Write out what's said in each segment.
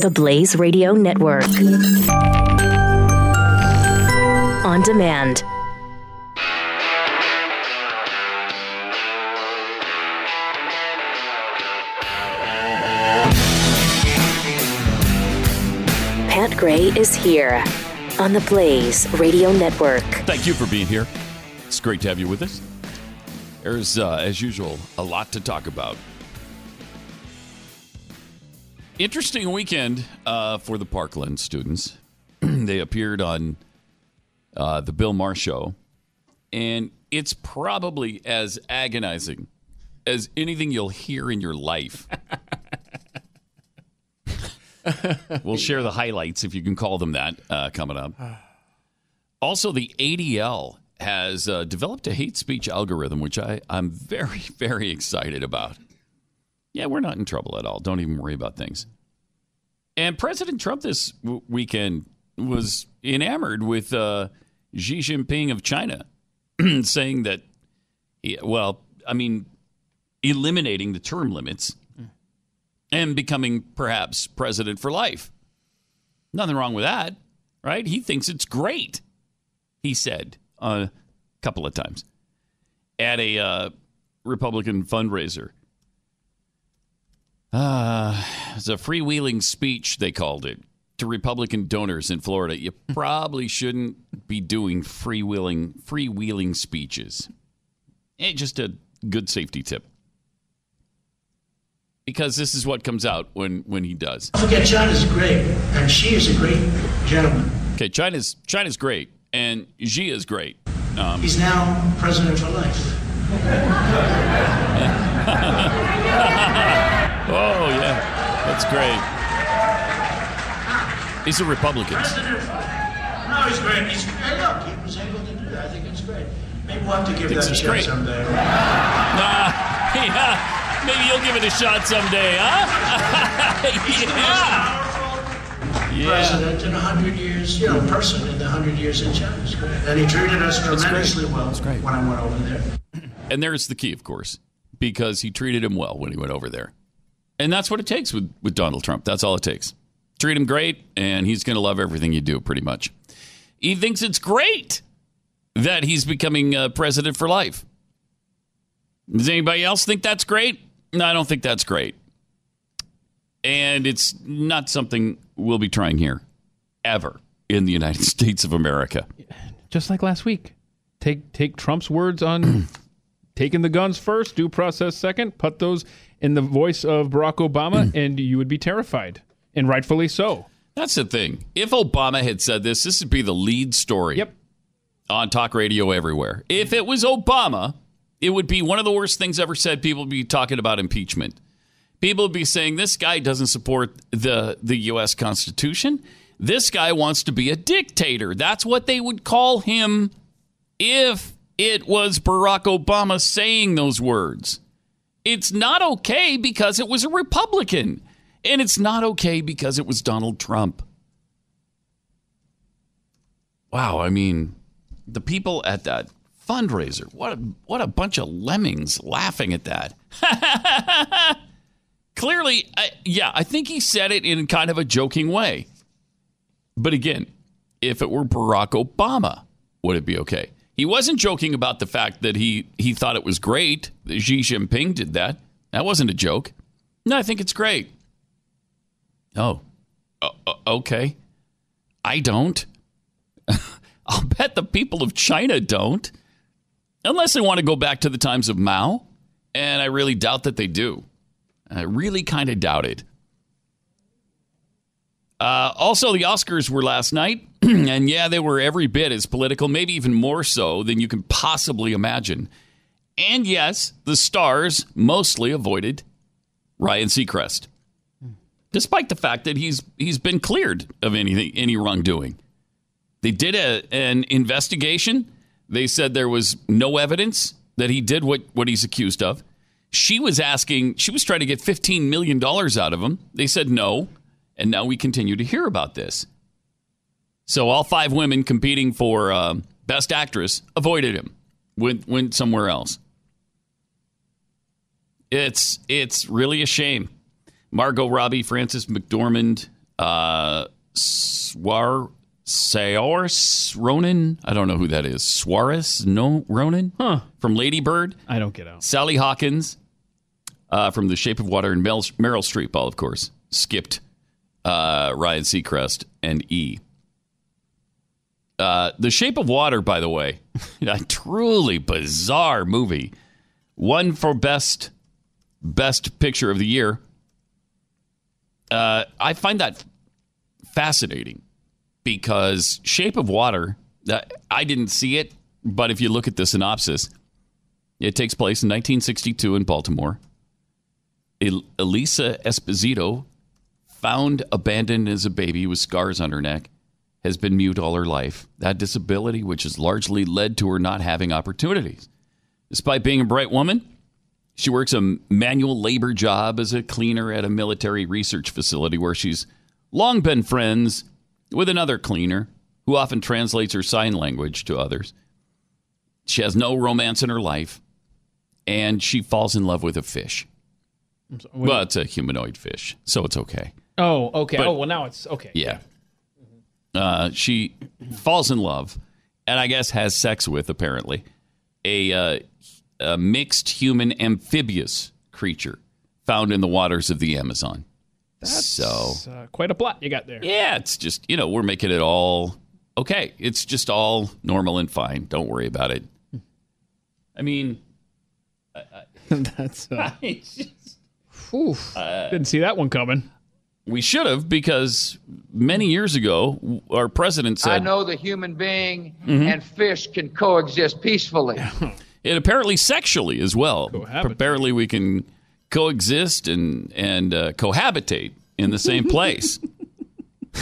The Blaze Radio Network. On demand. Pat Gray is here on the Blaze Radio Network. Thank you for being here. It's great to have you with us. There's, uh, as usual, a lot to talk about. Interesting weekend uh, for the Parkland students. they appeared on uh, the Bill Maher show, and it's probably as agonizing as anything you'll hear in your life. we'll share the highlights, if you can call them that, uh, coming up. Also, the ADL has uh, developed a hate speech algorithm, which I, I'm very, very excited about. Yeah, we're not in trouble at all. Don't even worry about things. And President Trump this w- weekend was enamored with uh, Xi Jinping of China, saying that, well, I mean, eliminating the term limits and becoming perhaps president for life. Nothing wrong with that, right? He thinks it's great, he said a couple of times at a uh, Republican fundraiser. Uh, it's a freewheeling speech, they called it, to Republican donors in Florida. You probably shouldn't be doing freewheeling freewheeling speeches. Eh, just a good safety tip. Because this is what comes out when, when he does. Don't forget, China's great, and Xi is a great gentleman. Okay, China's China's great, and Xi is great. Um, He's now president for life. Oh yeah, that's great. These are Republicans. President. No, he's great. He's, hey, look, he was able to do that. I think it's great. Maybe we'll have to give Thinks that a shot someday. Nah, yeah, maybe you'll give it a shot someday, huh? He's the most yeah. powerful Yeah. president in a hundred years, you know, person in the hundred years in China. It's great. And he treated us tremendously well when I went over there. And there's the key, of course, because he treated him well when he went over there. And that's what it takes with, with Donald Trump. That's all it takes. Treat him great, and he's going to love everything you do, pretty much. He thinks it's great that he's becoming uh, president for life. Does anybody else think that's great? No, I don't think that's great. And it's not something we'll be trying here ever in the United States of America. just like last week. Take take Trump's words on taking the guns first, due process second. Put those in the voice of Barack Obama, mm. and you would be terrified, and rightfully so. That's the thing. If Obama had said this, this would be the lead story Yep. on talk radio everywhere. If it was Obama, it would be one of the worst things ever said. People would be talking about impeachment. People would be saying this guy doesn't support the the U.S. Constitution. This guy wants to be a dictator. That's what they would call him if it was Barack Obama saying those words. It's not okay because it was a Republican. And it's not okay because it was Donald Trump. Wow, I mean, the people at that fundraiser, what a, what a bunch of lemmings laughing at that. Clearly, I, yeah, I think he said it in kind of a joking way. But again, if it were Barack Obama, would it be okay? He wasn't joking about the fact that he, he thought it was great that Xi Jinping did that. That wasn't a joke. No, I think it's great. Oh, o- o- okay. I don't. I'll bet the people of China don't. Unless they want to go back to the times of Mao. And I really doubt that they do. I really kind of doubt it. Uh, also, the Oscars were last night. and yeah, they were every bit as political, maybe even more so than you can possibly imagine. And yes, the stars mostly avoided Ryan Seacrest despite the fact that he's he's been cleared of anything any wrongdoing. They did a, an investigation. They said there was no evidence that he did what, what he's accused of. She was asking, she was trying to get $15 million out of him. They said no. And now we continue to hear about this. So all five women competing for uh, Best Actress avoided him, went, went somewhere else. It's, it's really a shame. Margot Robbie, Frances McDormand, Uh, Swar Saoirse Ronan. I don't know who that is. Suarez no Ronan Huh. from Lady Bird. I don't get out. Sally Hawkins uh, from The Shape of Water, and Mel- Meryl Streep, all of course, skipped uh, Ryan Seacrest and E. Uh, the Shape of Water, by the way, a truly bizarre movie. One for best best picture of the year. Uh, I find that fascinating because Shape of Water. Uh, I didn't see it, but if you look at the synopsis, it takes place in 1962 in Baltimore. El- Elisa Esposito, found abandoned as a baby with scars on her neck, has been mute all her life. That disability, which has largely led to her not having opportunities. Despite being a bright woman, she works a manual labor job as a cleaner at a military research facility where she's long been friends with another cleaner who often translates her sign language to others. She has no romance in her life, and she falls in love with a fish. Well, it's a humanoid fish, so it's okay. Oh, okay. But- oh, well, now it's okay. Yeah. Uh, she falls in love, and I guess has sex with apparently a, uh, a mixed human amphibious creature found in the waters of the Amazon. so uh, quite a plot you got there. yeah, it's just you know we're making it all okay. It's just all normal and fine. Don't worry about it. I mean, That's. Uh, oof. Didn't see that one coming. We should have because many years ago our president said, I know the human being Mm-hmm. and fish can coexist peacefully. and apparently sexually as well. Cohabitate. Apparently, we can coexist and and uh, cohabitate in the same place,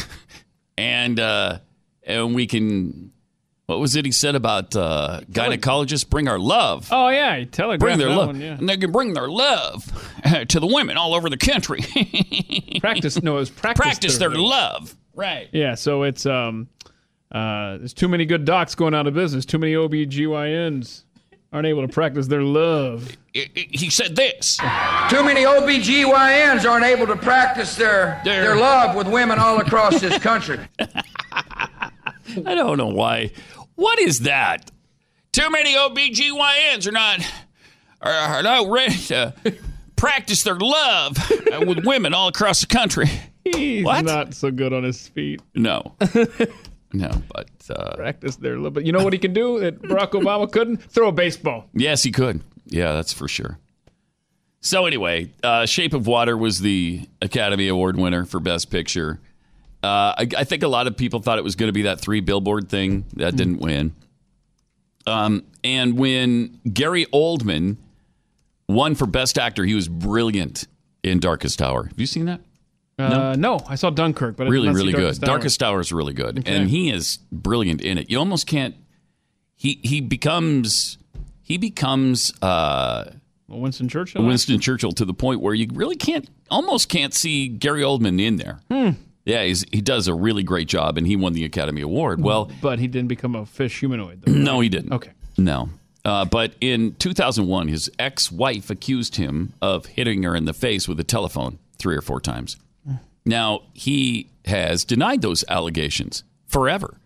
and uh, and we can. What was it he said about uh, gynecologists? Bring our love. Oh yeah, you telegraphed Bring their that love, one. Yeah. and they can bring their love uh, to the women all over the country. Practice. No, it was practice. Practice their love, right? Yeah, so it's um, uh, there's too many good docs going out of business. Too many OBGYNs aren't able to practice their love. I- I- He said this. Too many OBGYNs aren't able to practice their, Their- their love with women all across this country. I don't know why. What is that? Too many OBGYNs are not are, are not ready to practice their love with women all across the country. He's What? not so good on his feet. No. No, but uh, Practice their love. But you know what he can do that Barack Obama couldn't? Throw a baseball. yes, he could. Yeah, that's for sure. So anyway, uh, Shape of Water was the Academy Award winner for Best Picture. Uh, I, I think a lot of people thought it was going to be that three billboard thing that didn't win. Um, and when Gary Oldman won for Best Actor, he was brilliant in Darkest Hour. Have you seen that? Uh, no. I saw Dunkirk, but Really, really Darkest good. Darkest Hour is really good, and he is brilliant in it. You almost can't. He he becomes he becomes uh, Well, Winston Churchill. Winston Churchill to the point where you really can't almost can't see Gary Oldman in there. Yeah, he's, he does a really great job, and he won the Academy Award. Well, but he didn't become a fish humanoid. Though. no, he didn't. Okay. No. Uh, but in 2001, his ex wife accused him of hitting her in the face with a telephone three or four times. Now, he has denied those allegations forever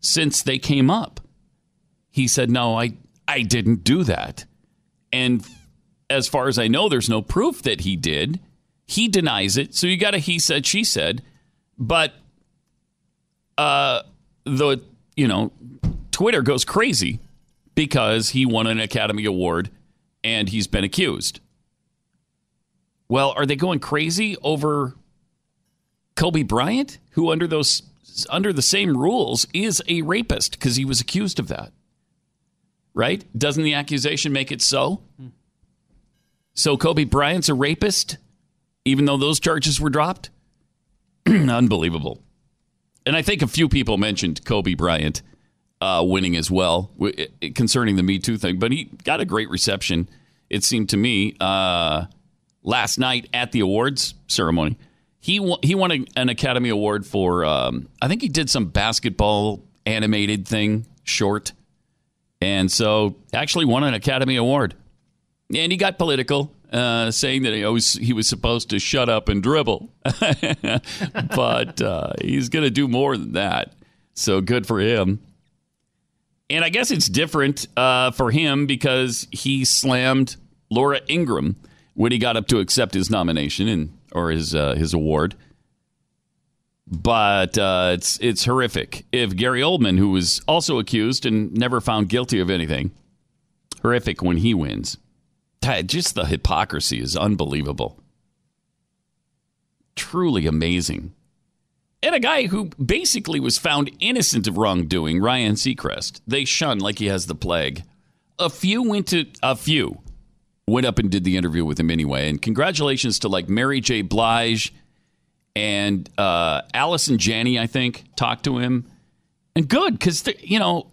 since they came up. He said, No, I, I didn't do that. And as far as I know, there's no proof that he did. He denies it. So you got a he said, she said. But uh, the, you know, Twitter goes crazy because he won an Academy Award and he's been accused. Well, are they going crazy over Kobe Bryant, who under those under the same rules is a rapist because he was accused of that? Right? Doesn't the accusation make it so? So Kobe Bryant's a rapist, even though those charges were dropped? Unbelievable. And I think a few people mentioned Kobe Bryant uh, winning as well concerning the Me Too thing, but he got a great reception, it seemed to me, uh, last night at the awards ceremony. He, won, he won an Academy Award for, um, I think he did some basketball animated thing, short. And so actually won an Academy Award. And he got political uh, saying that he was he was supposed to shut up and dribble, but uh, he's going to do more than that. So good for him. And I guess it's different uh, for him because he slammed Laura Ingraham when he got up to accept his nomination and or his uh, his award. But uh, it's it's horrific. If Gary Oldman, who was also accused and never found guilty of anything, horrific when he wins. Just the hypocrisy is unbelievable. Truly amazing. And a guy who basically was found innocent of wrongdoing, Ryan Seacrest. They shun like he has the plague. A few went to a few went up and did the interview with him anyway. And congratulations to like Mary J. Blige and uh, Allison Janney, I think, talked to him. And good, because, you know,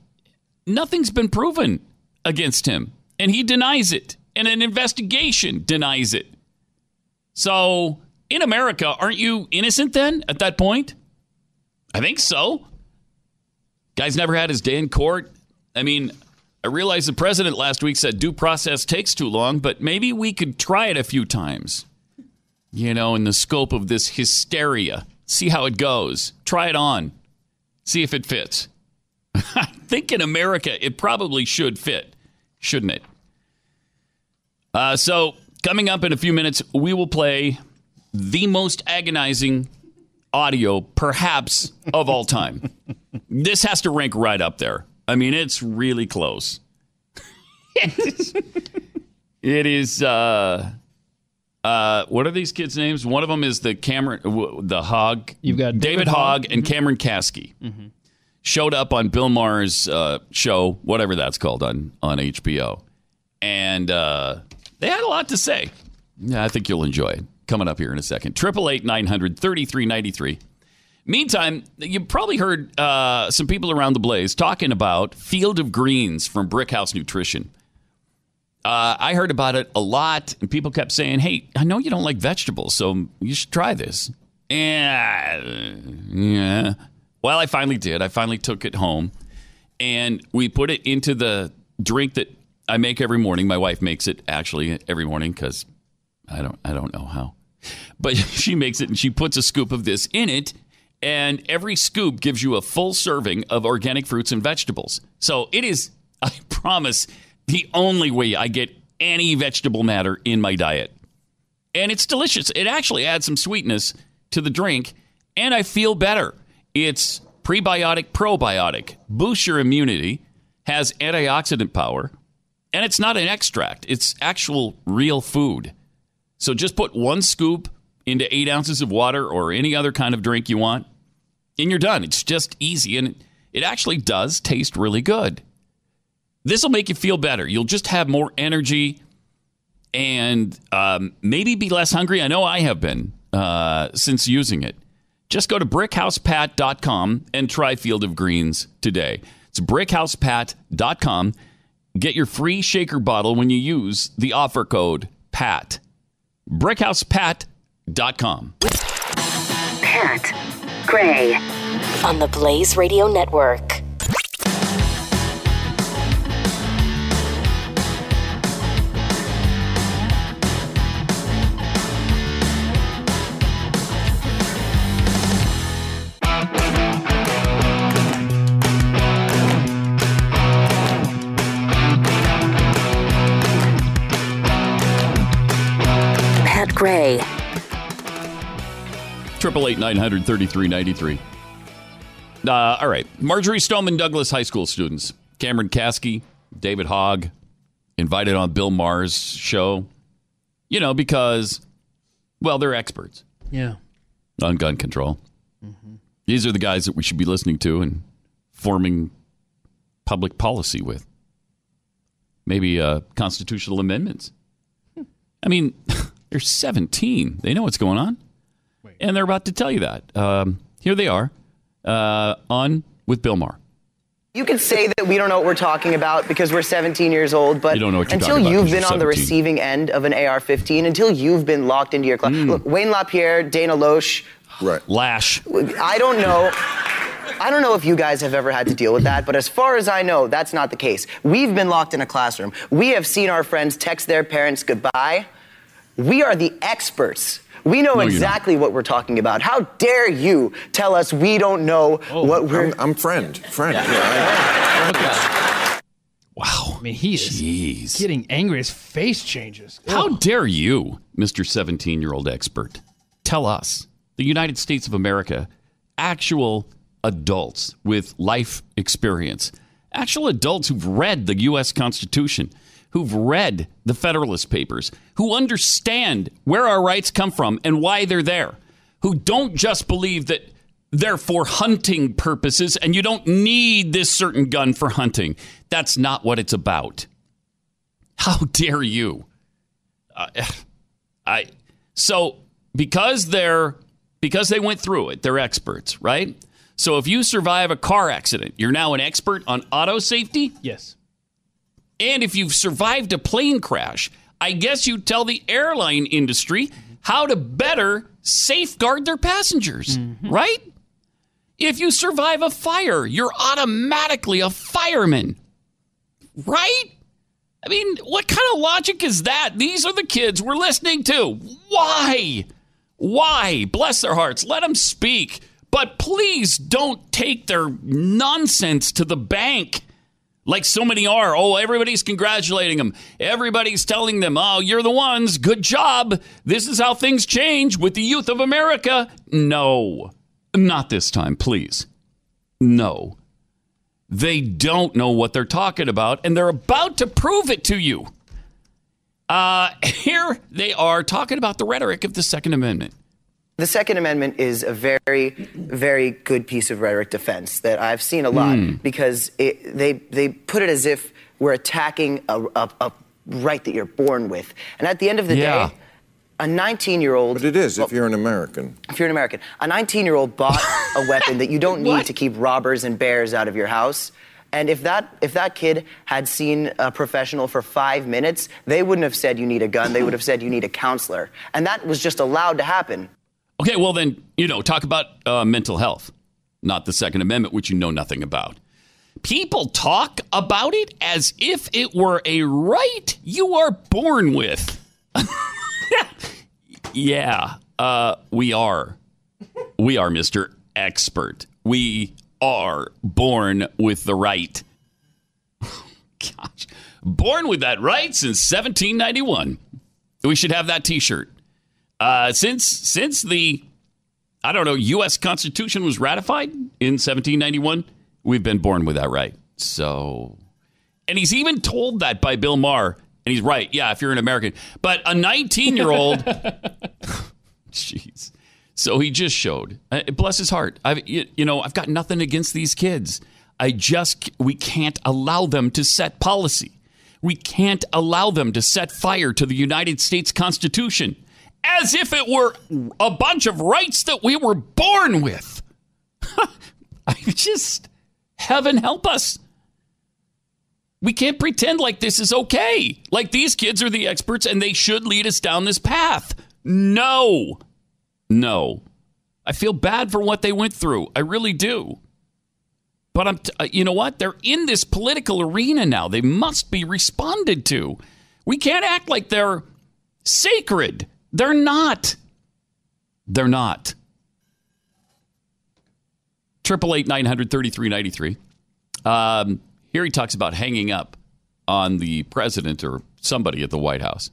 nothing's been proven against him. And he denies it. And an investigation denies it. So in America, aren't you innocent then at that point? I think so. Guy's never had his day in court. I mean, I realize the president last week said due process takes too long, but maybe we could try it a few times. You know, in the scope of this hysteria, see how it goes. Try it on, see if it fits. I think in America, it probably should fit, shouldn't it? Uh, so, coming up in a few minutes, we will play the most agonizing audio, perhaps, of all time. this has to rank right up there. I mean, it's really close. it is. Uh, uh, what are these kids' names? One of them is the Cameron, the Hog. You've got David, David Hogg Hogg. and Cameron Kasky. Showed up on Bill Maher's uh, show, whatever that's called on on HBO, and uh, they had a lot to say. Yeah, I think you'll enjoy it. Coming up here in a second. Triple eight nine hundred thirty three ninety three. Meantime, you probably heard uh, some people around the blaze talking about Field of Greens from Brickhouse Nutrition. Uh, I heard about it a lot, and people kept saying, "Hey, I know you don't like vegetables, so you should try this." And yeah, well, I finally did. I finally took it home, and we put it into the drink that I make every morning. My wife makes it actually every morning because I don't I don't know how. But she makes it and she puts a scoop of this in it and every scoop gives you a full serving of organic fruits and vegetables. So it is I promise the only way I get any vegetable matter in my diet. And it's delicious. It actually adds some sweetness to the drink and I feel better. It's prebiotic probiotic, boosts your immunity, has antioxidant power, and it's not an extract. It's actual real food. So just put one scoop into eight ounces of water or any other kind of drink you want, and you're done. It's just easy, and it actually does taste really good. This will make you feel better. You'll just have more energy and um, maybe be less hungry. I know I have been uh, since using it. Just go to brickhousepat.com and try Field of Greens today. It's brickhousepat.com. Get your free shaker bottle when you use the offer code PAT. brickhousepat.com. Pat Gray on the Blaze Radio Network. Eight nine hundred thirty three ninety three. Uh, all right, Marjory Stoneman Douglas High School students, Cameron Kasky, David Hogg, invited on Bill Maher's show, you know, because, well, they're experts. Yeah. On gun control. Mm-hmm. These are the guys that we should be listening to and forming public policy with. Maybe uh, constitutional amendments. Hmm. I mean, they're 17. They know what's going on. And they're about to tell you that. Um, here they are uh, on with Bill Maher. You could say that we don't know what we're talking about because we're 17 years old, but You don't know what you're until about you've been you're on the receiving end of an AR-15, until you've been locked into your class. Hmm. Look, Wayne LaPierre, Dana Loesch, Right. Lash. I don't know. I don't know if you guys have ever had to deal with that, but as far as I know, that's not the case. We've been locked in a classroom. We have seen our friends text their parents goodbye We are the experts. We know No, you're not. exactly what we're talking about. How dare you tell us we don't know oh, what we're. I'm, I'm friend. Friend. Yeah, Wow. I mean, he is Jeez. getting angry. His face changes. How dare you, Mr. 17 year old expert, tell us, the United States of America, actual adults with life experience, actual adults who've read the U.S. Constitution, who've read the Federalist Papers, who understand where our rights come from and why they're there, who don't just believe that they're for hunting purposes and you don't need this certain gun for hunting. That's not what it's about. How dare you? Uh, I so because they're because they went through it, they're experts, right? So if you survive a car accident, you're now an expert on auto safety. Yes. And if you've survived a plane crash, I guess you tell the airline industry how to better safeguard their passengers, mm-hmm. right? If you survive a fire, you're automatically a fireman, right? I mean, what kind of logic is that? These are the kids we're listening to. Why? Why? Bless their hearts. Let them speak. But please don't take their nonsense to the bank like so many are. Oh, everybody's congratulating them. Everybody's telling them, oh, you're the ones. Good job. This is how things change with the youth of America. No, not this time, please. No. They don't know what they're talking about, and they're about to prove it to you. Uh, here they are talking about the rhetoric of the Second Amendment. The Second Amendment is a very, very good piece of rhetoric defense that I've seen a lot Hmm. because it, they, they put it as if we're attacking a, a, a right that you're born with. And at the end of the Yeah. day, a 19 year old. But it is if you're an American. if you're an American, a 19 year old bought a weapon that you don't need to keep robbers and bears out of your house. And if that if that kid had seen a professional for five minutes, they wouldn't have said you need a gun. They would have said you need a counselor. And that was just allowed to happen. Okay, well, then, you know, talk about uh, mental health, not the Second Amendment, which you know nothing about. People talk about it as if it were a right you are born with. yeah, uh, we are. We are, Mr. Expert. We are born with the right. Gosh, born with that right since 1791. We should have that t shirt. Uh, since since the I don't know U.S. Constitution was ratified in 1791, we've been born with that right. So, and he's even told that by Bill Maher, and he's right. Yeah, if you're an American, but a 19 year old, jeez. So he just showed. Uh, bless his heart. I've you, you know I've got nothing against these kids. I just we can't allow them to set policy. We can't allow them to set fire to the United States Constitution as if it were a bunch of rights that we were born with. I just, heaven help us. We can't pretend like this is okay. Like these kids are the experts and they should lead us down this path. No. No. I feel bad for what they went through. I really do. But I'm, t- uh, you know what? They're in this political arena now. They must be responded to. We can't act like they're sacred. They're not. They're not. Triple eight nine hundred thirty three ninety three. Um, here he talks about hanging up on the president or somebody at the White House.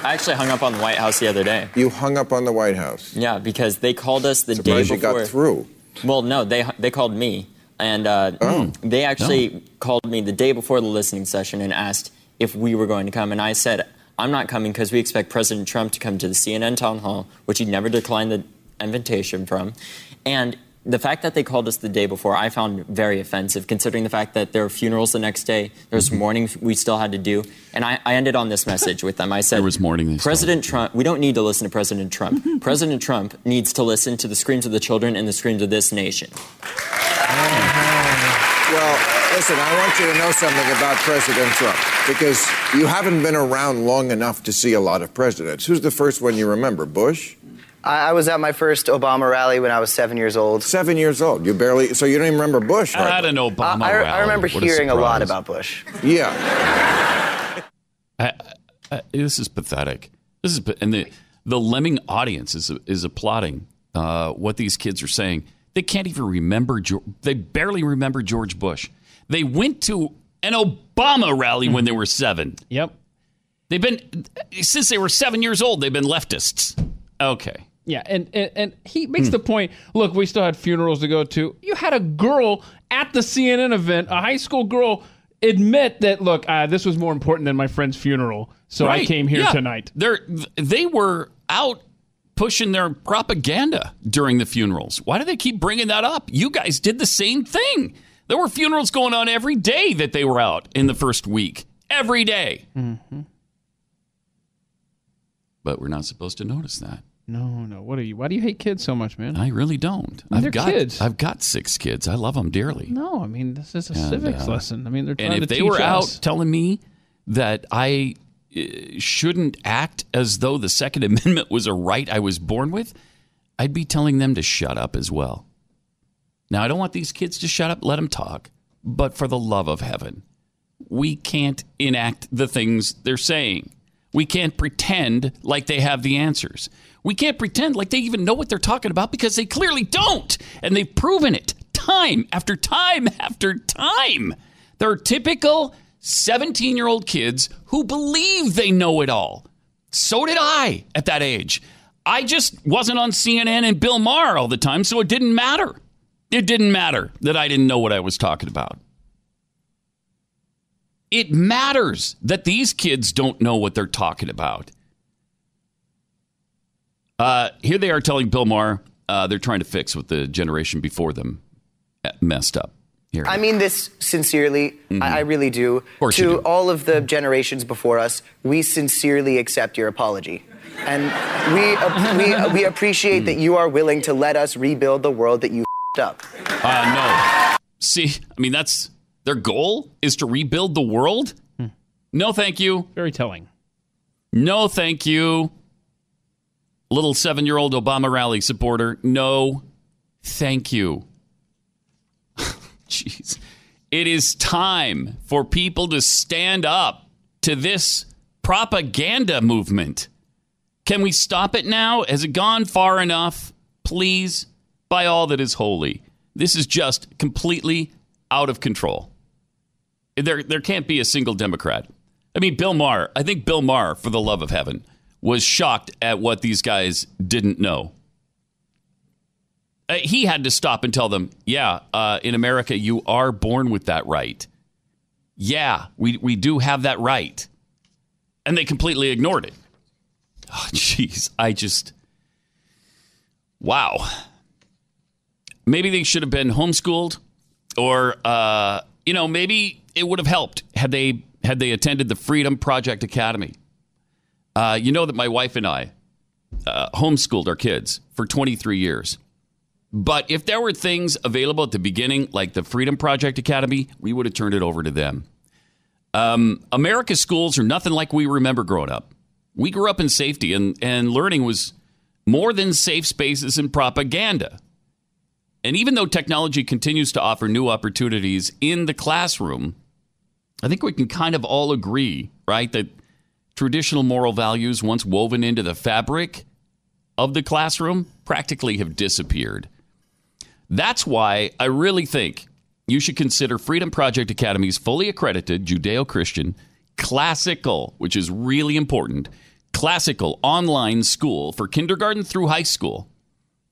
I actually hung up on the White House the other day. You hung up on the White House. Yeah, because they called us the Surprised day you before. got through. Well, no, they they called me, and uh, Oh. they actually called me the day before the listening session and asked if we were going to come, and I said I'm not coming because we expect President Trump to come to the CNN town hall, which he never declined the invitation from, and. The fact that they called us the day before, I found very offensive, considering the fact that there were funerals the next day. There's Mm-hmm. mourning we still had to do, and I, I ended on this message with them. I said, There was mourning they still President Trump, we don't need to listen to President Trump. President Trump needs to listen to the screams of the children and the screams of this nation. Well, listen, I want you to know something about President Trump because you haven't been around long enough to see a lot of presidents. Who's the first one you remember? Bush? I, I was at my first Obama rally when I was seven years old. Seven years old. You barely, so you don't even remember Bush. At hardly. an Obama I, I rally. remember What hearing a lot about Bush. Yeah. I, I, this is pathetic. This is and the the lemming audience is is applauding uh, what these kids are saying. They can't even remember. Geor- They barely remember George Bush. They went to an Obama rally when they were seven. Yep. They've been since they were seven years old. They've been leftists. Okay. Yeah, and, and, and he makes Hmm. the point look, we still had funerals to go to. You had a girl at the CNN event, a high school girl, admit that, look, uh, this was more important than my friend's funeral, so I came here Yeah. tonight. They're they were out pushing their propaganda during the funerals. Why do they keep bringing that up? You guys did the same thing. There were funerals going on every day that they were out in the first week. Every day. Mm-hmm. But we're not supposed to notice that. No, no. What are you? Why do you hate kids so much, man? I really don't. They're I've got kids. I've got six kids. I love them dearly. No, I mean, this is a And, civics uh, lesson. I mean, they're trying And to if they teach were out telling me that I uh, shouldn't act as though the Second Amendment was a right I was born with, I'd be telling them to shut up as well. Now, I don't want these kids to shut up, let them talk, but for the love of heaven, we can't enact the things they're saying. We can't pretend like they have the answers. We can't pretend like they even know what they're talking about because they clearly don't. And they've proven it time after time after time. They're typical 17 year old kids who believe they know it all. So did I at that age. I just wasn't on CNN and Bill Maher all the time, so it didn't matter. It didn't matter that I didn't know what I was talking about. It matters that these kids don't know what they're talking about. Uh, here they are telling Bill Maher uh, they're trying to fix what the generation before them uh, messed up. Here. I mean this sincerely. I, I really do. to do. all of the generations before us, we sincerely accept your apology. And we, we, we appreciate that you are willing to let us rebuild the world that you up. Uh, no. See, I mean, that's their goal is to rebuild the world. No, thank you. Very telling. No, thank you. Little seven year old Obama rally supporter. No, thank you. Jeez. It is time for people to stand up to this propaganda movement. Can we stop it now? Has it gone far enough? Please, by all that is holy. This is just completely out of control. There, there can't be a single Democrat. I mean, Bill Maher, I think Bill Maher, for the love of heaven, was shocked at what these guys didn't know. Uh, he had to stop and tell them, yeah, uh, in America, you are born with that right. Yeah, we, we do have that right. And they completely ignored it. Oh, jeez. I just. Wow. Maybe they should have been homeschooled, or, uh, you know, maybe it would have helped had they had they attended the Freedom Project Academy. Uh, you know that my wife and I uh, homeschooled our kids for 23 years. But if there were things available at the beginning, like the Freedom Project Academy, we would have turned it over to them. Um, America's schools are nothing like we remember growing up. We grew up in safety, and, and learning was more than safe spaces and propaganda. And even though technology continues to offer new opportunities in the classroom, I think we can kind of all agree, right, that traditional moral values, once woven into the fabric of the classroom, practically have disappeared. That's why I really think you should consider Freedom Project Academy's fully accredited Judeo Christian classical, which is really important, classical online school for kindergarten through high school.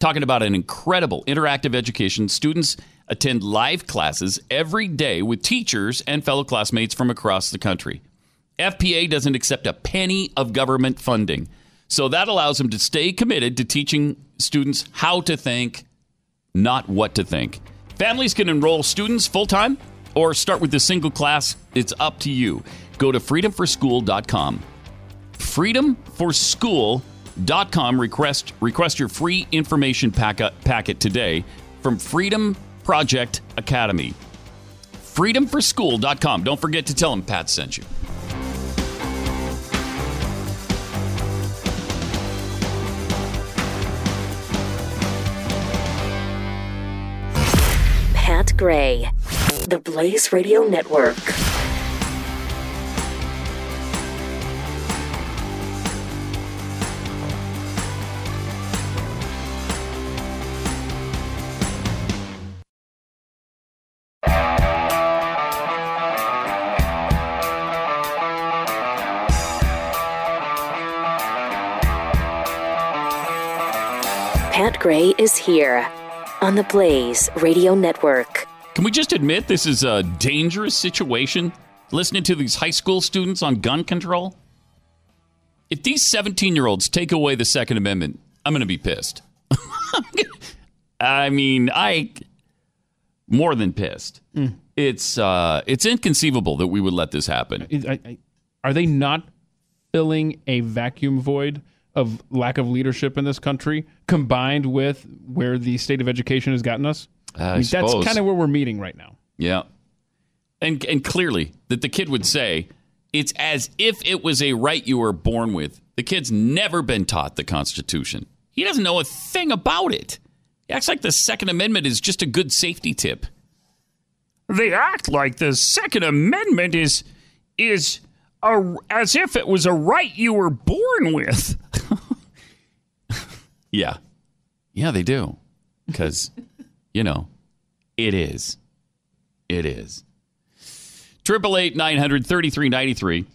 Talking about an incredible interactive education. Students attend live classes every day with teachers and fellow classmates from across the country. FPA doesn't accept a penny of government funding. So that allows them to stay committed to teaching students how to think, not what to think. Families can enroll students full time or start with a single class. It's up to you. Go to freedomforschool.com. Freedomforschool.com. Request, request your free information packet, uh, packet today from Freedom Project Academy. Freedomforschool.com. Don't forget to tell them Pat sent you. Pat Gray, the Blaze Radio Network. Pat Gray is here on the Blaze Radio Network. Can we just admit this is a dangerous situation? Listening to these high school students on gun control? If these 17 year olds take away the Second Amendment, I'm going to be pissed. I mean, I more than pissed. It's uh, it's inconceivable that we would let this happen. I, I, are they not filling a vacuum void of lack of leadership in this country, combined with where the state of education has gotten us? I mean, that's kind of where we're meeting right now. Yeah. And and clearly that the kid would say it's as if it was a right you were born with. The kid's never been taught the Constitution. He doesn't know a thing about it. He acts like the Second Amendment is just a good safety tip. They act like the Second Amendment is is a, as if it was a right you were born with. yeah. Yeah, they do. Because, you know, it is. It is. Triple eight nine hundred thirty three ninety three,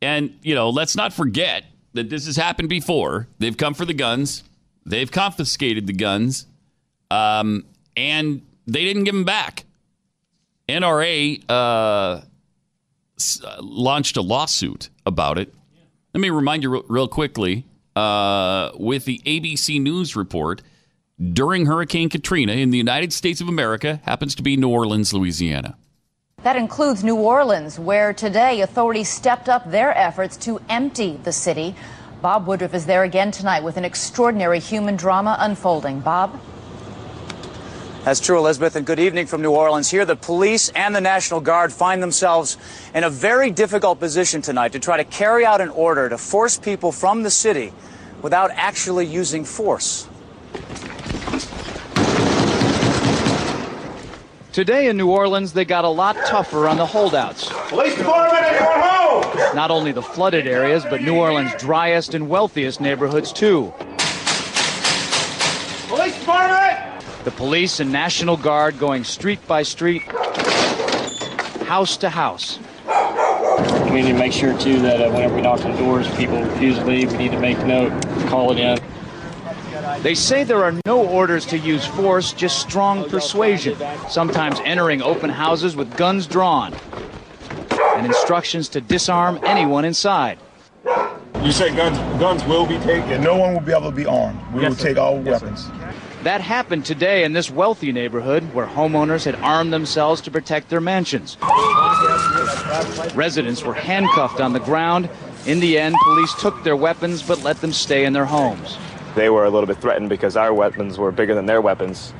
and you know, let's not forget that this has happened before. They've come for the guns, they've confiscated the guns, um, and they didn't give them back. NRA uh, launched a lawsuit about it. Let me remind you real, real quickly uh, with the ABC News report during Hurricane Katrina in the United States of America happens to be New Orleans, Louisiana. That includes New Orleans, where today authorities stepped up their efforts to empty the city. Bob Woodruff is there again tonight with an extraordinary human drama unfolding. Bob? That's true, Elizabeth, and good evening from New Orleans. Here, the police and the National Guard find themselves in a very difficult position tonight to try to carry out an order to force people from the city without actually using force. Today in New Orleans, they got a lot tougher on the holdouts. Police department, anyone home? Not only the flooded areas, but New Orleans' driest and wealthiest neighborhoods, too. Police department! The police and National Guard going street by street, house to house. We need to make sure too that uh, whenever we knock on doors, people refuse to leave. We need to make note, call it in. They say there are no orders to use force, just strong persuasion, sometimes entering open houses with guns drawn, and instructions to disarm anyone inside. You say guns guns will be taken. No one will be able to be armed. We Yes, will sir. take all Yes, sir. That happened today in this wealthy neighborhood where homeowners had armed themselves to protect their mansions. Residents were handcuffed on the ground. In the end, police took their weapons but let them stay in their homes. They were a little bit threatened because our weapons were bigger than their weapons.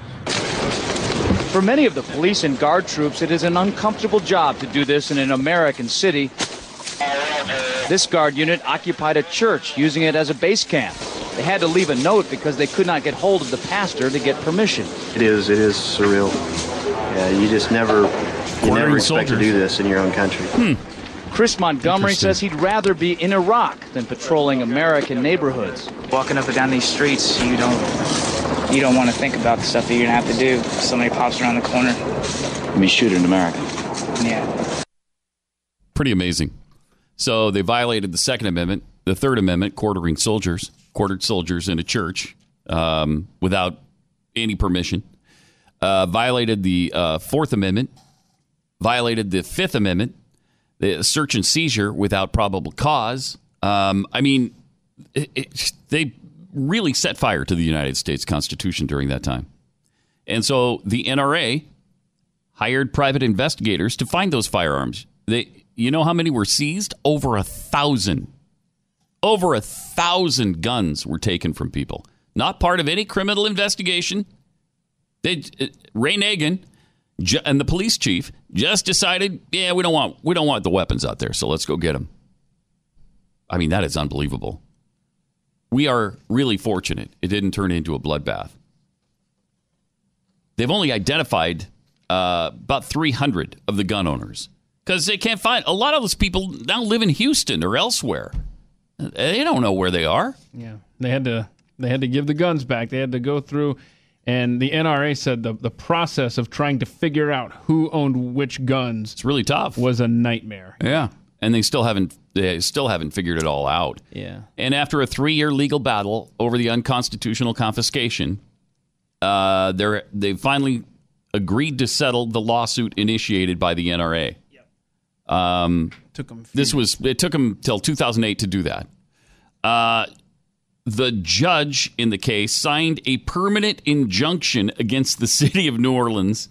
For many of the police and guard troops, it is an uncomfortable job to do this in an American city. This guard unit occupied a church, using it as a base camp. They had to leave a note because they could not get hold of the pastor to get permission. It is. It is surreal. Yeah, you just never, you Ordering never expect to do this in your own country. Hmm. Chris Montgomery says he'd rather be in Iraq than patrolling American neighborhoods. Walking up and down these streets, you don't you don't want to think about the stuff that you're gonna have to do. Somebody pops around the corner. Be shoot in America. Yeah. Pretty amazing. So they violated the Second Amendment, the Third Amendment, quartering soldiers, quartered soldiers in a church um, without any permission. Uh, violated the uh, Fourth Amendment, violated the Fifth Amendment, the search and seizure without probable cause. Um, I mean, it, it, they really set fire to the United States Constitution during that time. And so the NRA hired private investigators to find those firearms. They, you know how many were seized? Over a thousand. Over a thousand guns were taken from people. Not part of any criminal investigation. They, uh, Ray Nagin and the police chief just decided, yeah, we don't want we don't want the weapons out there, so let's go get them. I mean, that is unbelievable. We are really fortunate it didn't turn into a bloodbath. They've only identified uh, about 300 of the gun owners because they can't find a lot of those people now live in Houston or elsewhere. They don't know where they are. Yeah, they had to they had to give the guns back. They had to go through, and the NRA said the the process of trying to figure out who owned which guns. It's really tough. Was a nightmare. Yeah, and they still haven't they still haven't figured it all out. Yeah. And after a three year legal battle over the unconstitutional confiscation, Uh, they're they finally agreed to settle the lawsuit initiated by the NRA. Um, Took This was it took him till 2008 to do that. Uh, the judge in the case signed a permanent injunction against the city of New Orleans,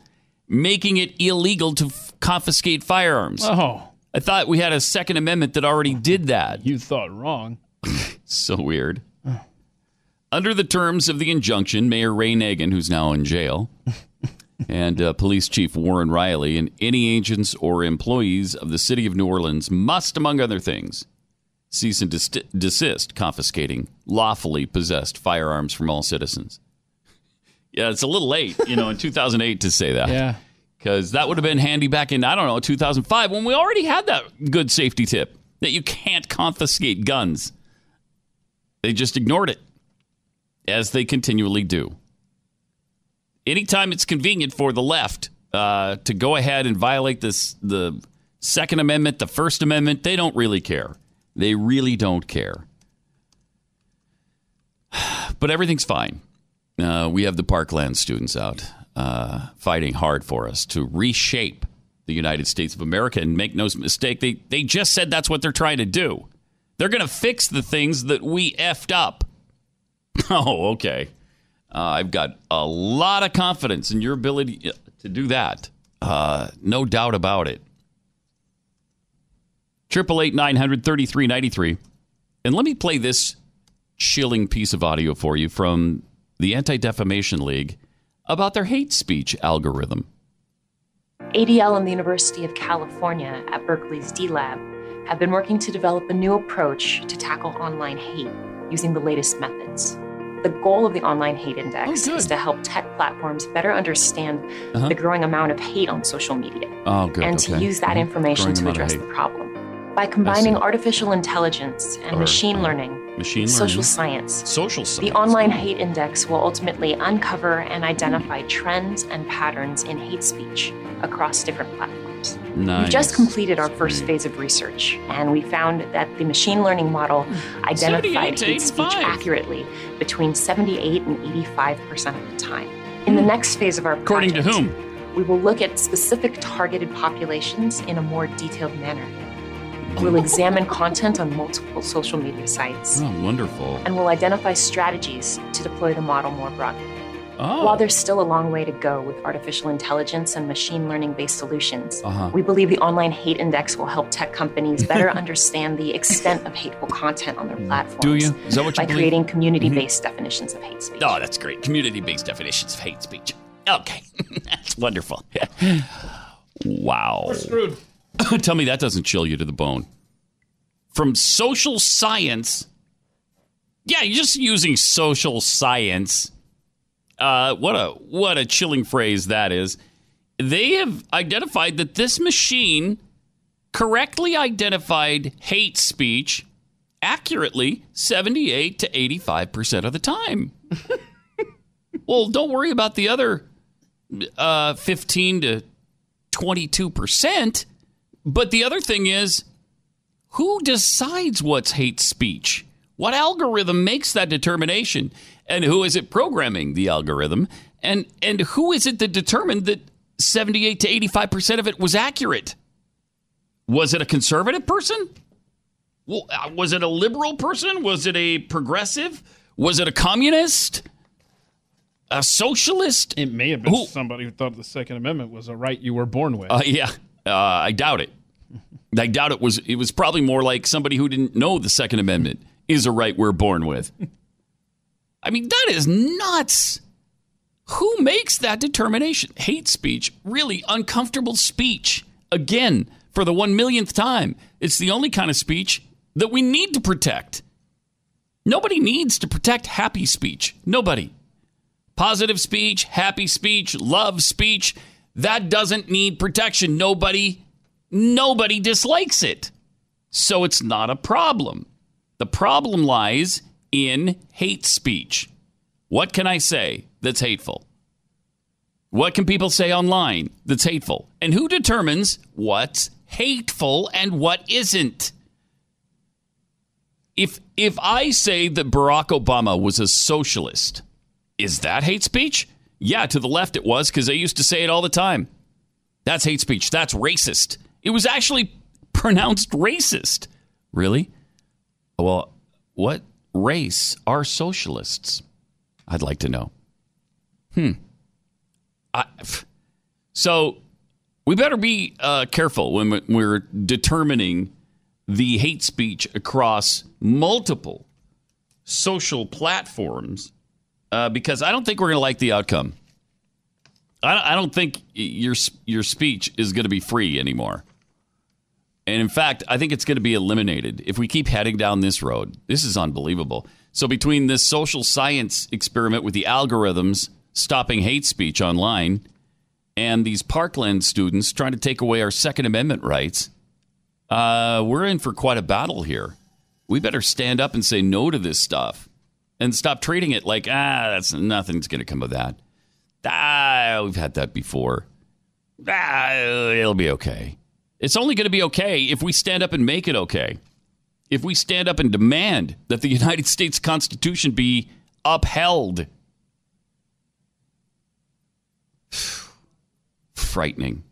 making it illegal to f- confiscate firearms. Oh. I thought we had a Second Amendment that already did that. You thought wrong. so weird. Under the terms of the injunction, Mayor Ray Nagin, who's now in jail, and uh, Police Chief Warren Riley, and any agents or employees of the city of New Orleans must, among other things, cease and dis- desist confiscating lawfully possessed firearms from all citizens. Yeah, it's a little late, you know, in 2008 to say that. Yeah. Because that would have been handy back in, I don't know, 2005 when we already had that good safety tip that you can't confiscate guns. They just ignored it, as they continually do. Anytime it's convenient for the left uh, to go ahead and violate this, the Second Amendment, the First Amendment, they don't really care. They really don't care. But everything's fine. Uh, we have the Parkland students out uh, fighting hard for us to reshape the United States of America. And make no mistake, they, they just said that's what they're trying to do. They're going to fix the things that we effed up. Oh, okay. Uh, I've got a lot of confidence in your ability uh, to do that. Uh, no doubt about it. Triple eight nine hundred thirty three ninety three, and let me play this chilling piece of audio for you from the Anti Defamation League about their hate speech algorithm. ADL and the University of California at Berkeley's D Lab have been working to develop a new approach to tackle online hate using the latest methods. The goal of the Online Hate Index is to help tech platforms better understand Uh-huh. the growing amount of hate on social media Oh, good. and to use that Mhm. information Growing to address the problem. By combining artificial intelligence and Or, machine uh, learning, machine social science, Social science. the Online Hate Index will ultimately uncover and identify trends and patterns in hate speech across different platforms. We've just completed our first phase of research, and we found that the machine learning model hmm. identified hate speech 85. accurately between 78 and 85 percent of the time. In the hmm. next phase of our According to whom? we will look at specific targeted populations in a more detailed manner. We'll examine content on multiple social media sites, Oh, wonderful. and we'll identify strategies to deploy the model more broadly. Oh. While there's still a long way to go with artificial intelligence and machine learning based solutions, Uh-huh. we believe the Online Hate Index will help tech companies better understand the extent of hateful content on their platforms. Do you? Is that what you By believe? creating community based definitions of hate speech. Oh, that's great. Community based definitions of hate speech. Okay. that's wonderful. wow. We're screwed. Tell me that doesn't chill you to the bone. From social science. Yeah, you're just using social science. Uh, what a what a chilling phrase that is. They have identified that this machine correctly identified hate speech accurately 78 to 85% of the time. well, don't worry about the other uh, 15 to 22%. But the other thing is, who decides what's hate speech? What algorithm makes that determination? And who is it programming the algorithm? And and who is it that determined that 78 to 85% of it was accurate? Was it a conservative person? Well, uh, was it a liberal person? Was it a progressive? Was it a communist? A socialist? It may have been somebody who thought the Second Amendment was a right you were born with. Uh, yeah, uh, I doubt it. I doubt it was. It was probably more like somebody who didn't know the Second Amendment is a right we're born with. I mean, that is nuts. Who makes that determination? Hate speech, really uncomfortable speech. Again, for the one millionth time, it's the only kind of speech that we need to protect. Nobody needs to protect happy speech. Nobody. Positive speech, happy speech, love speech, that doesn't need protection. Nobody nobody dislikes it. So it's not a problem. The problem lies in hate speech. What can I say that's hateful? What can people say online that's hateful? And who determines what's hateful and what isn't? If if I say that Barack Obama was a socialist, is that hate speech? Yeah, to the left it was because they used to say it all the time. That's hate speech. That's racist. It was actually pronounced racist. Really? Well, what race are socialists? I'd like to know. Hmm. I, so we better be uh, careful when we're determining the hate speech across multiple social platforms uh, because I don't think we're going to like the outcome. I, I don't think your your speech is going to be free anymore. And in fact, I think it's going to be eliminated if we keep heading down this road. This is unbelievable. So, between this social science experiment with the algorithms stopping hate speech online and these Parkland students trying to take away our Second Amendment rights, uh, we're in for quite a battle here. We better stand up and say no to this stuff and stop treating it like, ah, that's nothing's going to come of that. Ah, we've had that before. Ah, it'll be okay. It's only going to be okay if we stand up and make it okay. If we stand up and demand that the United States Constitution be upheld. Frightening.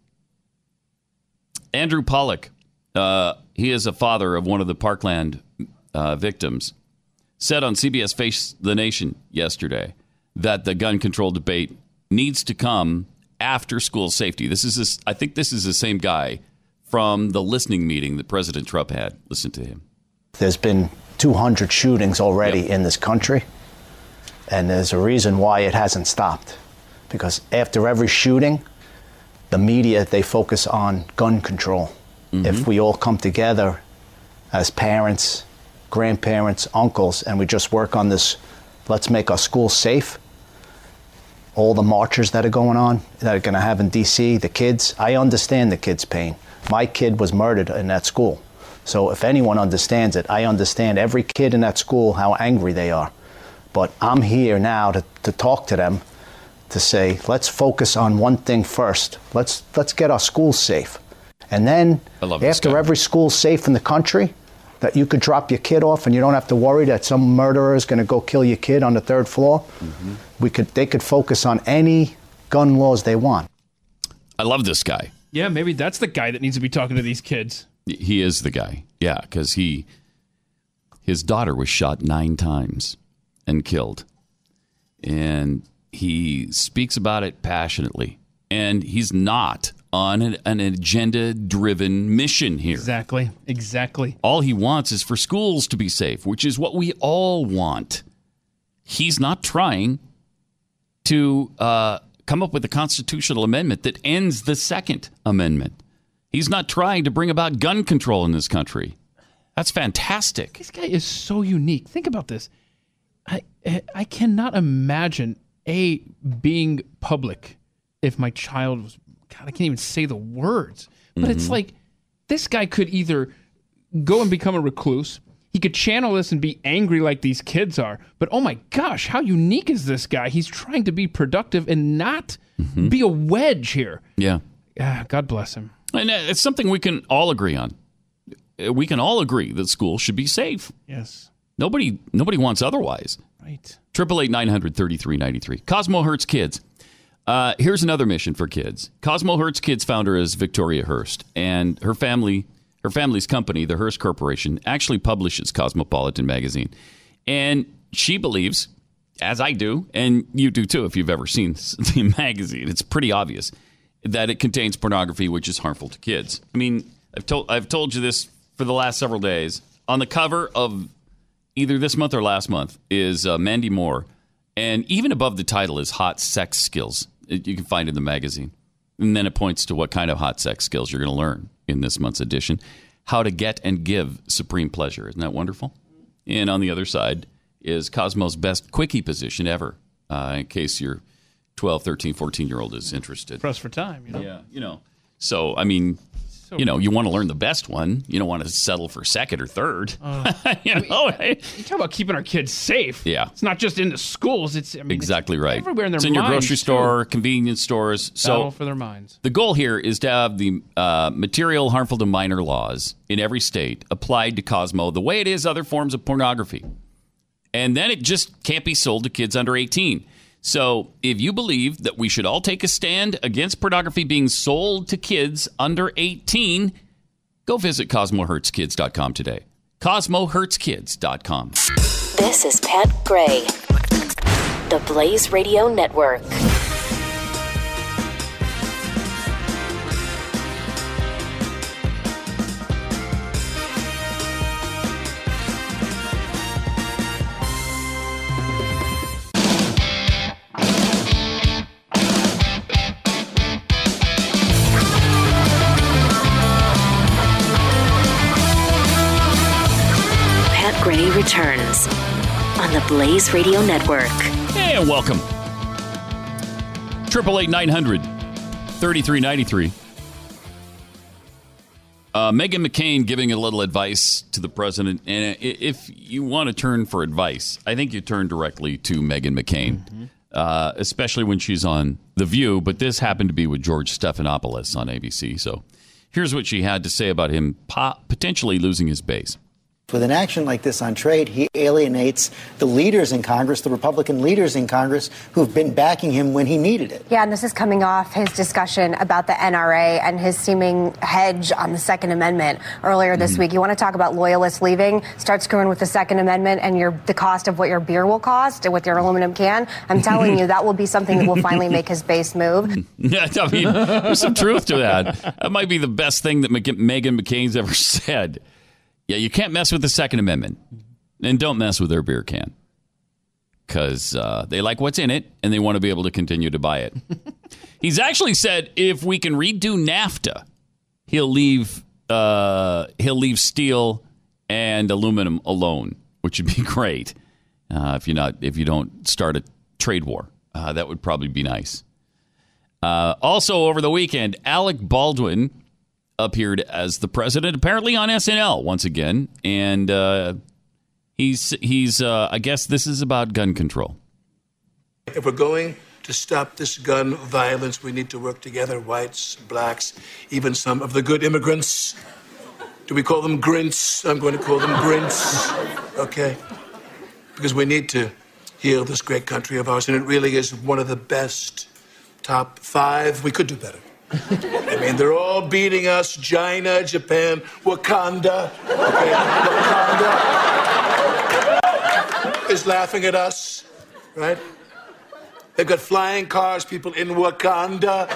Andrew Pollock, uh, he is a father of one of the Parkland uh, victims, said on CBS Face the Nation yesterday that the gun control debate needs to come after school safety. This is this, I think this is the same guy from the listening meeting that President Trump had. Listen to him. There's been 200 shootings already yep. in this country, and there's a reason why it hasn't stopped. Because after every shooting, the media they focus on gun control. Mm-hmm. If we all come together as parents, grandparents, uncles, and we just work on this, let's make our schools safe. All the marchers that are going on, that are going to have in D.C., the kids, I understand the kids' pain. My kid was murdered in that school. So if anyone understands it, I understand every kid in that school how angry they are. But I'm here now to, to talk to them to say, let's focus on one thing first. Let's let's get our schools safe. And then after every school's safe in the country, that you could drop your kid off and you don't have to worry that some murderer is going to go kill your kid on the third floor. Mm-hmm. We could they could focus on any gun laws they want. I love this guy. Yeah, maybe that's the guy that needs to be talking to these kids. He is the guy. Yeah, because he his daughter was shot nine times and killed, and he speaks about it passionately. And he's not on an, an agenda-driven mission here. Exactly. Exactly. All he wants is for schools to be safe, which is what we all want. He's not trying to. Uh, come up with a constitutional amendment that ends the Second Amendment. He's not trying to bring about gun control in this country. That's fantastic. This guy is so unique. Think about this. I I cannot imagine a being public if my child was God, I can't even say the words. But mm-hmm. it's like this guy could either go and become a recluse he could channel this and be angry like these kids are. But oh my gosh, how unique is this guy? He's trying to be productive and not mm-hmm. be a wedge here. Yeah. Yeah, God bless him. And uh, it's something we can all agree on. Uh, we can all agree that school should be safe. Yes. Nobody nobody wants otherwise. Right. Triple eight nine hundred thirty three ninety three. Cosmo Hurts Kids. Uh, here's another mission for kids. Cosmo Hurts Kids founder is Victoria Hearst, and her family her family's company, the Hearst Corporation, actually publishes Cosmopolitan magazine. And she believes, as I do, and you do too if you've ever seen the magazine, it's pretty obvious that it contains pornography which is harmful to kids. I mean, I've told I've told you this for the last several days. On the cover of either this month or last month is uh, Mandy Moore, and even above the title is hot sex skills. You can find in the magazine. And then it points to what kind of hot sex skills you're going to learn in this month's edition How to Get and Give Supreme Pleasure. Isn't that wonderful? And on the other side is Cosmo's best quickie position ever, uh, in case your 12, 13, 14 year old is interested. Press for time, you know? Yeah, you know. So, I mean, so you know, you want to learn the best one. You don't want to settle for second or third. Uh, you know, I mean, you talk about keeping our kids safe. Yeah, it's not just in the schools. It's I mean, exactly it's right. Everywhere in their it's in your grocery too. store, convenience stores. Battle so for their minds. The goal here is to have the uh, material harmful to minor laws in every state applied to Cosmo the way it is other forms of pornography, and then it just can't be sold to kids under eighteen. So, if you believe that we should all take a stand against pornography being sold to kids under 18, go visit CosmoHurtsKids.com today. CosmoHurtsKids.com. This is Pat Gray, the Blaze Radio Network. Returns on the Blaze Radio Network. And welcome. Triple eight nine hundred thirty three ninety three. Uh, Meghan McCain giving a little advice to the president, and if you want to turn for advice, I think you turn directly to Meghan McCain, uh, especially when she's on The View. But this happened to be with George Stephanopoulos on ABC. So here's what she had to say about him po- potentially losing his base. With an action like this on trade, he alienates the leaders in Congress, the Republican leaders in Congress, who've been backing him when he needed it. Yeah, and this is coming off his discussion about the NRA and his seeming hedge on the Second Amendment earlier this mm-hmm. week. You want to talk about loyalists leaving? Start screwing with the Second Amendment and your the cost of what your beer will cost with your aluminum can. I'm telling you, that will be something that will finally make his base move. Yeah, I mean, there's some truth to that. That might be the best thing that Mc- Meghan McCain's ever said. Yeah, you can't mess with the Second Amendment, and don't mess with their beer can because uh, they like what's in it and they want to be able to continue to buy it. He's actually said if we can redo NAFTA, he'll leave uh, he'll leave steel and aluminum alone, which would be great. Uh, if you not if you don't start a trade war, uh, that would probably be nice. Uh, also, over the weekend, Alec Baldwin appeared as the president, apparently on SNL once again, and uh, he's he's. Uh, I guess this is about gun control. If we're going to stop this gun violence, we need to work together, whites, blacks, even some of the good immigrants. Do we call them grints? I'm going to call them grints. Okay? Because we need to heal this great country of ours, and it really is one of the best. Top five. We could do better. I mean, they're all beating us China, Japan, Wakanda. Okay? Wakanda is laughing at us, right? They've got flying cars, people in Wakanda.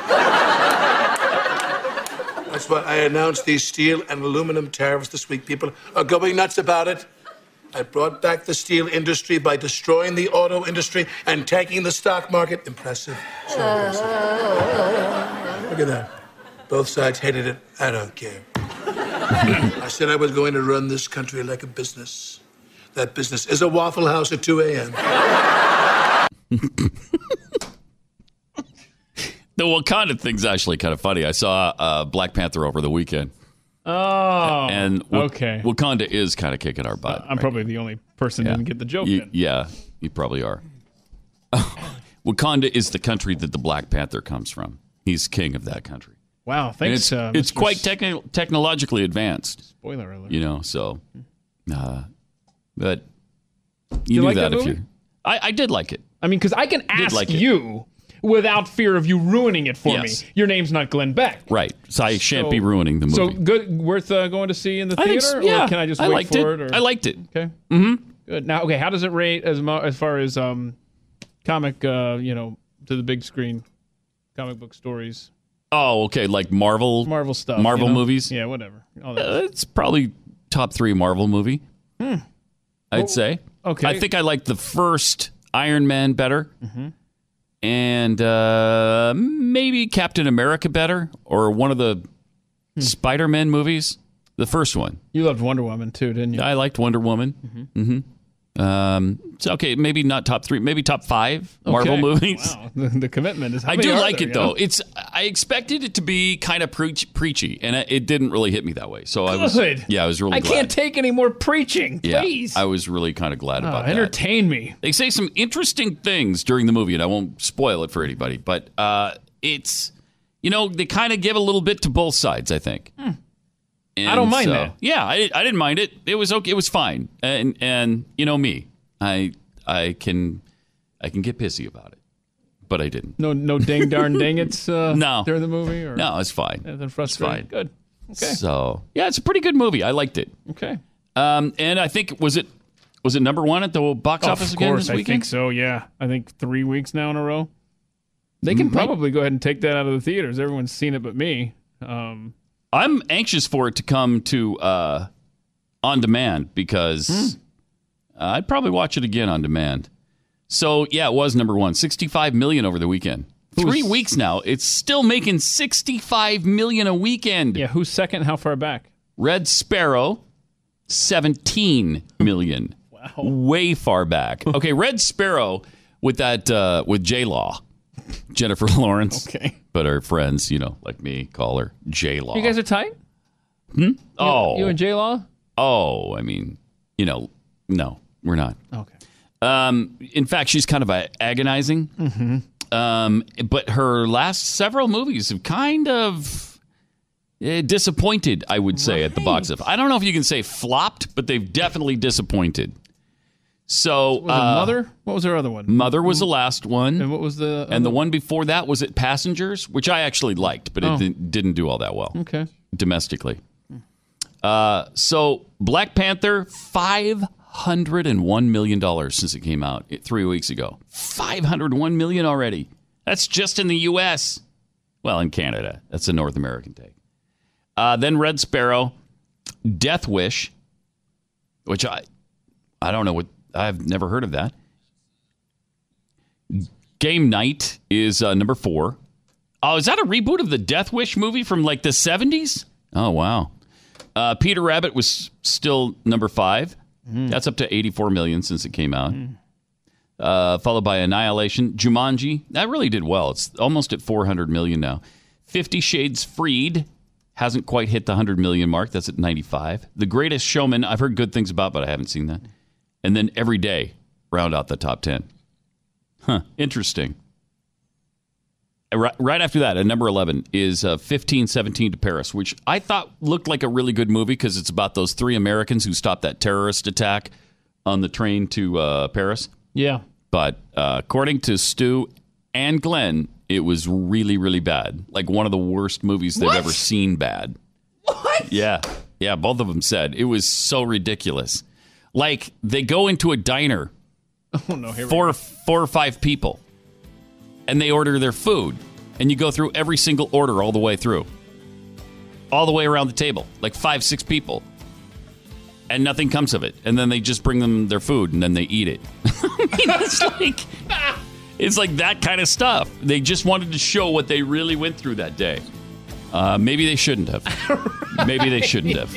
That's why I announced these steel and aluminum tariffs this week. People are going nuts about it. I brought back the steel industry by destroying the auto industry and tanking the stock market. Impressive. So impressive. Look at that. Both sides hated it. I don't care. I said I was going to run this country like a business. That business is a Waffle House at 2 a.m. The Wakanda thing's actually kind of funny. I saw uh, Black Panther over the weekend, Oh, and Wa- okay. Wakanda is kind of kicking our butt. I'm probably the only person who didn't get the joke. You- then. yeah, you probably are. Wakanda is the country that the Black Panther comes from. He's king of that country. Wow, And thanks. it's uh, it's quite techni- technologically advanced. Spoiler alert. You know, so. Uh, but You you, knew like that, that if you. I, I did like it. I mean, because I can ask like it. you without fear of you ruining it for Yes. me. Your name's not Glenn Beck. Right. So I shan't So- be ruining the movie. So good, worth uh, going to see in the theater, so, yeah. or can I just I wait for it. it? or- I liked it. Okay. Mm-hmm. Good. Now, okay, how does it rate as mo- as far as um, comic, uh, you know, to the big screen, comic book stories, Oh, okay. Like Marvel. Marvel stuff, Marvel you know? movies. Yeah, whatever. All that Uh, it's probably top three Marvel movie. Hmm. I'd say. okay. I think I like the first Iron Man better, Mhm. and uh, maybe Captain America better, or one of the Hmm. Spider Man movies. The first one. You loved Wonder Woman too, didn't you? I liked Wonder Woman. Mm-hmm. Um, so okay, maybe not top three, maybe top five Marvel Okay. movies. Wow, the, the commitment is. I do like there, it though. know? It's I expected it to be kind of preach, preachy, and it, it didn't really hit me that way. So I was Good. yeah, I was really I glad. can't take any more preaching. yeah, Please. I was really kind of glad Oh, about that. entertain me. They say some interesting things during the movie, and I won't spoil it for anybody. But uh, it's you know they kind of give a little bit to both sides. I think. And. I don't mind so- that. Yeah, I, I didn't mind it. It was okay. It was fine. And and you know me, I I can I can get pissy about it. but I didn't. No, no, ding darn ding. it's uh, No. during the movie. Or No, it's fine. Anything It's fine. Good. Okay. So yeah, it's a pretty good movie. I liked it. Okay. Um, and I think was it was it number one at the box office of again course, this I weekend? think so. Yeah, I think three weeks now in a row. They can might- probably go ahead and take that out of the theaters. Everyone's seen it, but me. Um, I'm anxious for it to come to uh, on demand because Hmm. I'd probably watch it again on demand. So yeah, it was number one, 65 million over the weekend. Three weeks now, it's still making 65 million a weekend. yeah, who's second? How far back? Red Sparrow, 17 million. wow. Way far back. Okay, Red Sparrow with that uh, with J Law, Jennifer Lawrence. Okay. But our friends, you know, like me, call her J Law. You guys are tight. Hmm? Oh. you and J Law. Oh, I mean, you know, no, we're not. Okay. Um, in fact, she's kind of a- agonizing. Mm-hmm. Um, but her last several movies have kind of eh, disappointed, I would say, at the box office. I don't know if you can say flopped, but they've definitely disappointed. So, Was uh, Mother? What was her other one? Mother was the last one. And what was the? And the one before that was it Passengers, which I actually liked, but it Oh. didn't, didn't do all that well Okay. domestically. Uh, so Black Panther, five hundred and one million dollars since it came out three weeks ago. Five hundred one million already. That's just in the U.S. Well, in Canada, that's a North American take. Uh, then Red Sparrow, Death Wish, which I I don't know what I've never heard of that. Game Night is uh, number four. Oh, is that a reboot of the Death Wish movie from like the 70s? Oh, wow. Uh, Peter Rabbit was still number five. That's up to 84 million since it came out. Uh, followed by Annihilation. Jumanji, that really did well. It's almost at 400 million now. Fifty Shades Freed hasn't quite hit the 100 million mark. That's at 95. The Greatest Showman, I've heard good things about, but I haven't seen that. And then Every Day round out the top 10. Huh, interesting. Uh, Right, right after that, at number 11, is uh, 1517 to Paris, which I thought looked like a really good movie because it's about those three Americans who stopped that terrorist attack on the train to uh, Paris. Yeah. But uh, according to Stu and Glenn, it was really, really bad. Like one of the worst movies they've What? ever seen bad. What? Yeah. Yeah, both of them said it was so ridiculous. Like they go into a diner Oh no. Here four four or five people and they order their food and you go through every single order all the way through. All the way around the table like five six people and nothing comes of it. And then they just bring them their food and then they eat it. I mean, it's like it's like that kind of stuff. They just wanted to show what they really went through that day. Uh, maybe they shouldn't have. Maybe they shouldn't have.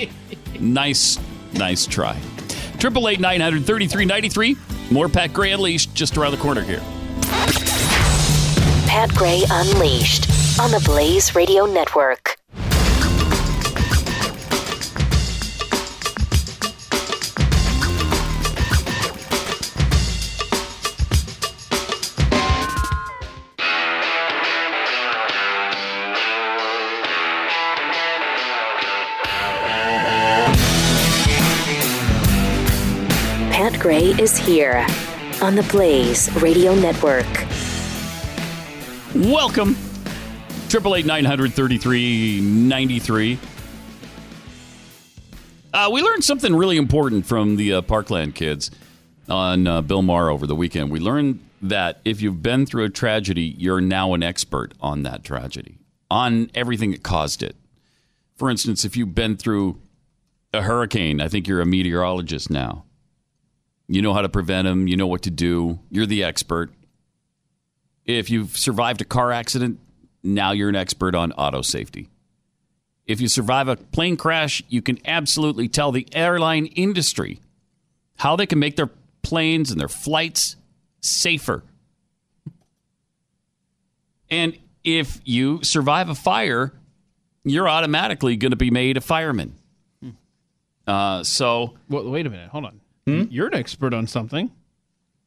Nice nice try Triple eight nine hundred thirty three ninety three. More Pat Gray Unleashed just around the corner here. Pat Gray Unleashed on the Blaze Radio Network. Gray is here on the Blaze Radio Network. Welcome. Triple eight nine hundred thirty three ninety three. Uh, we learned something really important from the uh, Parkland kids on uh, Bill Maher over the weekend. We learned that if you've been through a tragedy, you're now an expert on that tragedy, on everything that caused it. For instance, if you've been through a hurricane, I think you're a meteorologist now. You know how to prevent them, you know what to do, you're the expert. If you've survived a car accident, now you're an expert on auto safety. If you survive a plane crash, you can absolutely tell the airline industry how they can make their planes and their flights safer. And if you survive a fire, you're automatically going to be made a fireman. Uh, so, Well, wait a minute. Hold on. Hmm? You're an expert on something.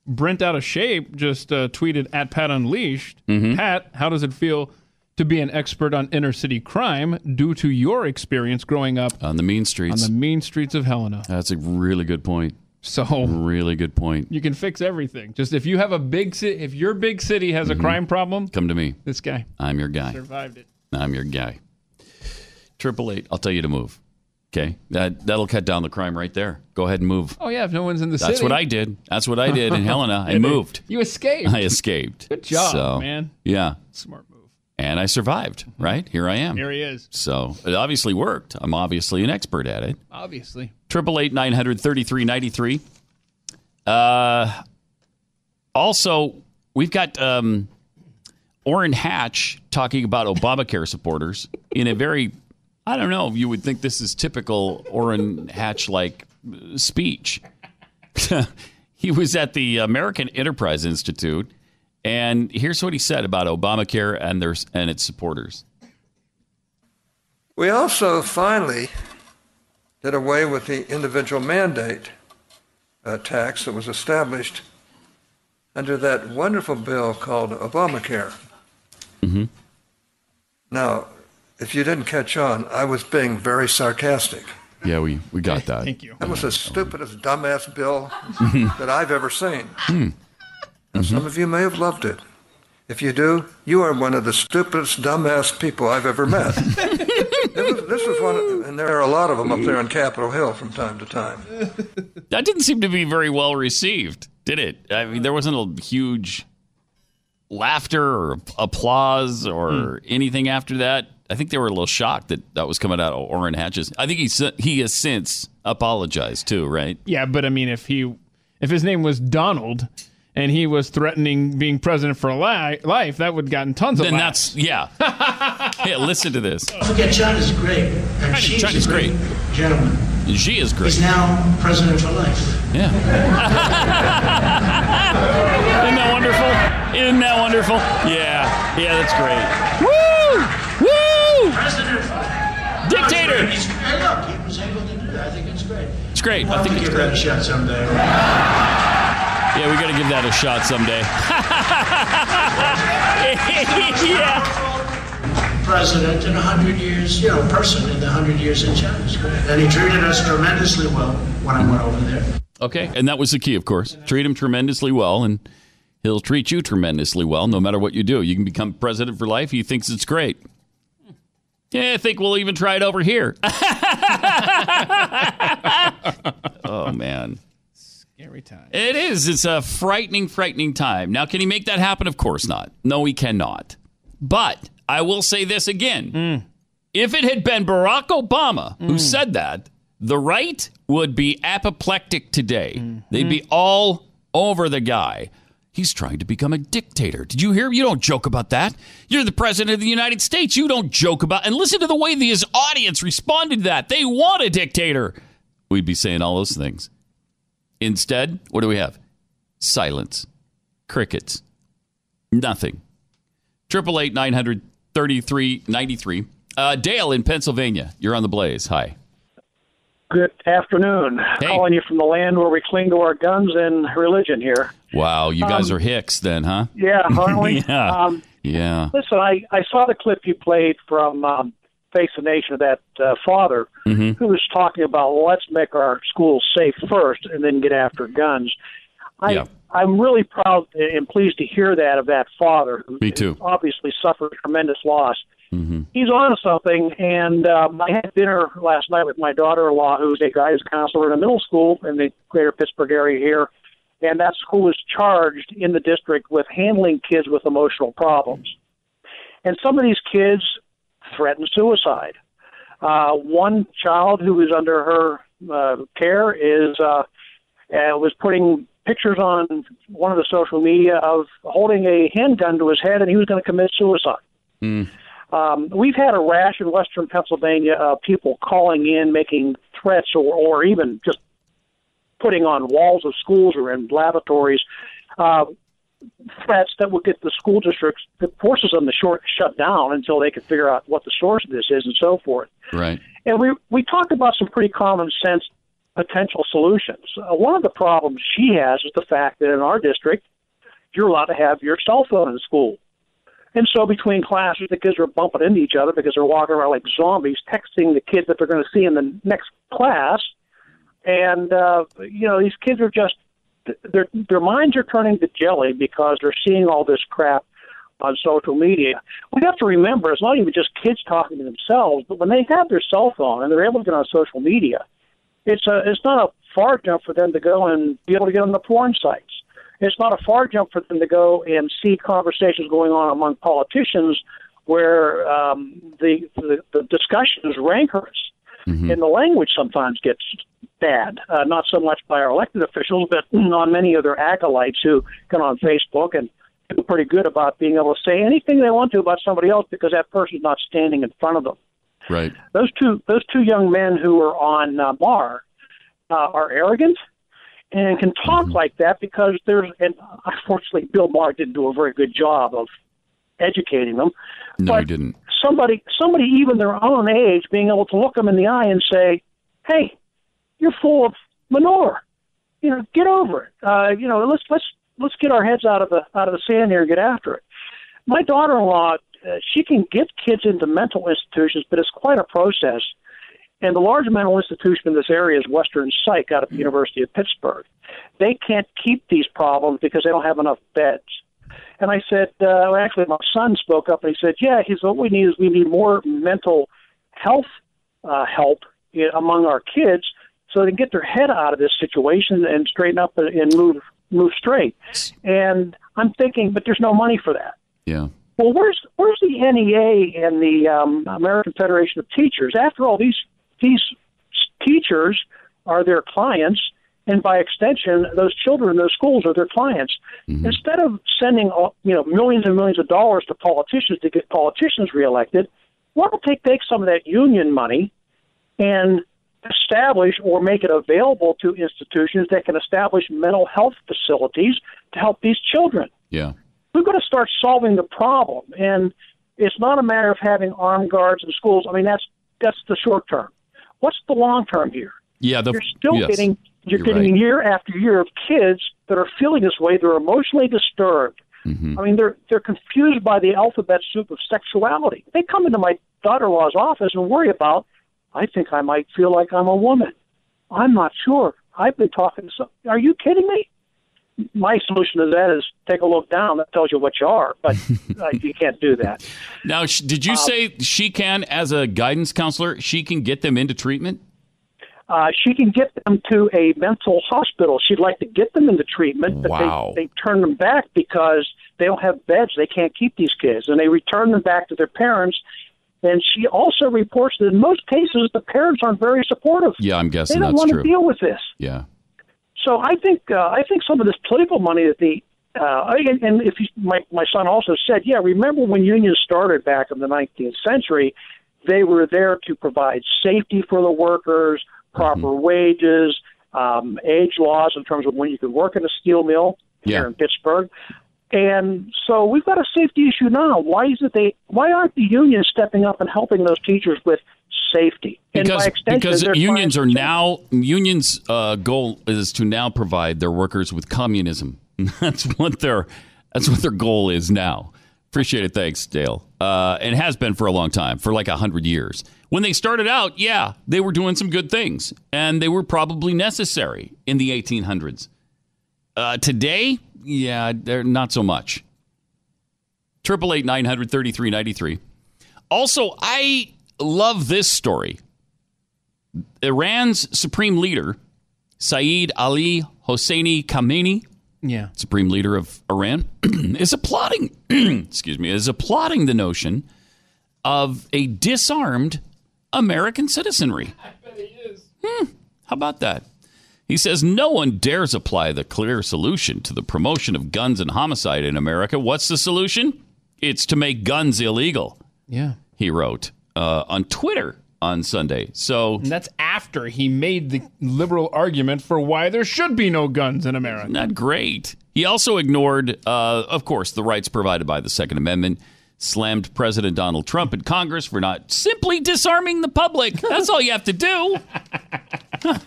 Brent out of shape just uh, tweeted at Pat Unleashed. Mm-hmm. Pat, how does it feel to be an expert on inner city crime due to your experience growing up on the mean streets, on the mean streets of Helena? That's a really good point. So really good point. you can fix everything. Just if you have a big city, if your big city has a crime problem, Come to me. this guy I'm your guy. survived it. I'm your guy. Triple eight. I'll tell you to move. Okay, that that'll cut down the crime right there. Go ahead and move. Oh yeah, if no one's in the That's city. That's what I did. That's what I did in Helena. I moved. You escaped. I escaped. Good job, So, man. Yeah, Smart move. and I survived. Right here I am. Here he is. So it obviously worked. I'm obviously an expert at it. Obviously. Triple eight nine hundred thirty three ninety three. Uh, also, we've got um, Orrin Hatch talking about Obamacare supporters in a very, I don't know, you would think this is typical Orrin Hatch like speech. he was at the American Enterprise Institute, and here's what he said about Obamacare and their and its supporters. We also finally did away with the individual mandate uh, tax that was established under that wonderful bill called Obamacare. Mm-hmm. Now, if you didn't catch on, I was being very sarcastic. Yeah, we, we got that. Thank you. That was the stupidest, dumbass bill that I've ever seen. Hmm. Some of you may have loved it. If you do, you are one of the stupidest, dumbass people I've ever met. this, was, this was one, of, and there are a lot of them up there on Capitol Hill from time to time. That didn't seem to be very well received, did it? I mean, there wasn't a huge laughter or applause or anything after that. I think they were a little shocked that that was coming out of Orrin Hatch's. I think he he has since apologized too, right? Yeah, but I mean, if he, if his name was Donald, and he was threatening being president for li- life, that would have gotten tons of. Then that's yeah. yeah, listen to this. Don't forget, China's great. And China- Xi's China's great, great. gentleman. She is great. He's now president for life. Yeah. Isn't that wonderful? Isn't that wonderful? Yeah. Yeah, that's great. Woo! Woo! President for life. Dictator. He's, hey, look, he was able to do that. I think it's great. It's great. We'll I think it's give that a shot someday. Yeah, we got to give that a shot someday. yeah. President in a 100 years, you know, person in the 100 years in China. Great. And he treated us tremendously well when I went over there. Okay, and that was the key, of course. Treat him tremendously well, and he'll treat you tremendously well, no matter what you do. You can become president for life. He thinks it's great. Yeah, I think we'll even try it over here. oh man. Scary time. It is. It's a frightening, frightening time. Now, can he make that happen? Of course not. No, he cannot. But I will say this again. Hmm. If it had been Barack Obama who hmm. said that, the right would be apoplectic today. Hmm. They'd be all over the guy. He's trying to become a dictator. Did you hear? You don't joke about that. You're the president of the United States. You don't joke about. And listen to the way his audience responded to that. They want a dictator. We'd be saying all those things. Instead, what do we have? Silence. Crickets. Nothing. Triple eight nine hundred thirty three ninety three. Uh, Dale in Pennsylvania. You're on the blaze. Hi. Good afternoon. Calling you from the land where we cling to our guns and religion here. Wow, you guys Um, are Hicks then, huh? Yeah, aren't we? yeah. Um, yeah. listen, I, I saw the clip you played from um, Face the Nation of that uh, father Mhm. who was talking about well, let's make our schools safe first and then get after guns. I, Yeah. I'm really proud and pleased to hear that of that father who Me too. obviously suffered tremendous loss. Mm-hmm. he's on to something. And um, I had dinner last night with my daughter-in-law, who's a guidance counselor in a middle school in the greater Pittsburgh area here. And that school is charged in the district with handling kids with emotional problems. And some of these kids threaten suicide. Uh, one child who is under her uh, care is uh, uh, was putting pictures on one of the social media of holding a handgun to his head, and he was going to commit suicide. Mm. Um, we've had a rash in Western Pennsylvania of people calling in, making threats, or, or even just putting on walls of schools or in lavatories uh, threats that would get the school districts that forces them to short shut down until they can figure out what the source of this is and so forth. Right. And we we talked about some pretty common sense potential solutions. Uh, one of the problems she has is the fact that in our district, you're allowed to have your cell phone in school. And so between classes, the kids are bumping into each other because they're walking around like zombies, texting the kids that they're going to see in the next class and uh, you know these kids are just their their minds are turning to jelly because they're seeing all this crap on social media. We have to remember it's not even just kids talking to themselves, but when they have their cell phone and they're able to get on social media, it's a it's not a far jump for them to go and be able to get on the porn sites. It's not a far jump for them to go and see conversations going on among politicians where um, the, the the discussion is rancorous Mm-hmm. and the language sometimes gets bad. Uh, not so much by our elected officials, but on many of their acolytes who get on Facebook and do pretty good about being able to say anything they want to about somebody else because that person's not standing in front of them. Right. Those two those two young men who are on uh, Maher uh, are arrogant and can talk Mm-hmm. like that because there's and unfortunately Bill Maher didn't do a very good job of educating them. No, he didn't. Somebody somebody even their own age being able to look them in the eye and say, "Hey, you're full of manure. You know, get over it. Uh, you know, let's let's let's get our heads out of the out of the sand here and get after it." My daughter-in-law, uh, she can get kids into mental institutions, but it's quite a process. And the large mental institution in this area is Western Psych out of the University of Pittsburgh. They can't keep these problems because they don't have enough beds. And I said, uh, well, actually, my son spoke up and he said, yeah, he said, what we need is we need more mental health uh, help among our kids so they can get their head out of this situation and straighten up and, and move move straight. And I'm thinking, but there's no money for that. Yeah. Well, where's where's the NEA and the um, American Federation of Teachers? After all, these these teachers are their clients, and by extension, those children in those schools are their clients. Mm-hmm. Instead of sending you know millions and millions of dollars to politicians to get politicians reelected, why don't they take some of that union money and establish or make it available to institutions that can establish mental health facilities to help these children? Yeah. we've got to start solving the problem. And it's not a matter of having armed guards in schools. I mean, that's that's the short term. What's the long term here? Yeah. The, you're still yes. getting you're, You're getting right. year after year of kids that are feeling this way. They're emotionally disturbed. Mm-hmm. I mean, they're they're confused by the alphabet soup of sexuality. They come into my daughter-in-law's office and worry about. I think I might feel like I'm a woman. I'm not sure. I've been talking to some. Are you kidding me? My solution to that is take a look down. That tells you what you are, but uh, you can't do that. Now, sh- did Um, you say she can, as a guidance counselor, she can get them into treatment? Uh, she can get them to a mental hospital. She'd like to get them into treatment, but Wow. they, they turn them back because they don't have beds. They can't keep these kids, and they return them back to their parents. And she also reports that in most cases, the parents aren't very supportive. Yeah, I'm guessing They don't want true. to deal with this. Yeah. So I think uh, I think some of this political money that the uh, and, and if you, my my son also said, yeah, remember when unions started back in the 19th century, they were there to provide safety for the workers, proper Mm-hmm. wages, um, age laws in terms of when you can work in a steel mill here in Pittsburgh. And so we've got a safety issue now. Why is it they? Why aren't the unions stepping up and helping those teachers with safety? and Because because unions are now unions' uh, goal is to now provide their workers with communism. That's what their that's what their goal is now. Appreciate it, thanks, Dale. Uh, and has been for a long time, for like a hundred years. When they started out, yeah, they were doing some good things, and they were probably necessary in the 1800s. Uh, today, yeah, they're not so much. Triple eight nine hundred thirty three ninety three. Also, I love this story. Iran's supreme leader, Saeed Ali Hosseini Khamenei, Yeah. supreme leader of Iran, is applauding. excuse me, is applauding the notion of a disarmed American citizenry. I bet he is. Hmm, how about that? He says no one dares apply the clear solution to the promotion of guns and homicide in America. What's the solution? It's to make guns illegal. Yeah. He wrote uh, on Twitter on Sunday. So And that's after he made the liberal argument for why there should be no guns in America. Not great. He also ignored, uh, of course, the rights provided by the Second Amendment, slammed President Donald Trump in Congress for not simply disarming the public. That's all you have to do.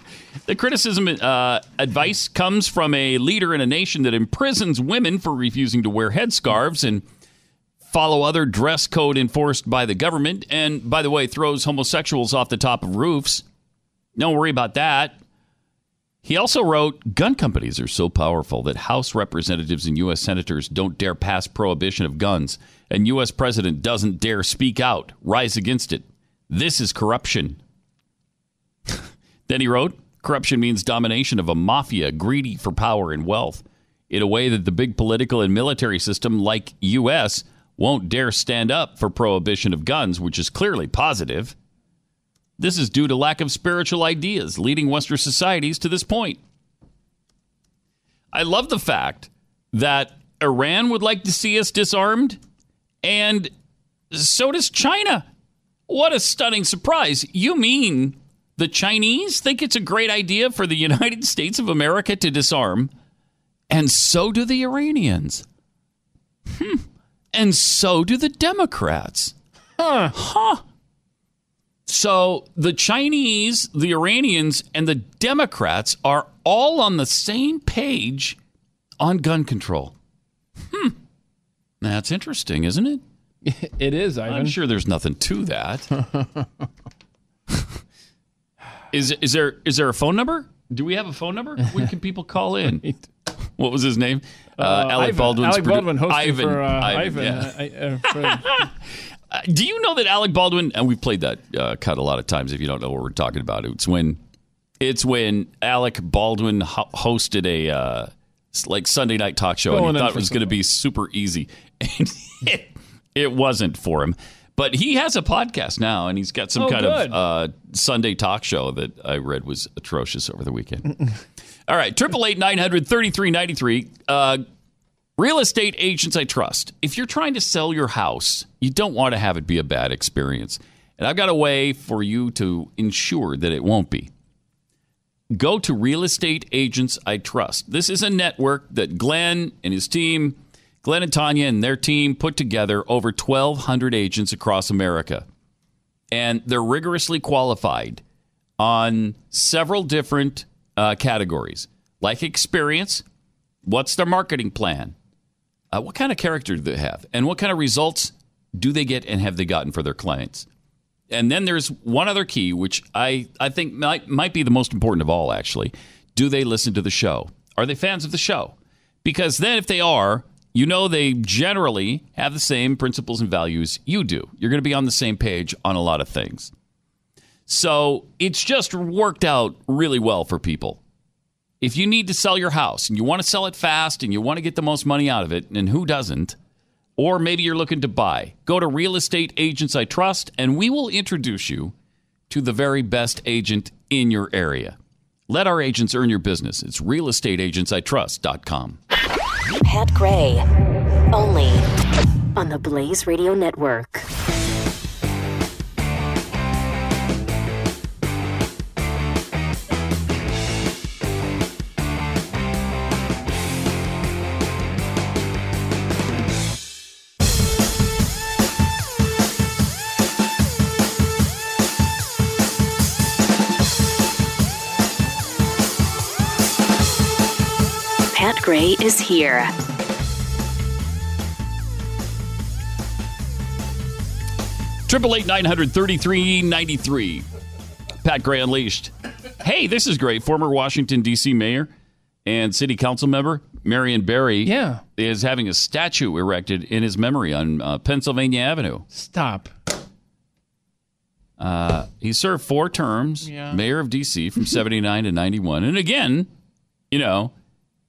The criticism uh, advice comes from a leader in a nation that imprisons women for refusing to wear headscarves and follow other dress code enforced by the government, and by the way, throws homosexuals off the top of roofs. Don't worry about that. He also wrote Gun companies are so powerful that House representatives and U.S. senators don't dare pass prohibition of guns, and U.S. president doesn't dare speak out, rise against it. This is corruption. then he wrote Corruption means domination of a mafia greedy for power and wealth in a way that the big political and military system like U.S. won't dare stand up for prohibition of guns, which is clearly positive. This is due to lack of spiritual ideas leading Western societies to this point. I love the fact that Iran would like to see us disarmed, and so does China. What a stunning surprise. You mean the Chinese think it's a great idea for the United States of America to disarm, and so do the Iranians. Hmm. And so do the Democrats. Huh. Huh. So the Chinese, the Iranians, and the Democrats are all on the same page on gun control. Hmm. That's interesting, isn't it? It is, Ivan. I'm sure there's nothing to that. is is there is there a phone number? Do we have a phone number? When can people call in? What was his name? Uh, Alec Ivan. Baldwin's Alec produ- Baldwin hosting Ivan. for uh, Ivan, Ivan. yeah. uh, I- uh, for- Uh, do you know that Alec Baldwin and we've played that uh, cut a lot of times if you don't know what we're talking about it's when it's when Alec Baldwin ho- hosted a uh, like Sunday night talk show and he thought it was going to be super easy and it, it wasn't for him but he has a podcast now and he's got some Oh, kind good. of uh, Sunday talk show that I read was atrocious over the weekend all right triple eight nine hundred thirty three ninety three uh, Real estate agents I trust. If you're trying to sell your house, you don't want to have it be a bad experience. And I've got a way for you to ensure that it won't be. Go to Real Estate Agents I Trust. This is a network that Glenn and his team, Glenn and Tanya and their team, put together over 1,200 agents across America. And they're rigorously qualified on several different uh, categories, like experience, what's their marketing plan, uh, what kind of character do they have, and what kind of results do they get and have they gotten for their clients. And then there's one other key, which I, I think might, might be the most important of all, actually. Do they listen to the show? Are they fans of the show? Because then, if they are, you know they generally have the same principles and values you do. You're going to be on the same page on a lot of things. So it's just worked out really well for people. If you need to sell your house and you want to sell it fast and you want to get the most money out of it, and who doesn't? Or maybe you're looking to buy, go to Real Estate Agents I Trust, and we will introduce you to the very best agent in your area. Let our agents earn your business. It's realestateagentsitrust.com. Pat Gray, only on the Blaze Radio Network. Gray is here. Triple eight nine hundred thirty three ninety three. Pat Gray Unleashed. Hey, this is great. Former Washington D.C. mayor and city council member Marion Barry. Yeah. is having a statue erected in his memory on uh, Pennsylvania Avenue. Stop. Uh, he served four terms, Yeah. mayor of D.C. from 79 to 91. And again, you know,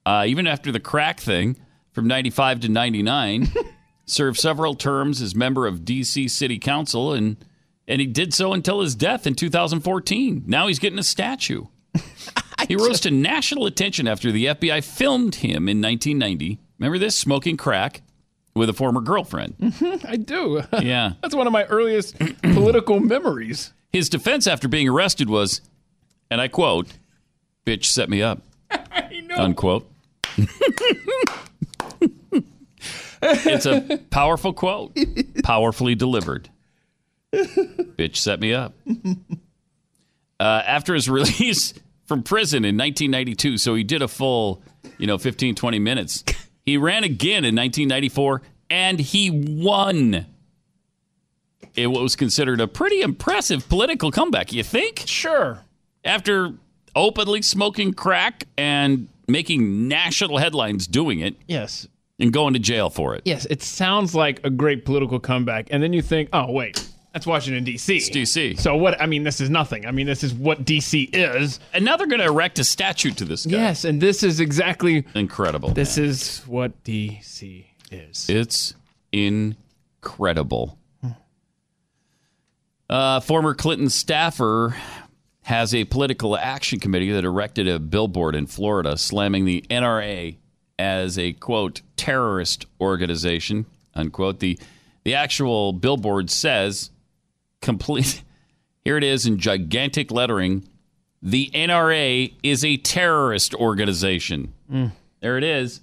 uh, even after the crack thing from 95 to 99, served several terms as member of D.C. City Council, and, and he did so until his death in 2014. Now he's getting a statue. he rose to national attention after the FBI filmed him in 1990. Remember this? Smoking crack with a former girlfriend. I do. Yeah. That's one of my earliest political memories. His defense after being arrested was, and I quote, bitch set me up. I know. Unquote. It's a powerful quote, powerfully delivered. bitch set me up. Uh, after his release from prison in 1992, so he did a full, you know, 15, 20 minutes. He ran again in 1994 and he won. It was considered a pretty impressive political comeback, you think? Sure. After openly smoking crack and making national headlines doing it Yes. and going to jail for it. Yes, it sounds like a great political comeback, and then you think, oh wait, that's Washington D.C. It's D.C. So what? I mean, this is nothing. I mean, this is what D.C. is. And now they're going to erect a statue to this guy. Yes, and this is exactly Incredible. this is what D.C. is. It's incredible. Uh, former Clinton staffer has a political action committee that erected a billboard in Florida slamming the NRA as a quote terrorist organization unquote. The the actual billboard says complete. Here it is in gigantic lettering. The NRA is a terrorist organization. Mm. There it is.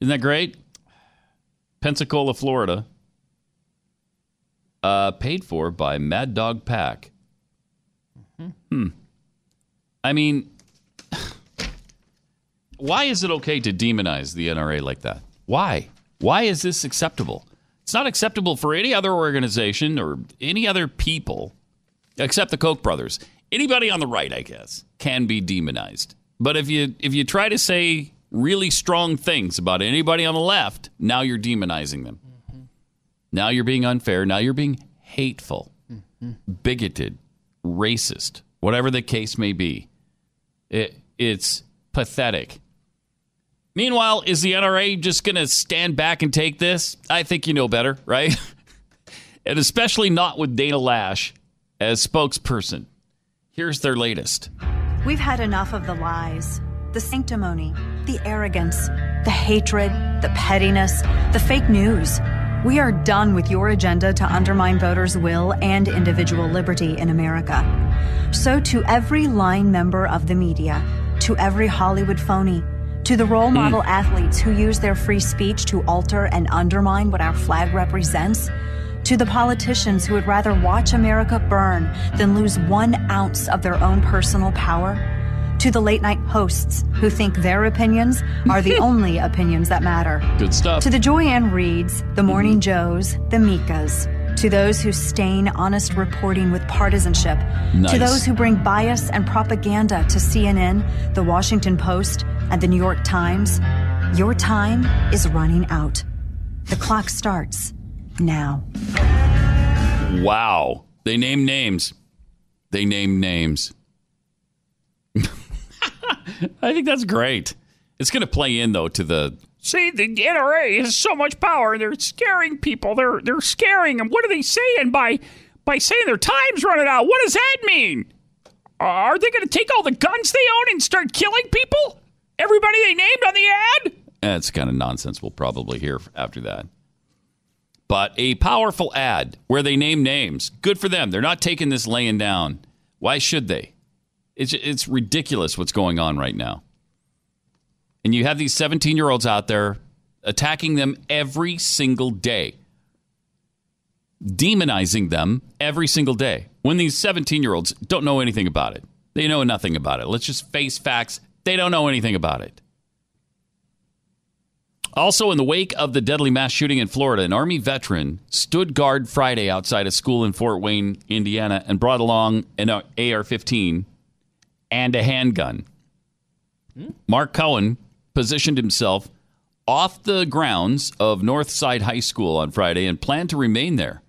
Isn't that great? Pensacola, Florida. Uh, paid for by Mad Dog PAC. Hmm. I mean, why is it okay to demonize the NRA like that? Why? Why is this acceptable? It's not acceptable for any other organization or any other people except the Koch brothers. Anybody on the right, I guess, can be demonized. But if you if you try to say really strong things about anybody on the left, now you're demonizing them. Now you're being unfair. Now you're being hateful, bigoted, racist, whatever the case may be. It, it's pathetic. Meanwhile, is the NRA just going to stand back and take this? I think you know better, right? and especially not with Dana Loesch as spokesperson. Here's their latest. We've had enough of the lies, the sanctimony, the arrogance, the hatred, the pettiness, the fake news. We are done with your agenda to undermine voters' will and individual liberty in America. So, to every line member of the media, to every Hollywood phony, to the role model mm. athletes who use their free speech to alter and undermine what our flag represents, to the politicians who would rather watch America burn than lose one ounce of their own personal power, to the late night hosts who think their opinions are the only opinions that matter. Good stuff. To the Joy-Ann Reids, the Morning mm-hmm. Joes, the Mikas, to those who stain honest reporting with partisanship, Nice. to those who bring bias and propaganda to CNN, the Washington Post, and the New York Times, your time is running out. The clock starts now. Wow. They name names. They name names. I think that's great. It's going to play in though to the See, the NRA has so much power. They're scaring people. They're they're scaring them. What are they saying by by saying their time's running out? What does that mean? Are they going to take all the guns they own and start killing people? Everybody they named on the ad? That's kind of nonsense. We'll probably hear after that. But a powerful ad where they name names. Good for them. They're not taking this laying down. Why should they? It's it's ridiculous what's going on right now. And you have these 17 year olds out there attacking them every single day, demonizing them every single day. When these 17 year olds don't know anything about it, they know nothing about it. Let's just face facts. They don't know anything about it. Also, in the wake of the deadly mass shooting in Florida, an Army veteran stood guard Friday outside a school in Fort Wayne, Indiana, and brought along an AR 15 and a handgun. Mark Cohen positioned himself off the grounds of Northside High School on Friday and planned to remain there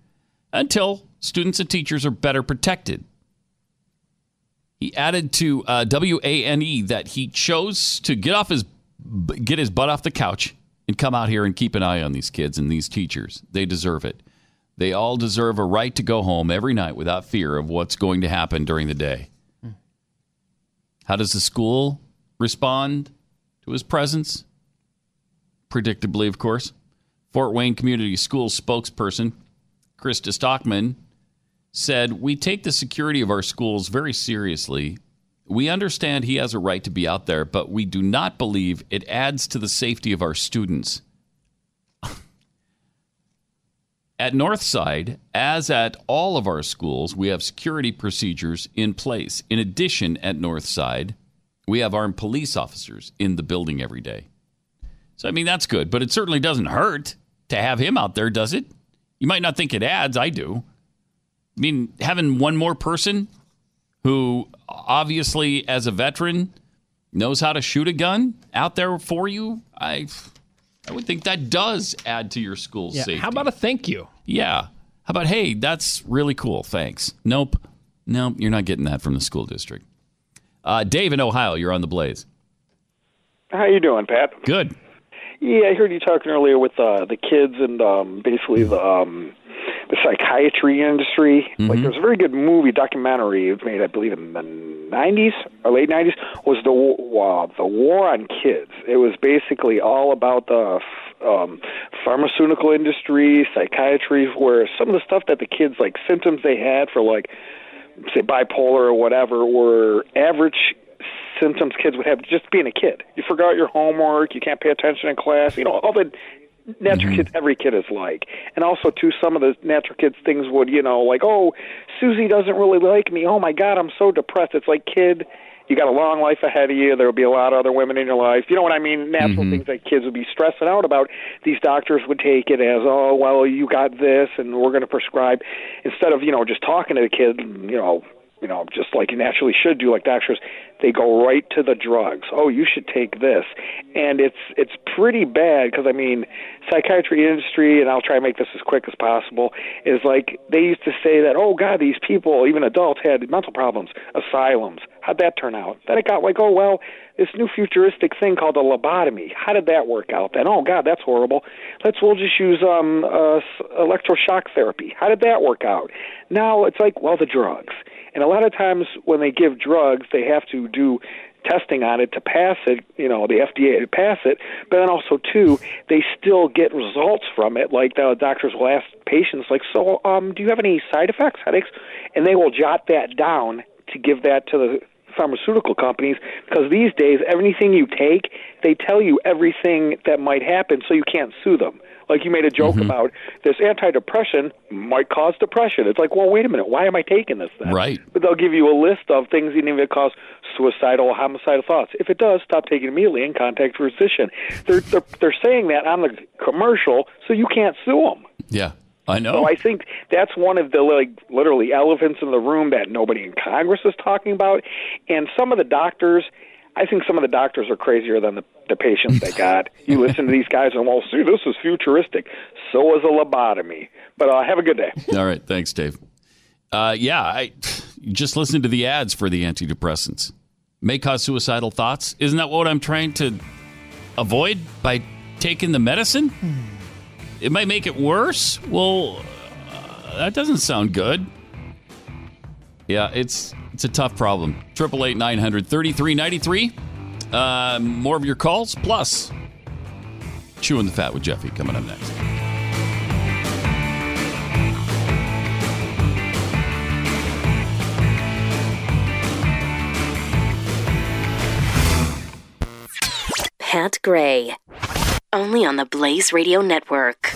until students and teachers are better protected. He added to uh, WANE that he chose to get off his get his butt off the couch and come out here and keep an eye on these kids and these teachers. They deserve it. They all deserve a right to go home every night without fear of what's going to happen during the day. How does the school respond to his presence? Predictably, of course. Fort Wayne Community Schools spokesperson Krista Stockman said, We take the security of our schools very seriously. We understand he has a right to be out there, but we do not believe it adds to the safety of our students. At Northside, as at all of our schools, we have security procedures in place. In addition, at Northside, we have armed police officers in the building every day. So, I mean, that's good, but it certainly doesn't hurt to have him out there, does it? You might not think it adds. I do. I mean, having one more person who obviously, as a veteran, knows how to shoot a gun out there for you, I, I would think that does add to your school's Yeah, safety. how about a thank you? Yeah. How about, hey, that's really cool. Thanks. Nope. Nope. You're not getting that from the school district. Uh, Dave in Ohio, you're on the blaze. How you doing, Pat? Good. Yeah, I heard you talking earlier with uh, the kids and um, basically the um, the psychiatry industry. Like, there's a very good movie documentary. It was made, I believe, in the '90s or late '90s. Was the uh, the war on kids? It was basically all about the um, pharmaceutical industry, psychiatry, where some of the stuff that the kids like symptoms they had for like say bipolar or whatever were average symptoms kids would have just being a kid. You forgot your homework, you can't pay attention in class, you know, all the natural mm-hmm. kids every kid is like. And also too some of the natural kids things would, you know, like, Oh, Susie doesn't really like me. Oh my god, I'm so depressed. It's like kid you got a long life ahead of you. There will be a lot of other women in your life. You know what I mean? Natural mm-hmm. things that kids would be stressing out about. These doctors would take it as, oh, well, you got this, and we're going to prescribe. Instead of you know just talking to the kid, you know, you know, just like you naturally should do, like doctors, they go right to the drugs. Oh, you should take this, and it's it's pretty bad because I mean, psychiatry industry, and I'll try to make this as quick as possible. Is like they used to say that, oh God, these people, even adults, had mental problems, asylums. How'd that turn out? Then it got like, oh well, this new futuristic thing called a lobotomy. How did that work out? Then, oh God, that's horrible. Let's we'll just use um uh, electroshock therapy. How did that work out? Now it's like, well, the drugs. And a lot of times when they give drugs, they have to do testing on it to pass it, you know, the FDA to pass it, but then also too, they still get results from it. Like the doctors will ask patients, like, so, um, do you have any side effects, headaches? And they will jot that down to give that to the pharmaceutical companies because these days everything you take they tell you everything that might happen so you can't sue them like you made a joke mm-hmm. about this antidepressant might cause depression it's like well wait a minute why am i taking this then Right. but they'll give you a list of things even if it cause suicidal or homicidal thoughts if it does stop taking it immediately and contact your physician they're they're, they're saying that on the commercial so you can't sue them Yeah. I know. so I think that's one of the like literally elephants in the room that nobody in Congress is talking about. And some of the doctors, I think some of the doctors are crazier than the, the patients they got. you listen to these guys and well, see, this is futuristic. So is a lobotomy. But uh, have a good day. All right. Thanks, Dave. Uh, yeah, I just listen to the ads for the antidepressants. May cause suicidal thoughts. Isn't that what I'm trying to avoid by taking the medicine? It might make it worse. Well, uh, that doesn't sound good. Yeah, it's it's a tough problem. Triple eight nine hundred thirty three ninety three. Uh, more of your calls plus chewing the fat with Jeffy coming up next. Pat Gray. Only on the Blaze Radio Network.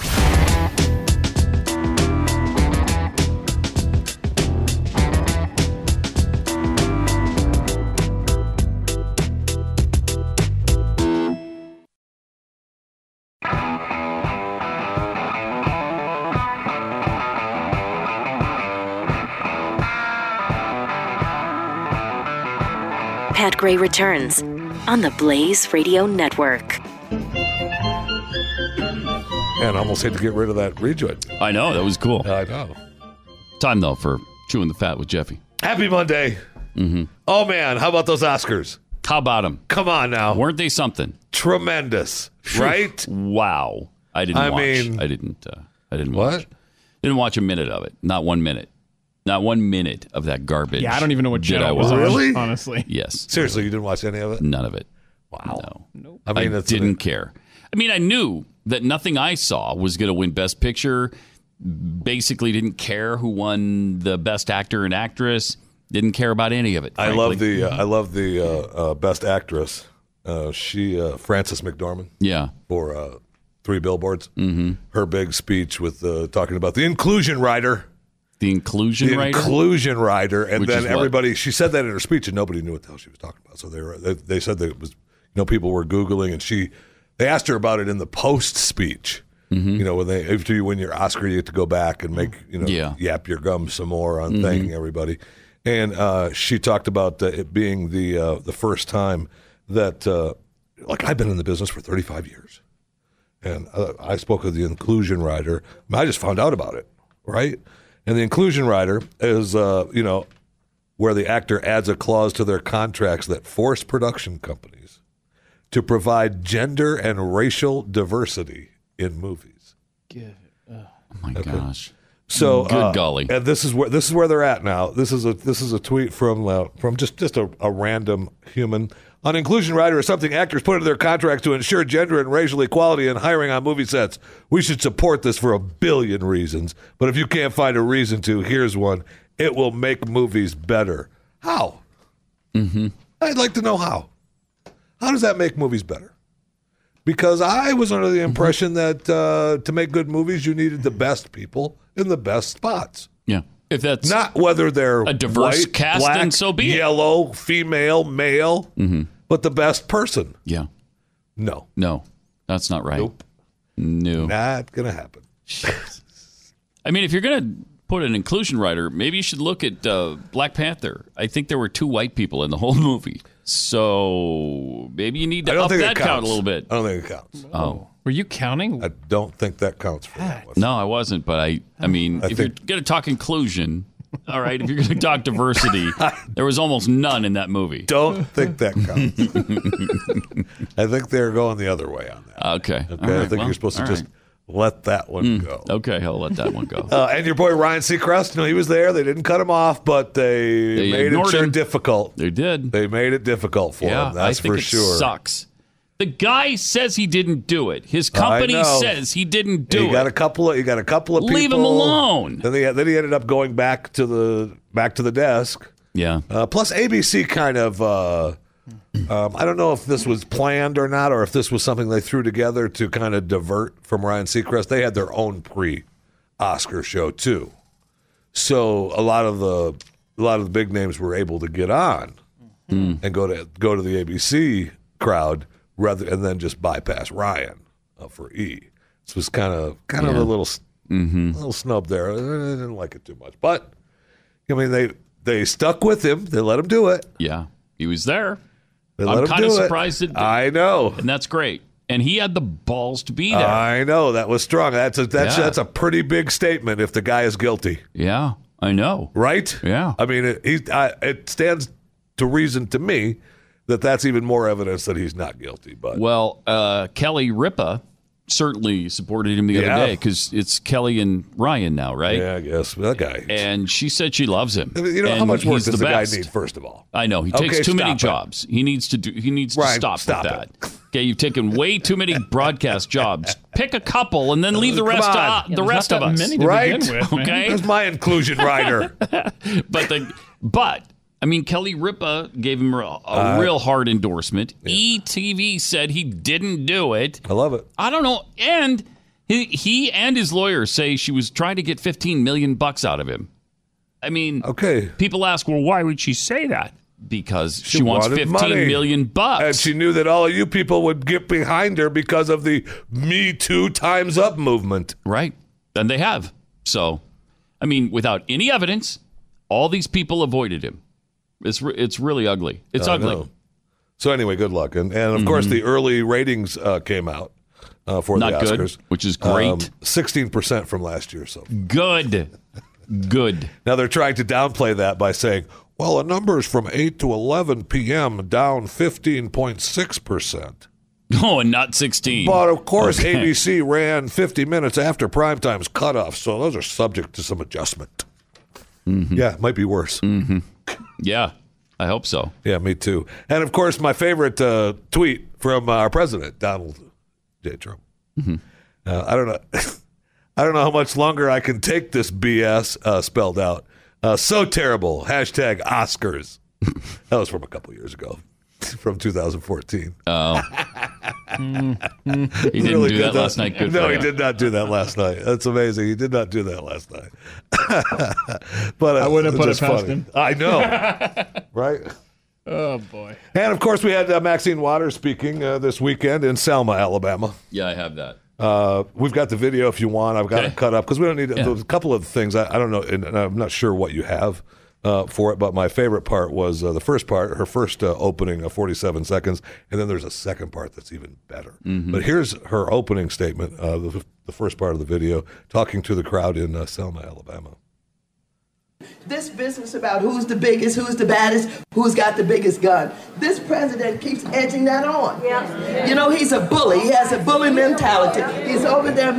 Gray returns on the Blaze Radio Network. And I almost had to get rid of that rejoin. I know that was cool. I know. Time though for chewing the fat with Jeffy. Happy Monday. Mm-hmm. Oh man, how about those Oscars? How about them? Come on now. Weren't they something? Tremendous, right? wow. I didn't I watch. mean- I didn't. Uh, I didn't What? watch. Didn't watch a minute of it. Not one minute. Not one minute of that garbage. Yeah, I don't even know what did channel I it was watch. on, Really? honestly. Yes. Seriously, you didn't watch any of it? None of it. Wow. No. I mean, I didn't care. I mean, I knew that nothing I saw was going to win Best Picture. Basically, didn't care who won the Best Actor and Actress. Didn't care about any of it. I frankly. love the uh, I love the uh, uh, best actress. Uh, she uh, Frances McDormand Yeah. for uh, Three Billboards. Mm-hmm. Her big speech with uh, talking about the inclusion rider. The inclusion the rider? inclusion rider, and Which then everybody. She said that in her speech, and nobody knew what the hell she was talking about. So they were they, they said that it was you know people were googling, and she they asked her about it in the post speech. Mm-hmm. You know when they after you win your Oscar, you get to go back and make you know Yeah. yap your gums some more on Mhm. thanking everybody. and uh, she talked about uh, it being the uh, the first time that uh, like I've been in the business for 35 years, and uh, I spoke of the inclusion rider. I just found out about it, right? And the inclusion rider is uh, you know where the actor adds a clause to their contracts that force production companies to provide gender and racial diversity in movies. Oh my gosh. So good uh, golly. and this is where this is where they're at now. This is a this is a tweet from uh, from just just a, a random human. On inclusion rider is something actors put into their contracts to ensure gender and racial equality in hiring on movie sets. We should support this for a billion reasons, but if you can't find a reason to, here's one: it will make movies better. How? Mm-hmm. I'd like to know how. How does that make movies better? Because I was under Mm-hmm. the impression that uh, to make good movies, you needed the best people in the best spots. Yeah. If that's not whether they're a diverse white, cast, black, then so be it. yellow, female, male, Mm-hmm. but the best person. Yeah. No, No, that's not right. Nope. No. not gonna happen. I mean, if you're going to put an inclusion rider, maybe you should look at uh, Black Panther. I think there were two white people in the whole movie. So maybe you need to up that it count a little bit. I don't think it counts. Oh. Were you counting? I don't think that counts for that one. No, I wasn't. But I, I mean, I if you're going to talk inclusion, all right, if you're going to talk diversity, there was almost none in that movie. Don't think that counts. I think they're going the other way on that. Okay. Okay, All I think well, you're supposed to just right. let that one Mm, go. Okay, I'll let that one go. Uh, and your boy Ryan Seacrest, no, he was there. They didn't cut him off, but they, They made it sure him. difficult. They did. They made it difficult for yeah, him. That's I think for it sure. sucks. The guy says he didn't do it. His company says he didn't do you it. got a couple of you got a couple of people. Leave him alone. Then he then he ended up going back to the back to the desk. Yeah. Uh, plus, ABC kind of. Uh, um, I don't know if this was planned or not, or if this was something they threw together to kind of divert from Ryan Seacrest. They had their own pre-Oscar show too, so a lot of the a lot of the big names were able to get on and go to go to the ABC crowd rather and then just bypass Ryan uh, for E. This was kind of kind of a little Mm-hmm. a little snub there. I didn't like it too much, but I mean they they stuck with him. They let him do it. Yeah, he was there. They let I'm kind of it. surprised that I know. and that's great. And he had the balls to be there. I know that was strong. That's a that's Yeah. that's a pretty big statement if the guy is guilty, yeah, I know. right? Yeah. I mean, it, he I, it stands to reason to me that that's even more evidence that he's not guilty. But Well, uh, Kelly Ripa certainly supported him the Yeah. other day because it's Kelly and Ryan now, right? yeah, I guess that guy. And she said she loves him. I mean, you know how much work he's does the, guy best. need? First of all, I know he Okay, takes too many it. jobs. He needs to do. He needs to stop, stop with that. Okay, you've taken way too many broadcast jobs. Pick a couple and then leave the rest. on. To, Yeah, the rest not of that us. many to right? begin with, man. Okay. There's my inclusion rider. but the but I mean Kelly Ripa gave him a, a Uh, real hard endorsement. ETV said he didn't do it. I love it. I don't know, and he, he and his lawyer say she was trying to get 15 million bucks out of him. I mean, Okay, people ask, well, why would she say that? Because she, She wants fifteen million money. bucks. and she knew that all of you people would get behind her because of the Me Too Times Up movement. Right. And they have. So, I mean, without any evidence, all these people avoided him. It's re- it's really ugly. It's I ugly. know. So anyway, good luck, and and of course the early ratings uh, came out uh, for Mm-hmm. Not the good, Oscars, which is great. Sixteen percent from last year. So Good. Good. now they're trying to downplay that by saying, well, the numbers from eight to eleven p.m. down fifteen point six percent. Oh, and not 16. But of course, Okay. ABC ran 50 minutes after primetime's cutoff, so those are subject to some adjustment. Mm-hmm. Yeah, it might be worse. Yeah, I hope so. Yeah, me too. And of course, my favorite uh, tweet from our president, Donald J. Trump. Mm-hmm. Uh, I don't know. I don't know how much longer I can take this BS uh, spelled out. Uh, so terrible. Hashtag Oscars. that was from a couple years ago, from 2014. Oh. he didn't Really do good, that though. last night. Good no, for he him. did not do that last night. That's amazing. He did not do that last night. but uh, I wouldn't it's put it past funny. him. I know, right? Oh boy. And of course, we had uh, Maxine Waters speaking uh, this weekend in Selma, Alabama. Yeah, I have that. Uh, we've got the video if you want. I've got Okay. it cut up because we don't need Yeah. a couple of things. I, I don't know, and, and I'm not sure what you have. Uh, for it. But my favorite part was uh, the first part, her first uh, opening of 47 seconds, and then there's a second part that's even better. Mhm. But here's her opening statement, uh, the, the first part of the video, talking to the crowd in uh, Selma, Alabama. This business about who's the biggest, who's the baddest, who's got the biggest gun. This president keeps edging that on. You know, he's a bully. He has a bully mentality. He's over there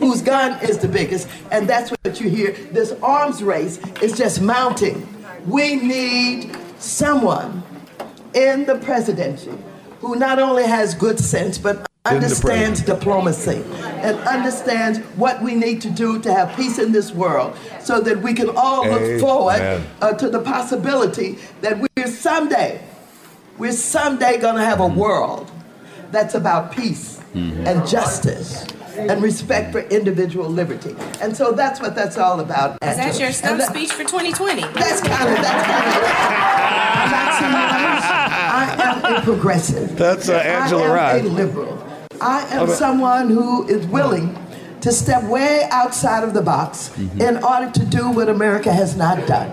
whose gun is the biggest. And that's what you hear. This arms race is just mounting. We need someone in the presidency who not only has good sense, but understands diplomacy and understands what we need to do to have peace in this world so that we can all look Amen. forward uh, to the possibility that we're someday, we're someday going to have a world that's about peace and justice and respect for individual liberty. And so that's what that's all about. Is that your stump that- speech for 2020? That's kind of, that's kind of I am a progressive. That's, uh, Angela I am Rye. a liberal. I am Okay. someone who is willing to step way outside of the box Mm-hmm. in order to do what America has not done.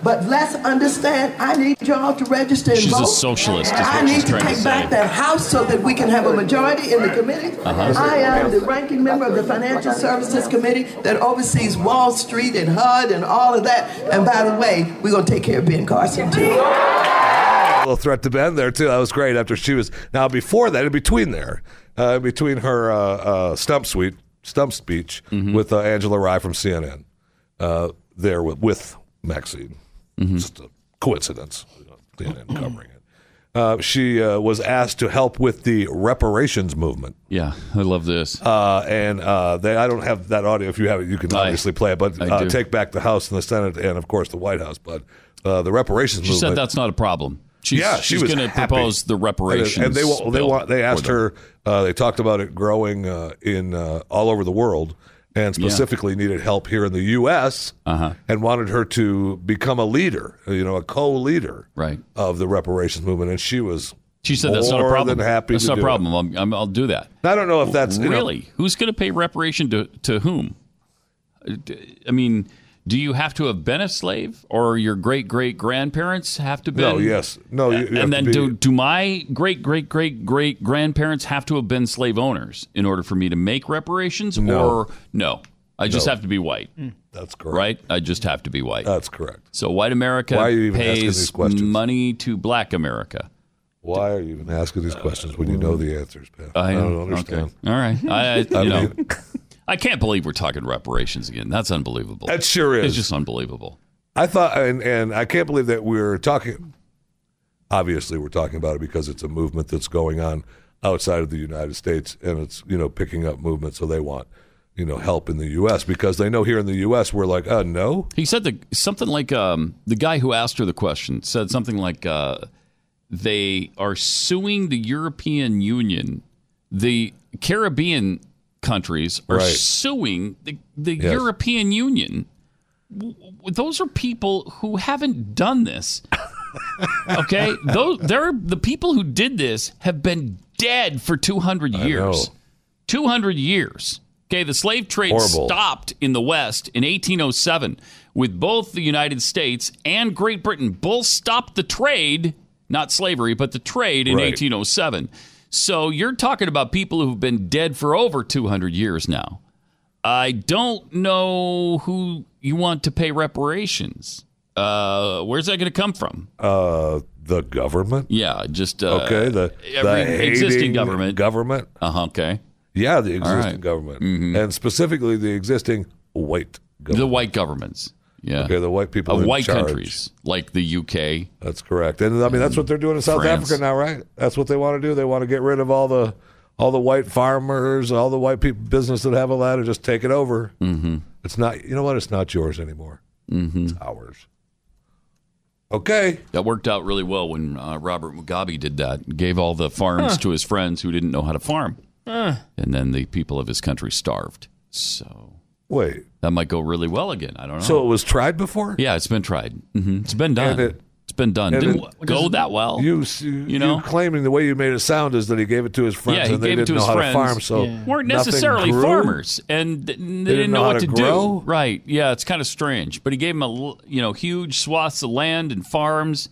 But let's understand, I need y'all to register and She's a socialist, is I need she's to trying to take back that house so that we can have a majority in the committee. Uh-huh. I am the ranking member of the Financial Services Committee that oversees Wall Street and HUD and all of that. And by the way, we're going to take care of Ben Carson too. A little threat to Ben there too. That was great. After she was now before that, in between there, uh, between her uh, uh, stump suite, stump speech Mm-hmm. with uh, Angela Rye from CNN, uh, there with, with Maxine. Mm-hmm. Just a coincidence. CNN covering it. Uh, she uh, was asked to help with the reparations movement. Yeah, I love this. Uh, and uh, they, I don't have that audio. If you have it, you can I- obviously play it. But uh, take back the House and the Senate, and of course the White House. But uh, the reparations She movement. said that's not a problem. She's, yeah, she she's was going to propose the reparations. and they they want they asked her. Uh, they talked about it growing uh, in uh, all over the world, and Yeah. specifically needed help here in the U.S. Uh-huh. and wanted her to become a leader, you know, a co-leader right. of the reparations movement. And she was She said that's not a problem. Than happy that's not a problem. I'm, I'm, I'll do that. I don't know if that's you know, really who's going to pay reparation to to whom? I mean, do you have to have been a slave, or your great great grandparents have to be? No, yes. No, you- you and then be- do do my great great great great grandparents have to have been slave owners in order for me to make reparations? No. Or no, I just No. have to be white. Mm. That's correct. Right? I just have to be white. That's correct. So white America Why are you even asking pays these questions? money to black America. Why are you even asking these questions when you uh, know the answers, Pat? I, don't understand. Okay. All right. I, I, you I know, mean- I can't believe we're talking reparations again. That's unbelievable. That sure is. It's just unbelievable. I thought, and, and I can't believe that we're talking. Obviously, we're talking about it because it's a movement that's going on outside of the United States, and it's you know picking up movement. So they want you know help in the U.S. because they know here in the U.S. we're like, uh, no, He said the, something like um, the guy who asked her the question said something like uh, they are suing the European Union. The Caribbean countries are Right. suing the, the Yes. European Union. Those are people who haven't done this. okay, those they're the people who did this have been dead for 200 years. 200 years. Okay, the slave trade Horrible. stopped in the West in 1807 with both the United States and Great Britain. Both stopped the trade, not slavery, but the trade in Right. 1807. So you're talking about people who've been dead for over 200 years now. I don't know who you want to pay reparations. Uh, where's that going to come from? uh, the government. Yeah, just uh, okay, the, the existing government. government. Uh huh. Okay. Yeah, the existing right. Mm-hmm. government, and specifically the existing white government. The white governments. Yeah. Okay, the white people of in white charge. countries like the UK. That's correct. And I mean that's what they're doing in South France. Africa now, right? That's what they want to do. They want to get rid of all the all the white farmers, all the white people business that have a land and just take it over. Mm-hmm. It's not you know what? It's not yours anymore. Mm-hmm. It's ours. Okay. That worked out really well when uh, Robert Mugabe did that. Gave all the farms Huh. to his friends who didn't know how to farm, Uh, and then the people of his country starved. So Wait. that might go really well again. I don't know. So it was tried before? yeah, it's been tried. hmm It's been done. And it- it's been done. And Didn't it- go that well. You, you, know? claiming the way you made it sound is that he gave it to his friends yeah, he and they gave it didn't to know his how friends. to farm, so weren't necessarily grew? farmers, and th- they, didn't, know, how what to to, grow? do. Right? Yeah, it's kind of strange. But he gave them a you know huge swaths of land and farms.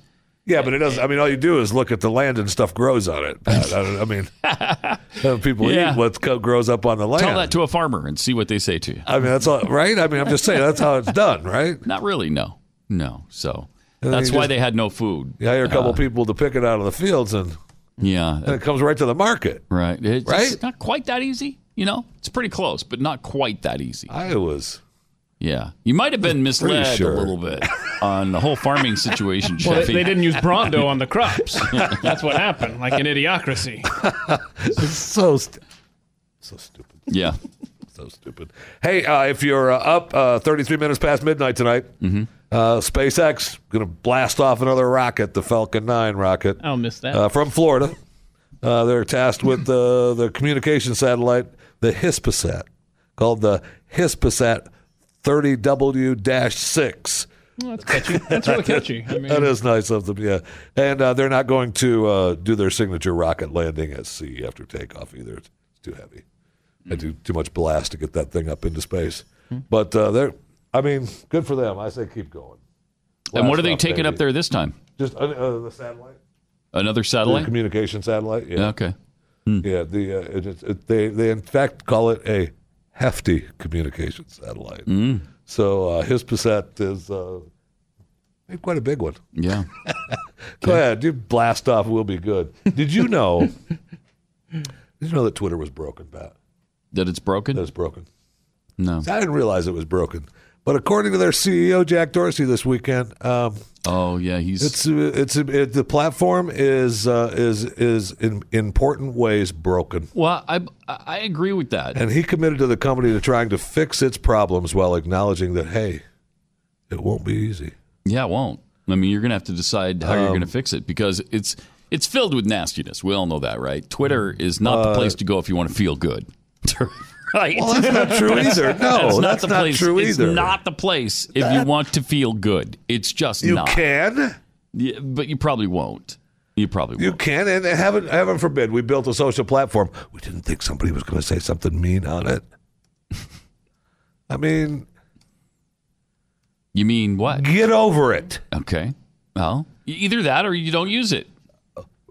Yeah, but it doesn't. I mean, all you do is look at the land and stuff grows on it. I, I mean, uh, people Yeah. eat what grows up on the land. Tell that to a farmer and see what they say to you. I mean, that's all right. I mean, I'm just saying that's how it's done, right? Not really. No, no. So that's why just- they had no food. You hire a couple Uh, people to pick it out of the fields, and Yeah, and it comes right to the market. right. It's Right? not quite that easy. You know, it's pretty close, but not quite that easy. I was. Yeah, you might have been misled sure. a little bit on the whole farming situation. Well, they, they didn't use Brawndo on the crops. That's what happened, like an idiocracy. So st- so stupid. Yeah. So stupid. Hey, uh, if you're uh, up uh, 33 minutes past midnight tonight, Mm-hmm. uh, SpaceX going to blast off another rocket, the Falcon 9 rocket. I'll miss that. uh, from Florida. Uh, they're tasked with the the communication satellite, the Hispasat, called the Hispasat 30W-6. Well, that's catchy. That's really catchy. I mean, that is nice of them, yeah. And uh, they're not going to uh, do their signature rocket landing at sea after takeoff either. It's too heavy. I do too much blast to get that thing up into space. But uh, they're, I mean, good for them. I say keep going. and what are they off, taking up there this time? Just uh, uh, the satellite. Another The satellite? communication satellite. Yeah. Okay. Yeah. The uh, it, it, it, they they in fact call it a hefty communication satellite. Mm. So uh, Hispasat is uh, quite a big one. Yeah. Go ahead, you blast off. We'll be good. Did you know? did you know that Twitter was broken, Pat? That it's broken? That it's broken. No. I didn't realize it was broken. But according to their CEO Jack Dorsey this weekend, um, oh yeah, he's it's it's it, the platform is uh, is is in important ways broken. Well, I I agree with that. And he committed to the company to trying to fix its problems while acknowledging that hey, it won't be easy. Yeah, it won't. I mean, you're going to have to decide how you're Um, going to fix it because it's it's filled with nastiness. We all know that, right? Twitter is not the Uh, place to go if you want to feel good. right? Well, that's not true either. No, that's not the not place. true it's either. not the place if you want to feel good. It's just You not. can. Yeah, but you probably won't. You probably You won't. can, and heaven, heaven forbid, we built a social platform. We didn't think somebody was going to say something mean on it. I mean, You mean what? get over it. Okay. Well, either that or you don't use it.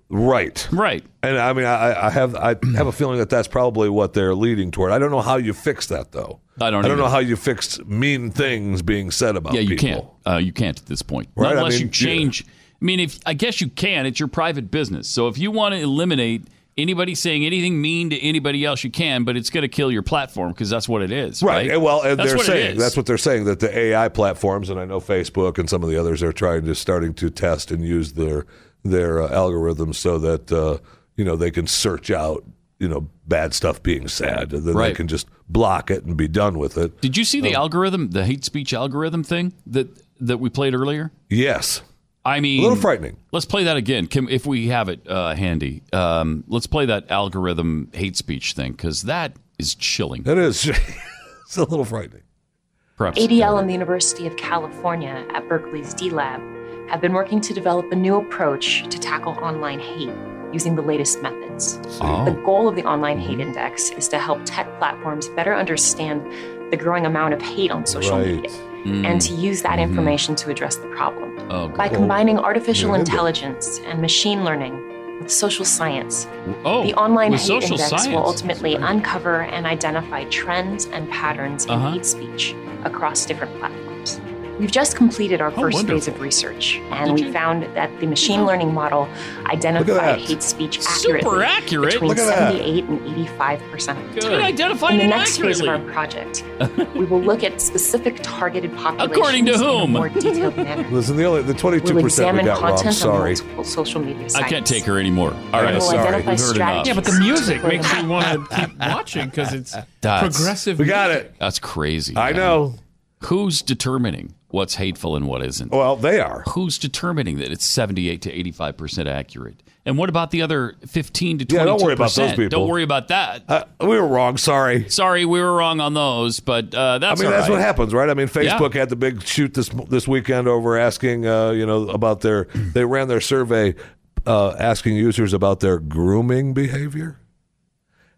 Right. Right. And I mean, I, I have I have a feeling that that's probably what they're leading toward. I don't know how you fix that though. I don't I don't either. know how you fix mean things being said about yeah, you people. can't. Uh, you can't at this point. Right, Not I unless mean, you change. I mean, if I guess you can. It's your private business. So if you want to eliminate anybody saying anything mean to anybody else, you can. But it's going to kill your platform because that's what it is. Right. Right. And Well, and That's they're saying that's what they're saying that the AI platforms, and I know Facebook and some of the others are trying to starting to test and use their their uh, algorithms so that uh, you know they can search out you know bad stuff being said, and then they can just block it and be done with it. Did you see the algorithm, the hate speech algorithm thing that that we played earlier? Yes. I mean, A little frightening. Let's play that again, Kim, if we have it uh, handy. Um, let's play that algorithm hate speech thing because that is chilling. It is. it's a little frightening. Perhaps. ADL and the University of California at Berkeley's D Lab have been working to develop a new approach to tackle online hate using the latest methods. Oh. The goal of the Online Hate Index is to help tech platforms better understand the growing amount of hate on social Right. media Mm. and to use that Mhm. information to address the problem. Oh, By combining artificial Yeah. intelligence and machine learning with social science, Oh, the Online Hate Index science. will ultimately uncover and identify trends and patterns in Uh-huh. hate speech across different platforms. We've just completed our Oh, first phase of research, and Did we you? found that the machine learning model identified hate speech accurately. Super accurately accurate. between Look at that. 78 and 85 percent of the Good. time. It identified in the it next phase of our project, we will look at specific targeted populations According to in a whom? more detailed manner. Listen, the only the twenty two We'll percent we got wrong. content on Sorry. multiple social media I can't take her anymore. All Yeah, We'll sorry. identify We've heard enough. Yeah, but the music makes me want to keep watching because it's That's- progressive. We got it. That's crazy. I man. know. Who's determining what's hateful and what isn't. Well, they are. Who's determining that it's 78 to 85 percent accurate? And what about the other 15 to 22 Yeah, don't worry about those people. Don't worry about that. Uh, we were wrong. Sorry. Sorry, we were wrong on those, but uh, that's I mean, all that's right. what happens, right? I mean. Facebook had the big shoot this this weekend over asking, uh, you know, about their. They ran their survey uh, asking users about their grooming behavior,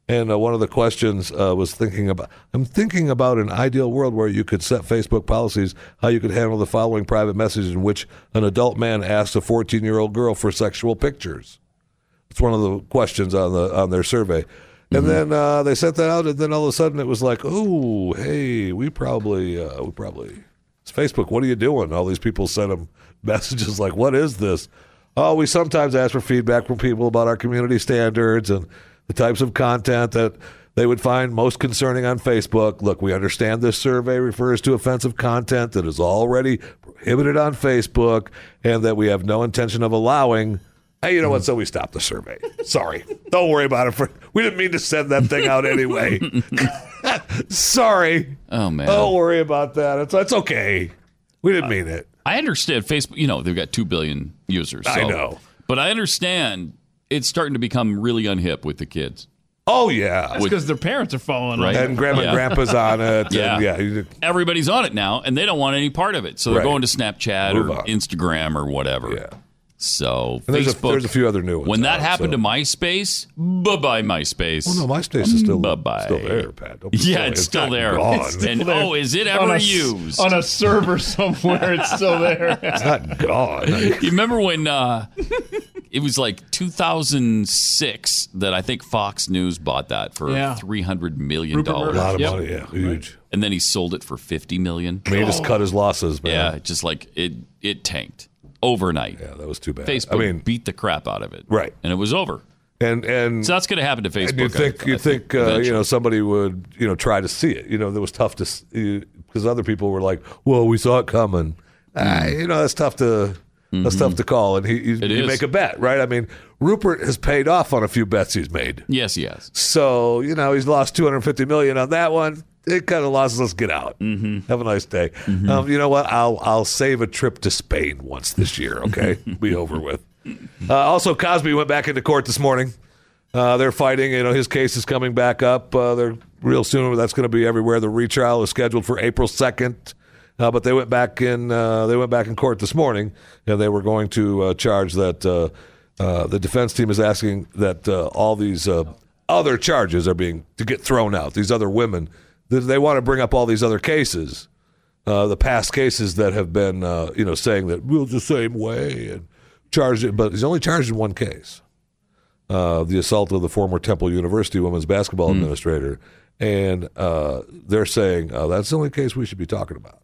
and uh, one of the questions uh, was thinking about. I'm thinking about an ideal world where you could set Facebook policies how you could handle the following private message in which an adult man asks a 14 year old girl for sexual pictures. It's one of the questions on the on their survey. And then uh, they sent that out, and then all of a sudden it was like, "Oh, hey, we probably, uh, we probably, it's Facebook. What are you doing?" All these people sent them messages like, "What is this?" Oh, we sometimes ask for feedback from people about our community standards and the types of content that they would find most concerning on Facebook. Look, we understand this survey refers to offensive content that is already prohibited on Facebook, and that we have no intention of allowing. Hey, you know what? So we stopped the survey. Sorry. Don't worry about it. For, we didn't mean to send that thing out anyway. Sorry. Oh man. Don't worry about that. It's, it's okay. We didn't mean it. I understand Facebook. You know, they've got two billion users. I know. but I understand it's starting to become really unhip with the kids. Oh yeah, That's because their parents are following Right. them. And grandma Yeah. and grandpa's on it. Yeah. And yeah. Everybody's on it now, and they don't want any part of it. So they're Right. going to Snapchat Move or on. Instagram or whatever. Yeah. So And there's a- Facebook. there's a few other new ones When that out, happened so. to MySpace, bye bye MySpace. Well, no, MySpace is still bye bye. still there, Pat. Don't Yeah, silly. it's still there. Gone. It's still And, there. oh, is it On ever used? on a server somewhere? It's still there. it's not gone. you remember when uh, it was like 2006 that I think Fox News bought that for Yeah. 300 million dollars. A lot of Yep. money, yeah, huge. And then he sold it for 50 million. I mean, he just cut his losses, man. Yeah, just like it it tanked overnight. Yeah, that was too bad. Facebook I mean- beat the crap out of it. Right. And it was over. And and So that's going to happen to Facebook. You think you I think, uh, you know somebody would you know try to see it? You know, that was tough to because other people were like, "Well, we saw it coming." Ah, you know, that's tough to that's tough to call. And he you, Mm-hmm. You make a bet, right? I mean, Rupert has paid off on a few bets he's made. Yes, yes. So you know he's lost two hundred fifty million on that one. It kind of losses. Let's get out. Mm-hmm. Have a nice day. Mm-hmm. Um, you know what? I'll I'll save a trip to Spain once this year. Okay, be over with. Uh, also, Cosby went back into court this morning. Uh, they're fighting. You know, his case is coming back up. Uh, they're real soon. That's going to be everywhere. The retrial is scheduled for April second. Uh, but they went back in. Uh, they went back in court this morning, and they were going to uh, charge that uh, uh, the defense team is asking that uh, all these uh, other charges are being to get thrown out. These other women, they, they want to bring up all these other cases, uh, the past cases that have been, uh, you know, saying that we're the same way and charged it, but he's only charged in one case uh, the assault of the former Temple University women's basketball administrator, and uh, they're saying uh, that's the only case we should be talking about.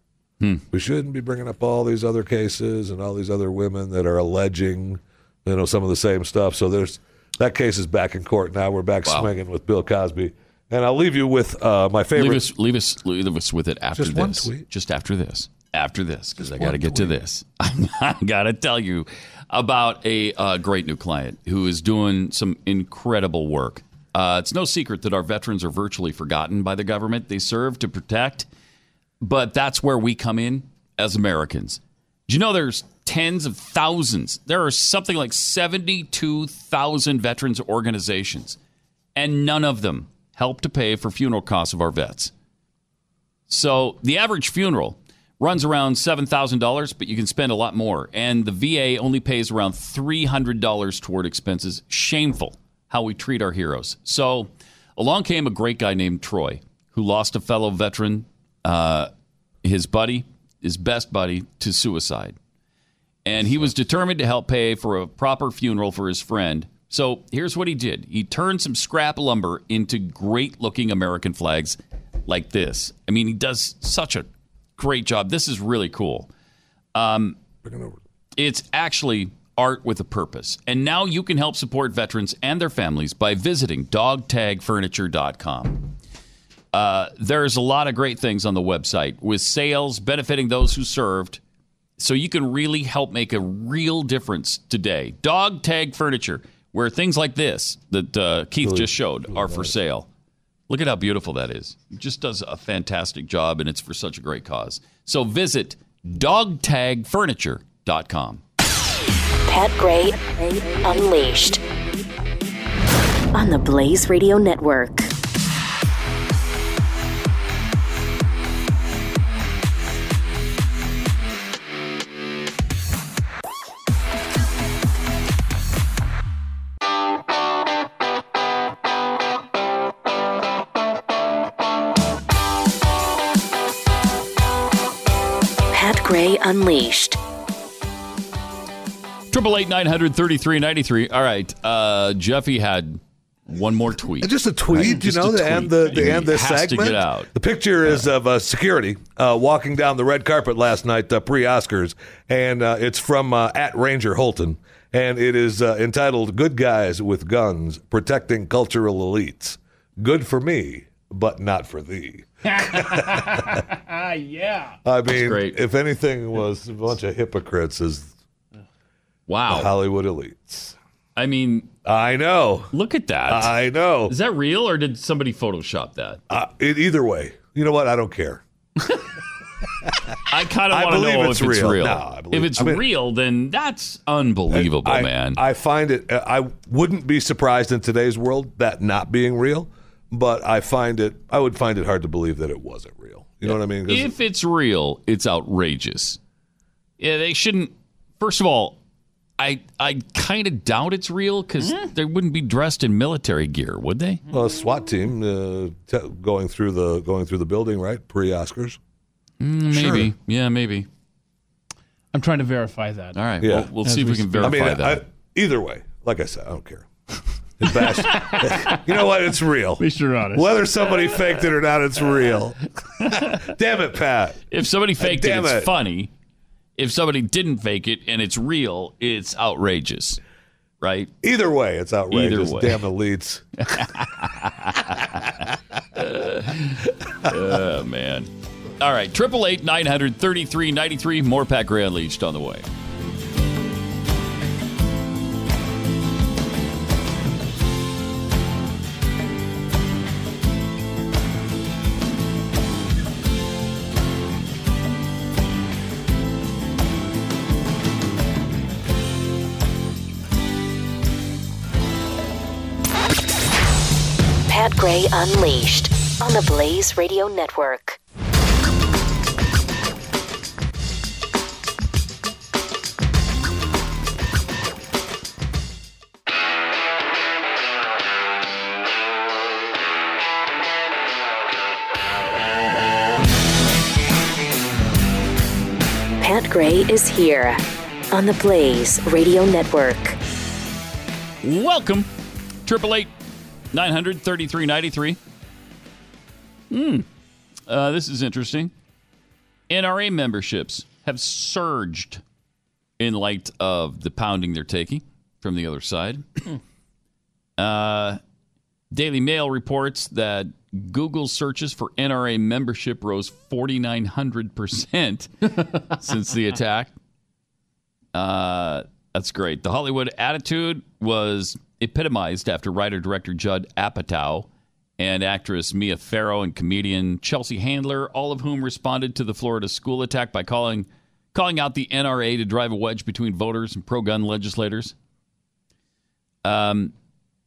We shouldn't be bringing up all these other cases and all these other women that are alleging, you know, some of the same stuff. So there's that case is back in court now. We're back Wow. swinging with Bill Cosby, and I'll leave you with uh, my favorite. Leave us, leave us, leave us with it after Just this. one tweet. Just after this. After this, because I got to one get to this. I got to tell you about a uh, great new client who is doing some incredible work. Uh, it's no secret that our veterans are virtually forgotten by the government they serve to protect, but that's where we come in as Americans. Do you know there's tens of thousands? There are something like 72,000 veterans organizations, and none of them help to pay for funeral costs of our vets. So the average funeral runs around $7,000, but you can spend a lot more. And the VA only pays around $300 toward expenses. Shameful how we treat our heroes. So along came a great guy named Troy who lost a fellow veteran, uh, his buddy, his best buddy, to suicide. And he was determined to help pay for a proper funeral for his friend. So here's what he did he turned some scrap lumber into great looking American flags like this. I mean, he does such a great job. This is really cool. Um, it's actually art with a purpose. And now you can help support veterans and their families by visiting dogtagfurniture.com. Uh, there's a lot of great things on the website with sales benefiting those who served. So you can really help make a real difference today. Dog Tag Furniture, where things like this that uh, Keith just showed are for sale. Look at how beautiful that is. It just does a fantastic job, and it's for such a great cause. So visit dogtagfurniture.com. Pat Gray Unleashed on the Blaze Radio Network. Unleashed. Triple eight nine hundred thirty three ninety three. All right, uh, Jeffy had one more tweet. Just a tweet, you Just know, a to end tweet. the, end this segment. To get out. The picture is of uh, security uh, walking down the red carpet last night, uh, pre Oscars, and uh, it's from uh, at Ranger Holton, and it is uh, entitled "Good Guys with Guns Protecting Cultural Elites." Good for me, but not for thee. Yeah. I mean, if anything was a bunch of hypocrites, is wow, Hollywood elites. I mean, I know. Look at that. I know. Is that real or did somebody Photoshop that? Uh, it, either way, you know what? I don't care. I kind of I want to believe know it's if it's real. real. No, if it's I mean- real, then that's unbelievable, I, man. I find it. uh, I wouldn't be surprised in today's world that not being real, but I find it. I would find it hard to believe that it wasn't real. You know what I mean? if it's real, it's outrageous. Yeah, they shouldn't. First of all, I I kind of doubt it's real because Mm-hmm. they wouldn't be dressed in military gear, would they? well, a SWAT team uh, t- going through the going through the building, right? Pre Oscars. Mm, maybe. Yeah, maybe. I'm trying to verify that. All right. Yeah, We'll, we'll see if we can I verify mean, that. I, either way, like I said, I don't care. It's best. you know what? It's real. At least you're honest. Whether somebody faked it or not, it's real. Damn it, Pat. if somebody faked it, Damn it's it. funny. If somebody didn't fake it and it's real, it's outrageous. Right? Either way, it's outrageous. Way. Damn elites. Uh, oh man. All right, triple eight nine hundred thirty three ninety three. More Pat Gray Unleashed on the way. Unleashed on the Blaze Radio Network. Pat Gray is here on the Blaze Radio Network. Welcome, triple eight nine hundred thirty three ninety three. Hmm. Uh, this is interesting. NRA memberships have surged in light of the pounding they're taking from the other side. uh, Daily Mail reports that Google searches for NRA membership rose 4,900% since the attack. Uh, that's great. The Hollywood attitude was epitomized after writer director Judd Apatow and actress Mia Farrow and comedian Chelsea Handler, all of whom responded to the Florida school attack by calling calling out the NRA to drive a wedge between voters and pro-gun legislators. Um,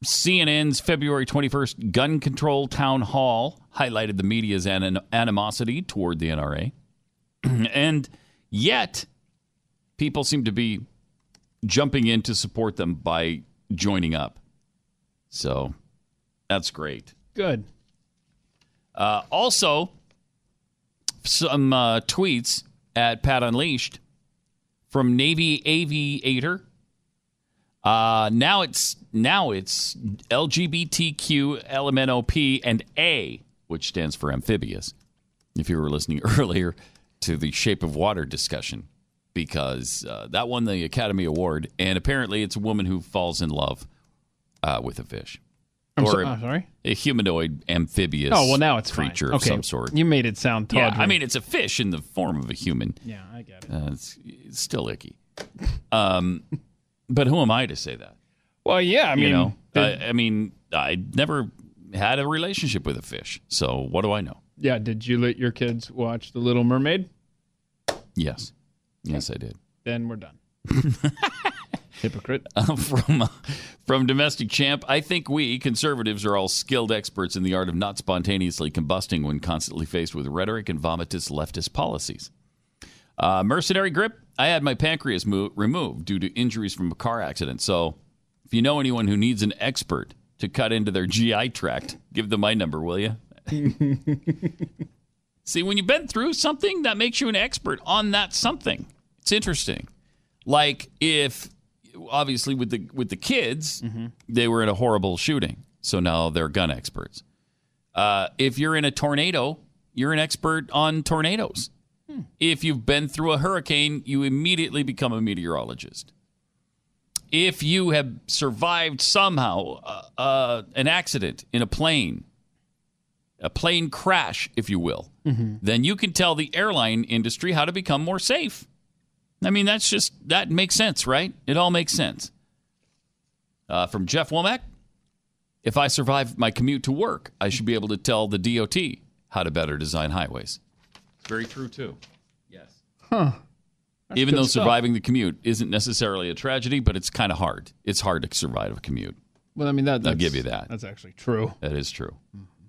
CNN's February 21st gun control town hall highlighted the media's anim- animosity toward the NRA. and yet, people seem to be jumping in to support them by joining up. So that's great. Good. Uh, also, some uh, tweets at Pat Unleashed from Navy Aviator. Uh, now it's now it's LGBTQ LMNOP and A, which stands for amphibious. If you were listening earlier to the Shape of Water discussion, because uh, that won the Academy Award, and apparently it's a woman who falls in love uh, with a fish. I'm or so- a, I'm sorry? a humanoid amphibious Oh well, now it's creature of some sort. You made it sound Yeah. I mean, it's a fish in the form of a human. Yeah, I get it. Uh, it's, it's still icky. Um, but who am I to say that? Well, yeah, I you mean, know, did- I, I mean, I never had a relationship with a fish, so what do I know? yeah. Did you let your kids watch The Little Mermaid? Yes. Yes, I did. Then we're done. Hypocrite. Uh, from uh, from domestic champ, I think we conservatives are all skilled experts in the art of not spontaneously combusting when constantly faced with rhetoric and vomitous leftist policies. Uh, mercenary grip. I had my pancreas mo- removed due to injuries from a car accident. So, if you know anyone who needs an expert to cut into their GI tract, give them my number, will you? See, when you've been through something, that makes you an expert on that something. It's interesting. Like if obviously with the with the kids, they were in a horrible shooting, so now they're gun experts. Uh, if you're in a tornado, you're an expert on tornadoes. If you've been through a hurricane, you immediately become a meteorologist. If you have survived somehow uh, uh, an accident in a plane, a plane crash, if you will, then you can tell the airline industry how to become more safe. I mean, that's just, that makes sense, right? It all makes sense. Uh, from Jeff Womack If I survive my commute to work, I should be able to tell the DOT how to better design highways. It's very true, too. Yes. Huh. That's Even good though stuff. surviving the commute isn't necessarily a tragedy, but it's kind of hard. It's hard to survive a commute. Well, I mean that. I'll give you that. That's actually true. That is true.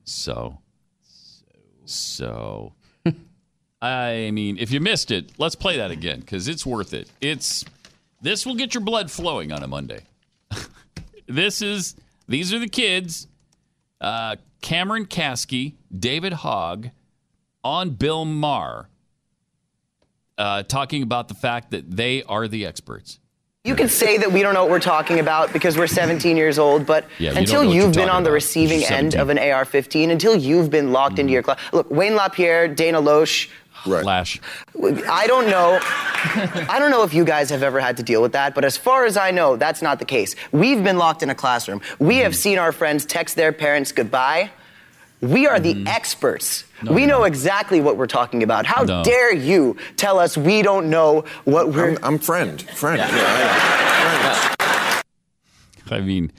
So, so, I mean, if you missed it, let's play that again because it's worth it. It's this will get your blood flowing on a Monday. this is these are the kids: uh, Cameron Kasky, David Hogg, on Bill Maher, uh, talking about the fact that they are the experts. You can say that we don't know what we're talking about because we're 17 years old, but Yeah, until you're you've been on the receiving end of an AR 15, until you've been locked into your class. Look, Wayne LaPierre, Dana Loesch. Flash. I don't know. I don't know if you guys have ever had to deal with that, but as far as I know, that's not the case. We've been locked in a classroom. We have mm-hmm. seen our friends text their parents goodbye. We are the mm-hmm. experts. we know exactly what we're talking about. How No. dare you tell us we don't know what we're. I'm, friend. Friend. I mean,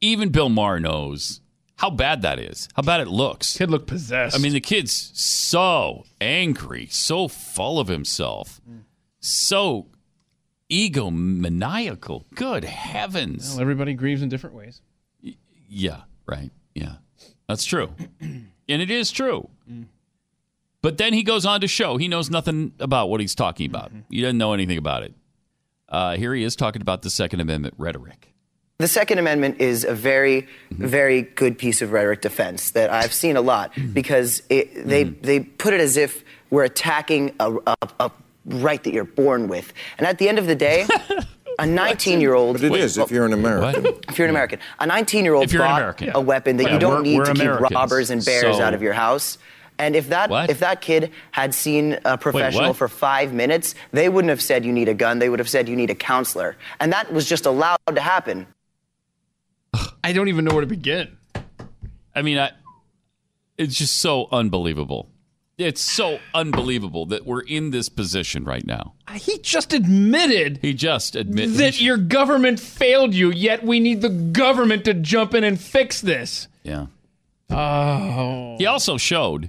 even Bill Maher knows how bad that is, how bad it looks. Kid looked possessed. I mean, the kid's so angry, so full of himself, so egomaniacal. Good heavens. Well, everybody grieves in different ways. Yeah, right. Yeah. That's true. and it is true. But then he goes on to show he knows nothing about what he's talking about. He doesn't know anything about it. Uh, here he is talking about the Second Amendment rhetoric. The Second Amendment is a very, mm-hmm. very good piece of rhetoric defense that I've seen a lot mm-hmm. because it, they mm-hmm. they put it as if we're attacking a, a, a right that you're born with, and at the end of the day. A 19 year old. But it is if you're an American. If you're an American. A 19 year old bought American. a weapon that Yeah, you don't need to keep robbers and bears so- out of your house. And if that What? if that kid had seen a professional what? for five minutes, they wouldn't have said you need a gun. They would have said you need a counselor. And that was just allowed to happen. I don't even know where to begin. I mean, I, it's just so unbelievable. It's so unbelievable that we're in this position right now. He just admitted He just admitted that your government failed you, yet we need the government to jump in and fix this. Yeah. Oh. He also showed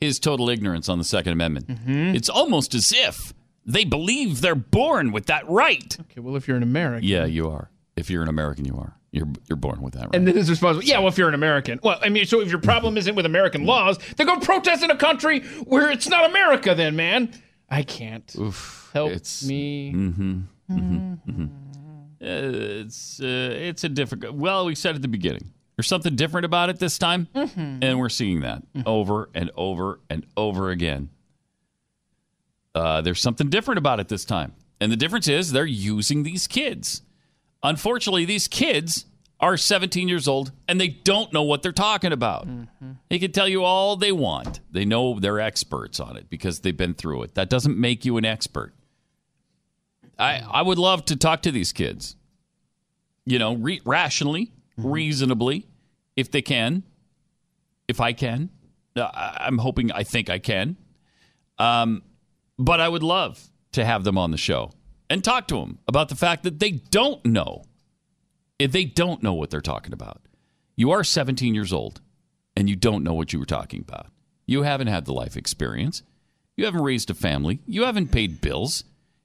his total ignorance on the Second Amendment. Mm-hmm. It's almost as if they believe they're born with that right. Okay, well, if you're an American. Yeah, you are. If you're an American, you are. You're you're born with that right. And then his response was, yeah, well, if you're an American. Well, I mean, so if your problem isn't with American laws, then go protest in a country where it's not America, then, man. I can't. Help me. Mm-hmm. Mm-hmm. Mm-hmm. Uh, it's uh, it's a difficult. Well, we said at the beginning, there's something different about it this time, Mhm. and we're seeing that over and over and over again. Uh, there's something different about it this time, and the difference is they're using these kids. Unfortunately, these kids are 17 years old and they don't know what they're talking about. They can tell you all they want. They know they're experts on it because they've been through it. That doesn't make you an expert. I I would love to talk to these kids. You know, re- rationally, reasonably, if they can, if I can. Uh, I'm hoping. I think I can. Um, but I would love to have them on the show and talk to them about the fact that they don't know. They don't know what they're talking about, you are 17 years old and you don't know what you were talking about. You haven't had the life experience. You haven't raised a family. You haven't paid bills.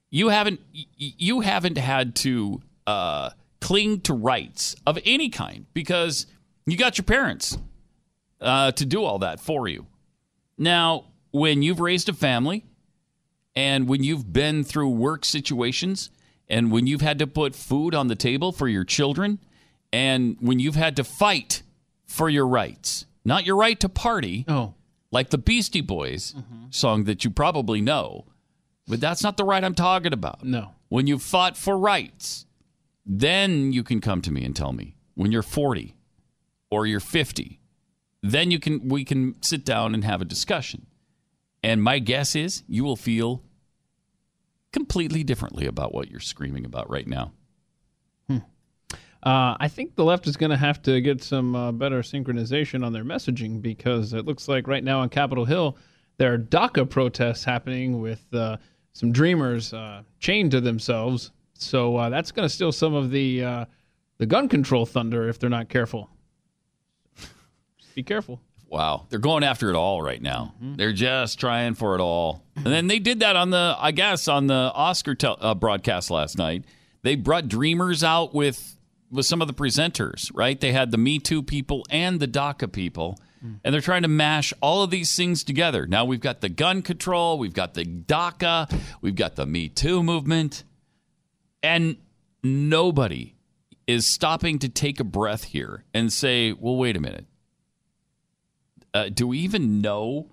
You haven't you haven't had to uh, cling to rights of any kind because you got your parents uh, to do all that for you. Now, when you've raised a family and when you've been through work situations and when you've had to put food on the table for your children and when you've had to fight for your rights, not your right to party, oh. like the Beastie Boys mm-hmm. song that you probably know, but that's not the right I'm talking about. No. When you've fought for rights, then you can come to me and tell me when you're 40 or you're 50 then you can we can sit down and have a discussion and my guess is you will feel completely differently about what you're screaming about right now Uh, I think the left is going to have to get some uh, better synchronization on their messaging because it looks like right now on Capitol Hill there are DACA protests happening with uh, some dreamers uh, chained to themselves. So uh, that's going to steal some of the uh, the gun control thunder if they're not careful. Be careful. Wow, they're going after it all right now. They're just trying for it all. And then they did that on the, I guess, on the Oscar tel- uh, broadcast last night. They brought Dreamers out with with some of the presenters. Right? They had the Me Too people and the DACA people, and they're trying to mash all of these things together. Now we've got the gun control, we've got the DACA, we've got the Me Too movement, and nobody is stopping to take a breath here and say, "Well, wait a minute." Uh, do we even know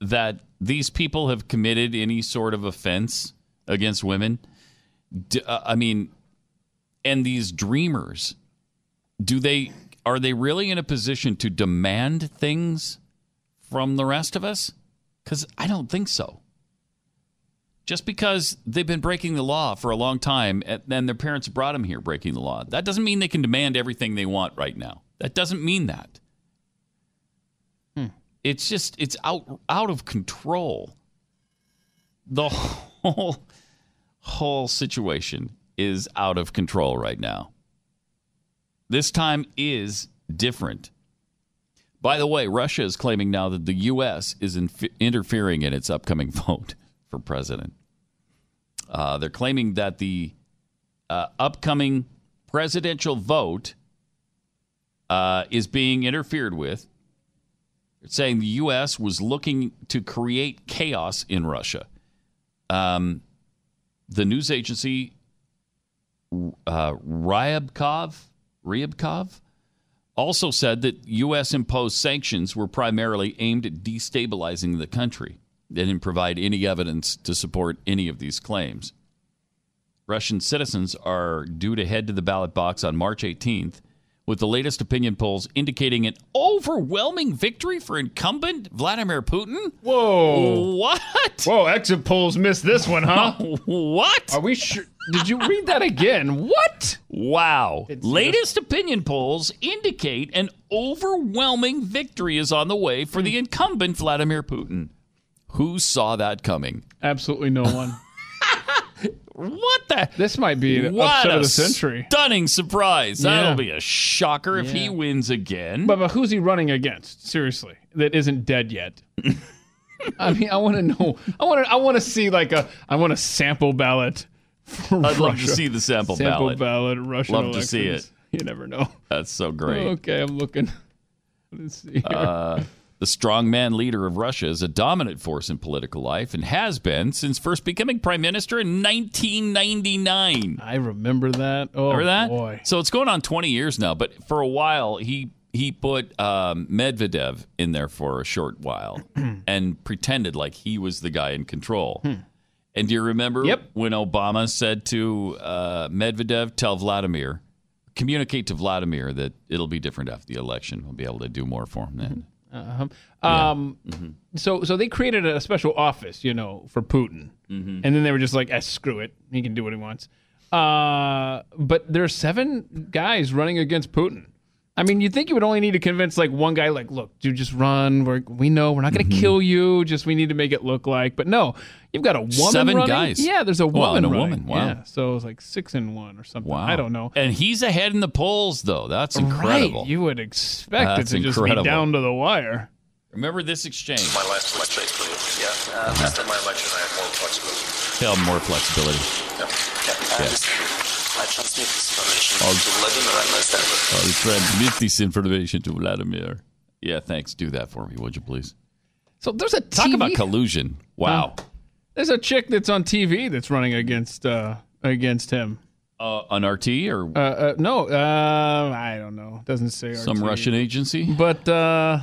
that these people have committed any sort of offense against women? D uh, I mean, and these dreamers, do they are they really in a position to demand things from the rest of us? Because I don't think so. Just because they've been breaking the law for a long time and then their parents brought them here breaking the law, that doesn't mean they can demand everything they want right now. That doesn't mean that it's just it's out out of control. The whole whole situation is out of control right now. This time is different. By the way, Russia is claiming now that the U.S. is interfering in its upcoming vote for president. Uh, they're claiming that the uh, upcoming presidential vote uh, is being interfered with saying the U.S. was looking to create chaos in Russia. Um, the news agency uh, Ryabkov, Ryabkov also said that U.S. imposed sanctions were primarily aimed at destabilizing the country. They didn't provide any evidence to support any of these claims. Russian citizens are due to head to the ballot box on March 18th with the latest opinion polls indicating an overwhelming victory for incumbent Vladimir Putin. Whoa! What? Whoa! Exit polls missed this one, huh? what? Are we sure? Did you read that again? What? Wow. Latest opinion polls indicate an overwhelming victory is on the way for the hmm. incumbent Vladimir Putin. Who saw that coming? Absolutely no one. What the? This might be the What upset of the century. Stunning surprise. Yeah. That'll be a shocker if he wins again. But, but who's he running against? Seriously, that isn't dead yet. I mean, I want to know. I want to. I want to see like a. I want a sample ballot. For I'd love to see the sample, ballot. sample ballot. ballot. Russian Love to see elections. You never know. That's so great. Okay, I'm looking. Let's see. Here. Uh, the strongman leader of Russia is a dominant force in political life and has been since first becoming prime minister in 1999. I remember that. Oh Remember that? boy. So it's going on 20 years now, but for a while he he put um, Medvedev in there for a short while and pretended like he was the guy in control. And do you remember Yep. when Obama said to uh, Medvedev, "Tell Vladimir, communicate to Vladimir that it'll be different after the election. We'll be able to do more for him then." Uh-huh. Um, So so they created a special office, you know, for Putin, Mhm. and then they were just like, eh, "Screw it, he can do what he wants." Uh, but there are seven guys running against Putin. I mean, you'd think you would only need to convince like one guy, like, "Look, dude, just run. We're, we know we're not going to Mm-hmm. kill you. Just we need to make it look like." But no, you've got a woman. Seven running. guys. Yeah, there's a woman. Well, and a running. woman, wow. Yeah, so it's like six and one or something. Wow. I don't know. And he's ahead in the polls, though. That's incredible. Right, you would expect That's it to just incredible. be down to the wire. Remember this exchange. My last my space, please. Yeah. Uh, last time my election, I had more flexibility. Hell, more flexibility. Yeah. yeah. Yes. I transmit this information I'll- to Vladimir and my. I'll transmit this information to Vladimir. Yeah, thanks. Do that for me, would you please? So there's a Talk about collusion. Wow. There's a chick that's on TV that's running against uh, against him. Uh, on RT or Uh, uh, no, uh, I don't know. Doesn't say some Russian agency? But uh,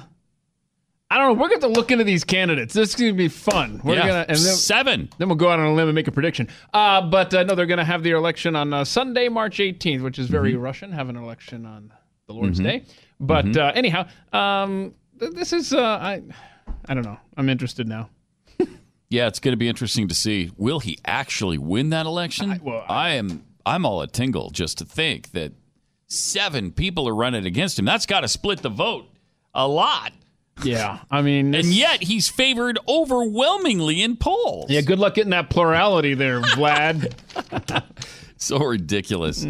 I don't know. We're going to look into these candidates. This is going to be fun. We're Yeah, gonna and then, seven. Then we'll go out on a limb and make a prediction. Uh, but uh, no, they're going to have their election on uh, Sunday, March 18th, which is very Mm-hmm. Russian. Have an election on the Lord's Mhm. Day. But Mhm. uh, anyhow, um, th- this is uh, I, I don't know. I'm interested now. Yeah, it's going to be interesting to see. Will he actually win that election? I, well, am. I'm all a tingle just to think that seven people are running against him. That's got to split the vote a lot. Yeah, I mean, and yet he's favored overwhelmingly in polls. Yeah, good luck getting that plurality there, Vlad. so ridiculous.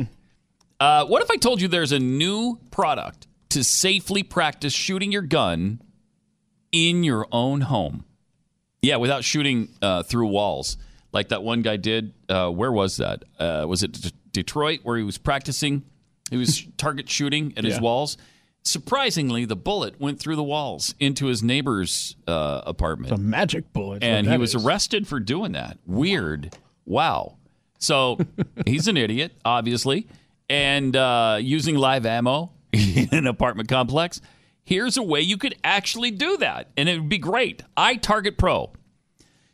Uh, what if I told you there's a new product to safely practice shooting your gun in your own home? Yeah, without shooting uh, through walls, like that one guy did. Uh, where was that? Uh, was it D- Detroit, where he was practicing? He was target shooting at his walls. Surprisingly, the bullet went through the walls into his neighbor's uh, apartment. It's a magic bullet. and he was is. arrested for doing that. Weird. Wow. So he's an idiot, obviously, and uh, using live ammo in an apartment complex. Here's a way you could actually do that, and it would be great. iTarget Pro.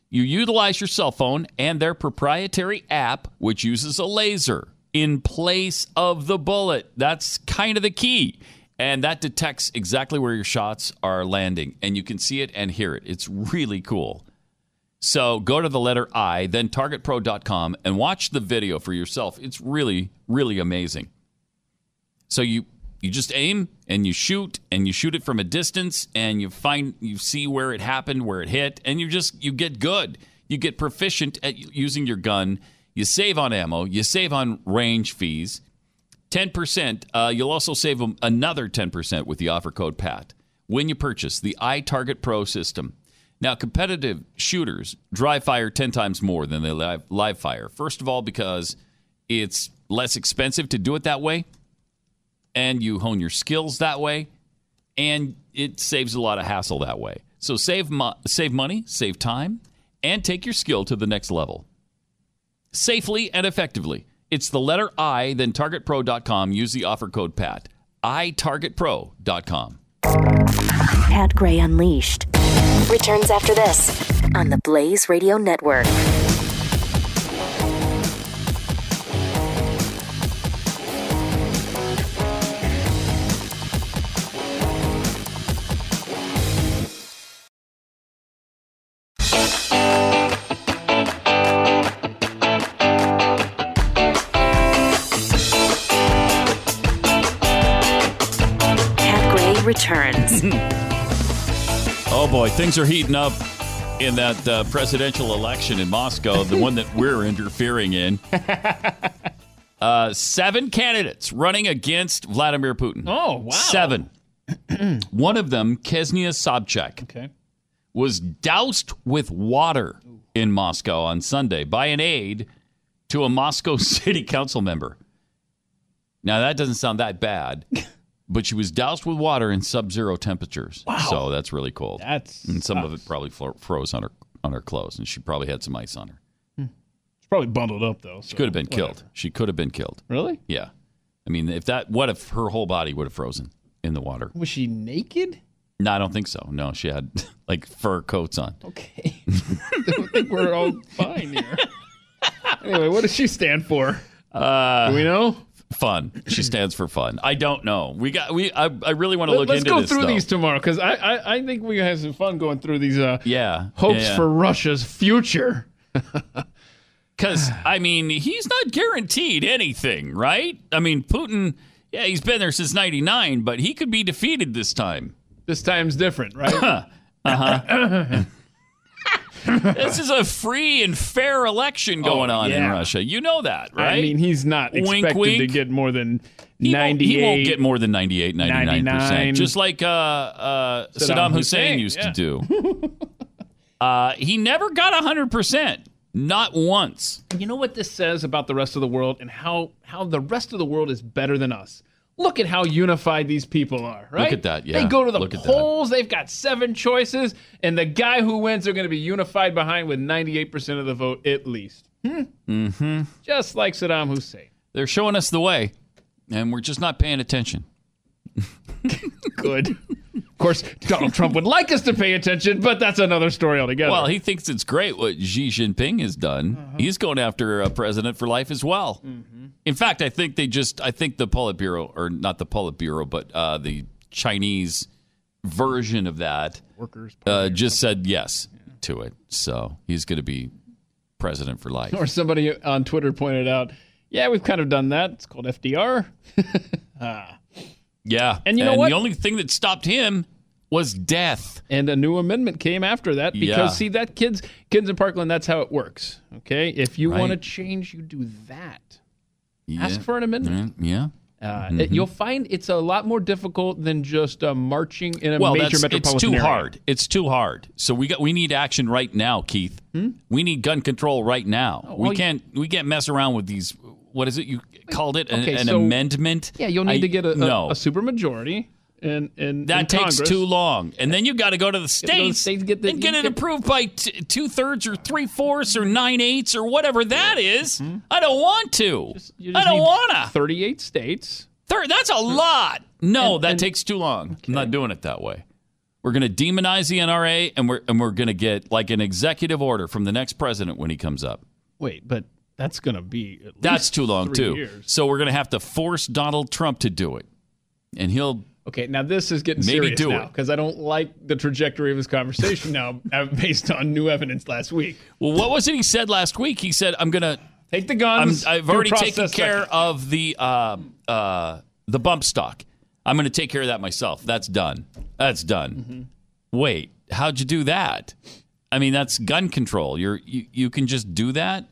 You utilize your cell phone and their proprietary app, which uses a laser in place of the bullet. That's kind of the key. And that detects exactly where your shots are landing, and you can see it and hear it. It's really cool. So go to the letter I, then targetpro.com, and watch the video for yourself. It's really, really amazing. So you you just aim and you shoot and you shoot it from a distance and you find you see where it happened, where it hit, and you just you get good. You get proficient at using your gun. You save on ammo. You save on range fees. 10%. Uh, you'll also save another 10% with the offer code PAT when you purchase the iTarget Pro system. Now, competitive shooters dry fire 10 times more than they live, live fire. First of all, because it's less expensive to do it that way, and you hone your skills that way, and it saves a lot of hassle that way. So save, mo- save money, save time, and take your skill to the next level safely and effectively. It's the letter I, then targetpro.com. Use the offer code PAT. itargetpro.com. Pat Gray Unleashed returns after this on the Blaze Radio Network. Oh boy, things are heating up in that uh, presidential election in Moscow, the one that we're interfering in. Uh, seven candidates running against Vladimir Putin. Oh, wow. Seven. one of them, Ksenia Sobchak, Okay. was doused with water in Moscow on Sunday by an aide to a Moscow city council member. Now, that doesn't sound that bad, but she was doused with water in sub-zero temperatures. Wow. So that's really cold. That's and some of it probably fro- froze on her on her clothes, and she probably had some ice on her. She's probably bundled up though. She could have been killed. She could have been killed. Really? Yeah. I mean, if that, what if her whole body would have frozen in the water? Was she naked? No, I don't think so. No, she had like fur coats on. Okay. I don't think we're all fine here. anyway, what does she stand for? Uh, Do we know? Fun. She stands for fun. I don't know. We got. We. I, I really want to look into this. Let's into go this. through though. these tomorrow because I, I I think we have some fun going through these uh, Yeah. hopes yeah, yeah. for Russia's future. Because, I mean, he's not guaranteed anything, right? I mean, Putin, yeah, he's been there since 99, but he could be defeated this time. This time's different, right? uh huh. this is a free and fair election going Oh, on in. Russia. You know that, right? I mean, he's not Wink, expected to get more than He won't, 98. he won't get more than 98, 99%. 99. Just like uh, uh, Saddam, Saddam Hussein, Hussein, used yeah. to do. uh, he never got 100%. Not once. You know what this says about the rest of the world and how how the rest of the world is better than us. Look at how unified these people are, right? Look at that, yeah. They go to the Look polls, they've got seven choices, and the guy who wins they're going to be unified behind with 98% of the vote at least. Hmm. Mm-hmm. Just like Saddam Hussein. They're showing us the way, and we're just not paying attention. Good. Of course, Donald Trump would like us to pay attention, but that's another story altogether. Well, he thinks it's great what Xi Jinping has done. Uh-huh. He's going after a president for life as well. Mm-hmm. In fact, I think they just, I think the Politburo, or not the Politburo, but uh, the Chinese version of that Workers uh, just said yes to it. So he's going to be president for life. or somebody on Twitter pointed out, yeah, we've kind of done that. It's called FDR. ah. Yeah. And you know what? The only thing that stopped him was death. And a new amendment came after that because Yeah. see that kids kids in Parkland that's how it works. Okay? If you Right. want to change, you do that. Yeah. Ask for an amendment. Yeah. Uh, Mhm. it- you'll find it's a lot more difficult than just uh, marching in a well, major that's, it's too area. hard. It's too hard. So we got we need action right now, Keith. We need gun control right now. Hmm? Oh, well, we can't we can't mess around with these. What is it you called it? An, Okay, an so- amendment? Yeah, you'll need I- to get a, a, no. a supermajority and and that takes Congress. too long, and then you got to go to the states, states, get the- and get it get- approved by t- two thirds or three fourths or nine eighths or whatever that is. I don't want to. Hmm? You I don't wanna. Thirty-eight states. Third, that's a lot. No, And- that and- takes too long. I'm not doing it that way. We're going to demonize the NRA, and we're and we're going to get like an executive order from the next president when he comes up. Wait, but that's going to be at That's too long too. years. So we're going to have to force Donald Trump to do it, and he'll Okay, now this is getting Maybe serious do now it. because I don't like the trajectory of this conversation now uh, based on new evidence last week. Well, what was it he said last week? He said, "I'm going to take the guns. i have already taken care second." of the uh, uh, the bump stock. I'm going to take care of that myself. That's done. That's done. Mm-hmm. Wait, how'd you do that? I mean, that's gun control. You're you, you can just do that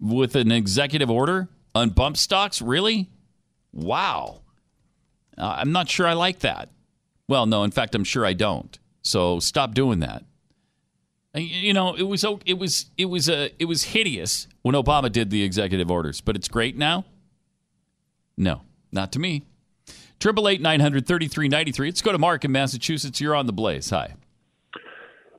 with an executive order on bump stocks. Really? Wow. Uh, I'm not sure I like that. Well, no, in fact, I'm sure I don't. So stop doing that. Uh, You know, it was it was it was uh, it was hideous when Obama did the executive orders, but it's great now. No, not to me. Triple eight nine hundred thirty three ninety three. Let's go to Mark in Massachusetts. You're on the Blaze. Hi,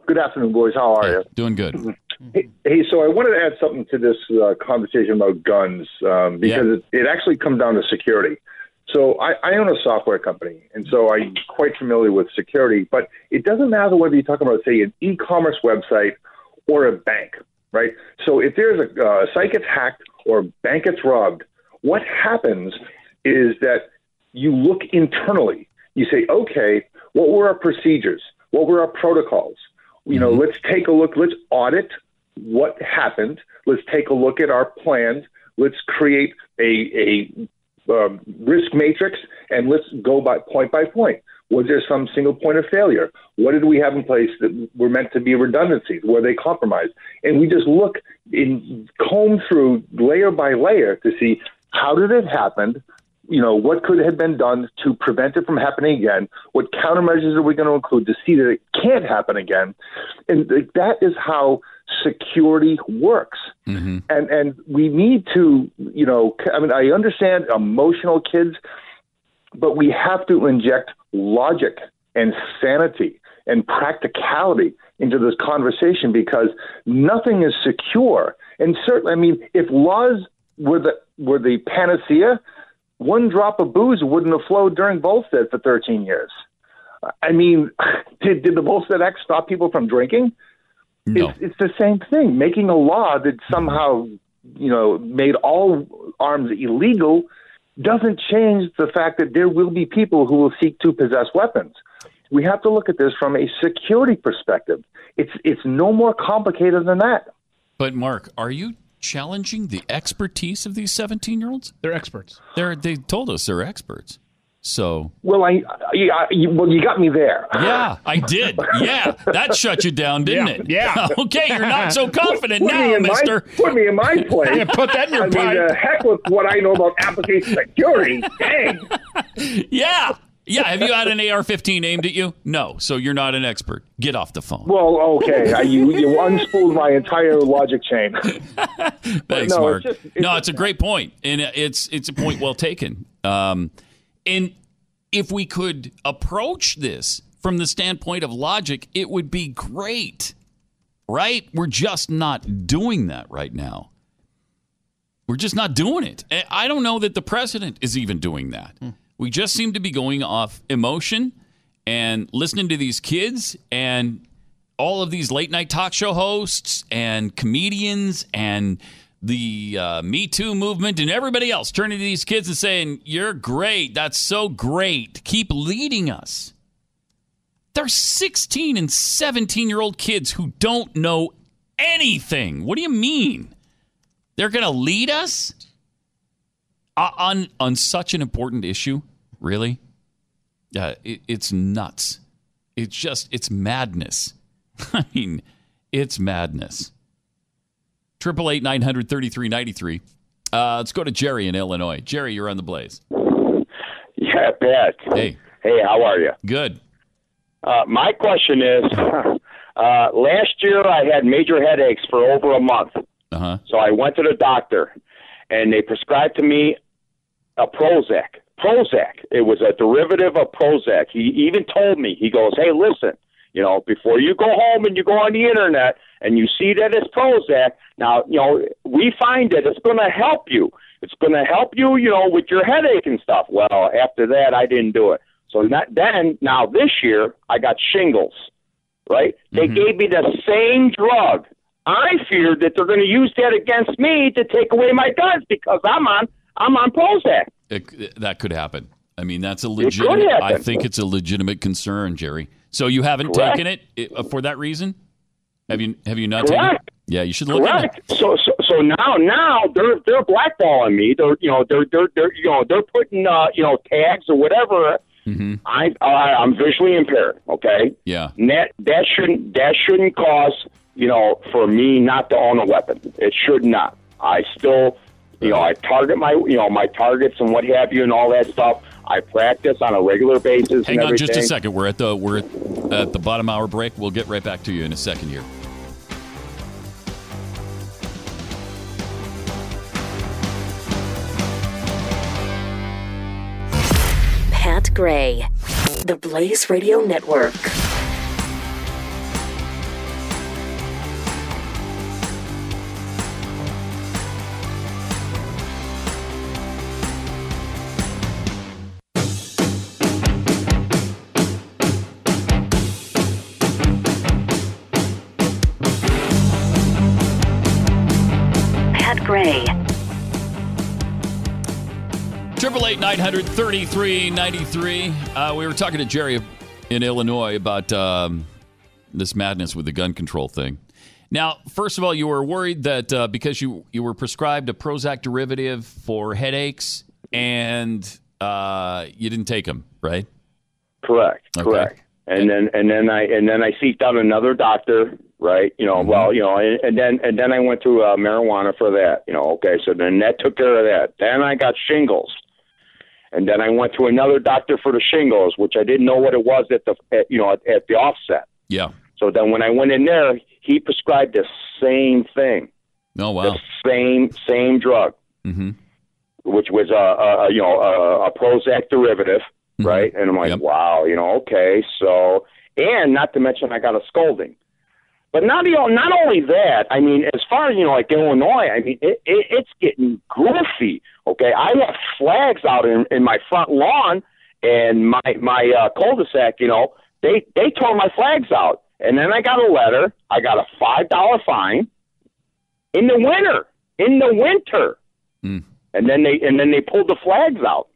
Good afternoon, boys. How are you? doing good. Hey, hey, so I wanted to add something to this uh, conversation about guns um, because it, it actually comes down to security. So I, I own a software company, and so I'm quite familiar with security. But it doesn't matter whether you're talking about, say, an e-commerce website or a bank, right? So if there's a uh, site gets hacked or a bank gets robbed, what happens is that you look internally. You say, okay, what were our procedures? What were our protocols? You know, let's take a look. Let's audit what happened. Let's take a look at our plans. Let's create a, a um, risk matrix and let's go by point by point. Was there some single point of failure? What did we have in place that were meant to be redundancies? Were they compromised? And we just look in comb through layer by layer to see how did it happen? You know, what could have been done to prevent it from happening again? What countermeasures are we going to include to see that it can't happen again? And that is how security works. Mm-hmm. And and we need to, you know, I mean, I understand emotional kids, but we have to inject logic and sanity and practicality into this conversation because nothing is secure. And certainly, I mean, if laws were the were the panacea, one drop of booze wouldn't have flowed during Volstead for 13 years. I mean, did did the Volstead Act stop people from drinking? No. It's, it's the same thing. Making a law that somehow, you know, made all arms illegal doesn't change the fact that there will be people who will seek to possess weapons. We have to look at this from a security perspective. It's it's no more complicated than that. But Mark, are you challenging the expertise of these 17 year olds? They're experts. They're they told us they're experts. So Well, I, I, I you, well, you got me there. yeah, I did. Yeah, that shut you down, didn't Yeah, it? yeah. okay, you're not so confident Put me now, in my- Mister. put me in my place. Yeah, put that in your I pipe. mean, the heck with what I know about application security. Dang. Yeah, yeah. Have you had an AR-15 aimed at you? No. So you're not an expert. Get off the phone. Well, okay, I, you you unspooled my entire logic chain. Thanks, no, Mark. it's just- no, it's a great point, and it's it's a point well taken. Um, and if we could approach this from the standpoint of logic, it would be great, right? We're just not doing that right now. We're just not doing it. Eh, I don't know that the president is even doing that. Hmm. We just seem to be going off emotion and listening to these kids and all of these late night talk show hosts and comedians and the uh, Me Too movement and everybody else turning to these kids and saying, You're great. That's so great. Keep leading us. They're 16 and 17 year old kids who don't know anything. What do you mean? They're going to lead us Uh, on on such an important issue? Really? Yeah, it, it's nuts. It's just it's madness. I mean, it's madness. Triple eight nine hundred thirty three ninety three. Uh, let's go to Jerry in Illinois. Jerry, you're on the blaze. Yeah, Pat. Hey. Hey, how are you? Good. Uh, my question is uh, last year I had major headaches for over a month. Uh-huh. So I went to the doctor and they prescribed to me a Prozac. Prozac. It was a derivative of Prozac. He even told me, he goes, hey, listen, you know, before you go home and you go on the internet and you see that it's Prozac, now, you know, we find that it's going to help you. It's going to help you, you know, with your headache and stuff. Well, after that, I didn't do it. So not, then, now this year, I got shingles, right? They gave me the same drug. I feared that they're going to use that against me to take away my guns because I'm on I'm on Prozac. It, that could happen. I mean, that's a legitimate. I think it's a legitimate concern, Jerry. So you haven't Correct. taken it uh, for that reason? Have you? Have you not Correct. taken it? Yeah, you should look at it. Correct. So, so so now now they're they're blackballing me. They're you know they're they're they're you know they're putting uh you know tags or whatever. Mm-hmm. I I I'm visually impaired. Okay. Yeah. And that that shouldn't that shouldn't cause you know for me not to own a weapon. It should not. I still you know I target my you know my targets and what have you and all that stuff. I practice on a regular basis. Hang on just a second. We're at the we're at the bottom hour break. We'll get right back to you in a second here. Pat Gray, the Blaze Radio Network. 888 933 93. Uh, we were talking to Jerry in Illinois about um, this madness with the gun control thing. Now, first of all, you were worried that uh, because you, you were prescribed a Prozac derivative for headaches and uh, you didn't take them, right? Correct. Okay. Correct. And then and then I and then I seeked out another doctor, right? You know, mm-hmm. well, you know, and, and, then and then I went to uh, marijuana for that. You know, okay, so then that took care of that. Then I got shingles and then I went to another doctor for the shingles, which I didn't know what it was at the at, you know at, at the offset. Yeah. So then when I went in there, he prescribed the same thing, Oh wow. the same same drug Mm-hmm. which was a, a, you know a, a Prozac derivative, Mm-hmm. right? And I'm like, wow, you know, okay, so and not to mention I got a scolding. But not you know, not only that, I mean, as far as you know, like Illinois, I mean, it, it, it's getting goofy. Okay, I have flags out in, in my front lawn, and my my uh, cul-de-sac. You know, they they tore my flags out, and then I got a letter. I got a five dollar fine in the winter. In the winter, Mm. and then they and then they pulled the flags out.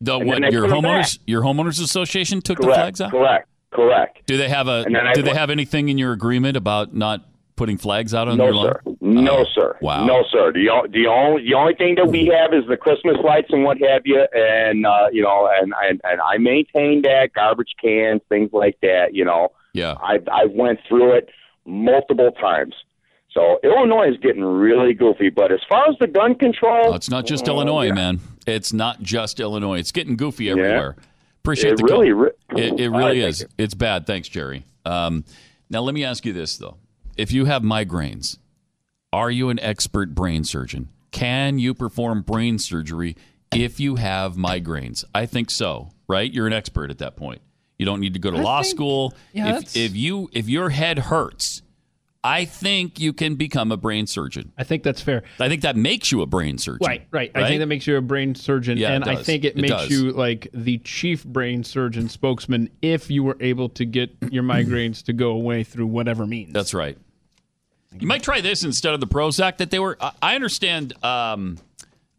The what, your homeowners your homeowners association took the flags out. correct, correct. Do they have a then I Do they have anything in your agreement about not putting flags out on No, your lawn? sir. No, sir. Wow. No, sir. The, the only the only thing that we have is the Christmas lights and what have you, and uh, you know, and, and and I maintain that garbage cans, things like that. You know, yeah. I I went through it multiple times. So Illinois is getting really goofy. But as far as the gun control, Oh, it's not just uh, Illinois, yeah. man. It's not just Illinois. It's getting goofy everywhere. Appreciate It the really call. re- it, it really right, is. thank It's bad. Thanks, Jerry. Um, now let me ask you this though: If you have migraines, are you an expert brain surgeon? Can you perform brain surgery if you have migraines? I think so. Right? You're an expert at that point. You don't need to go to I law think- school. yeah, if, if you if your head hurts, I think you can become a brain surgeon. I think that's fair. I think that makes you a brain surgeon. Right, right. I think that makes you a brain surgeon, Yeah, and I think it, It makes does. you like the chief brain surgeon spokesman if you were able to get your migraines to go away through whatever means. That's right. You might try this instead of the Prozac that they were. I- I understand um,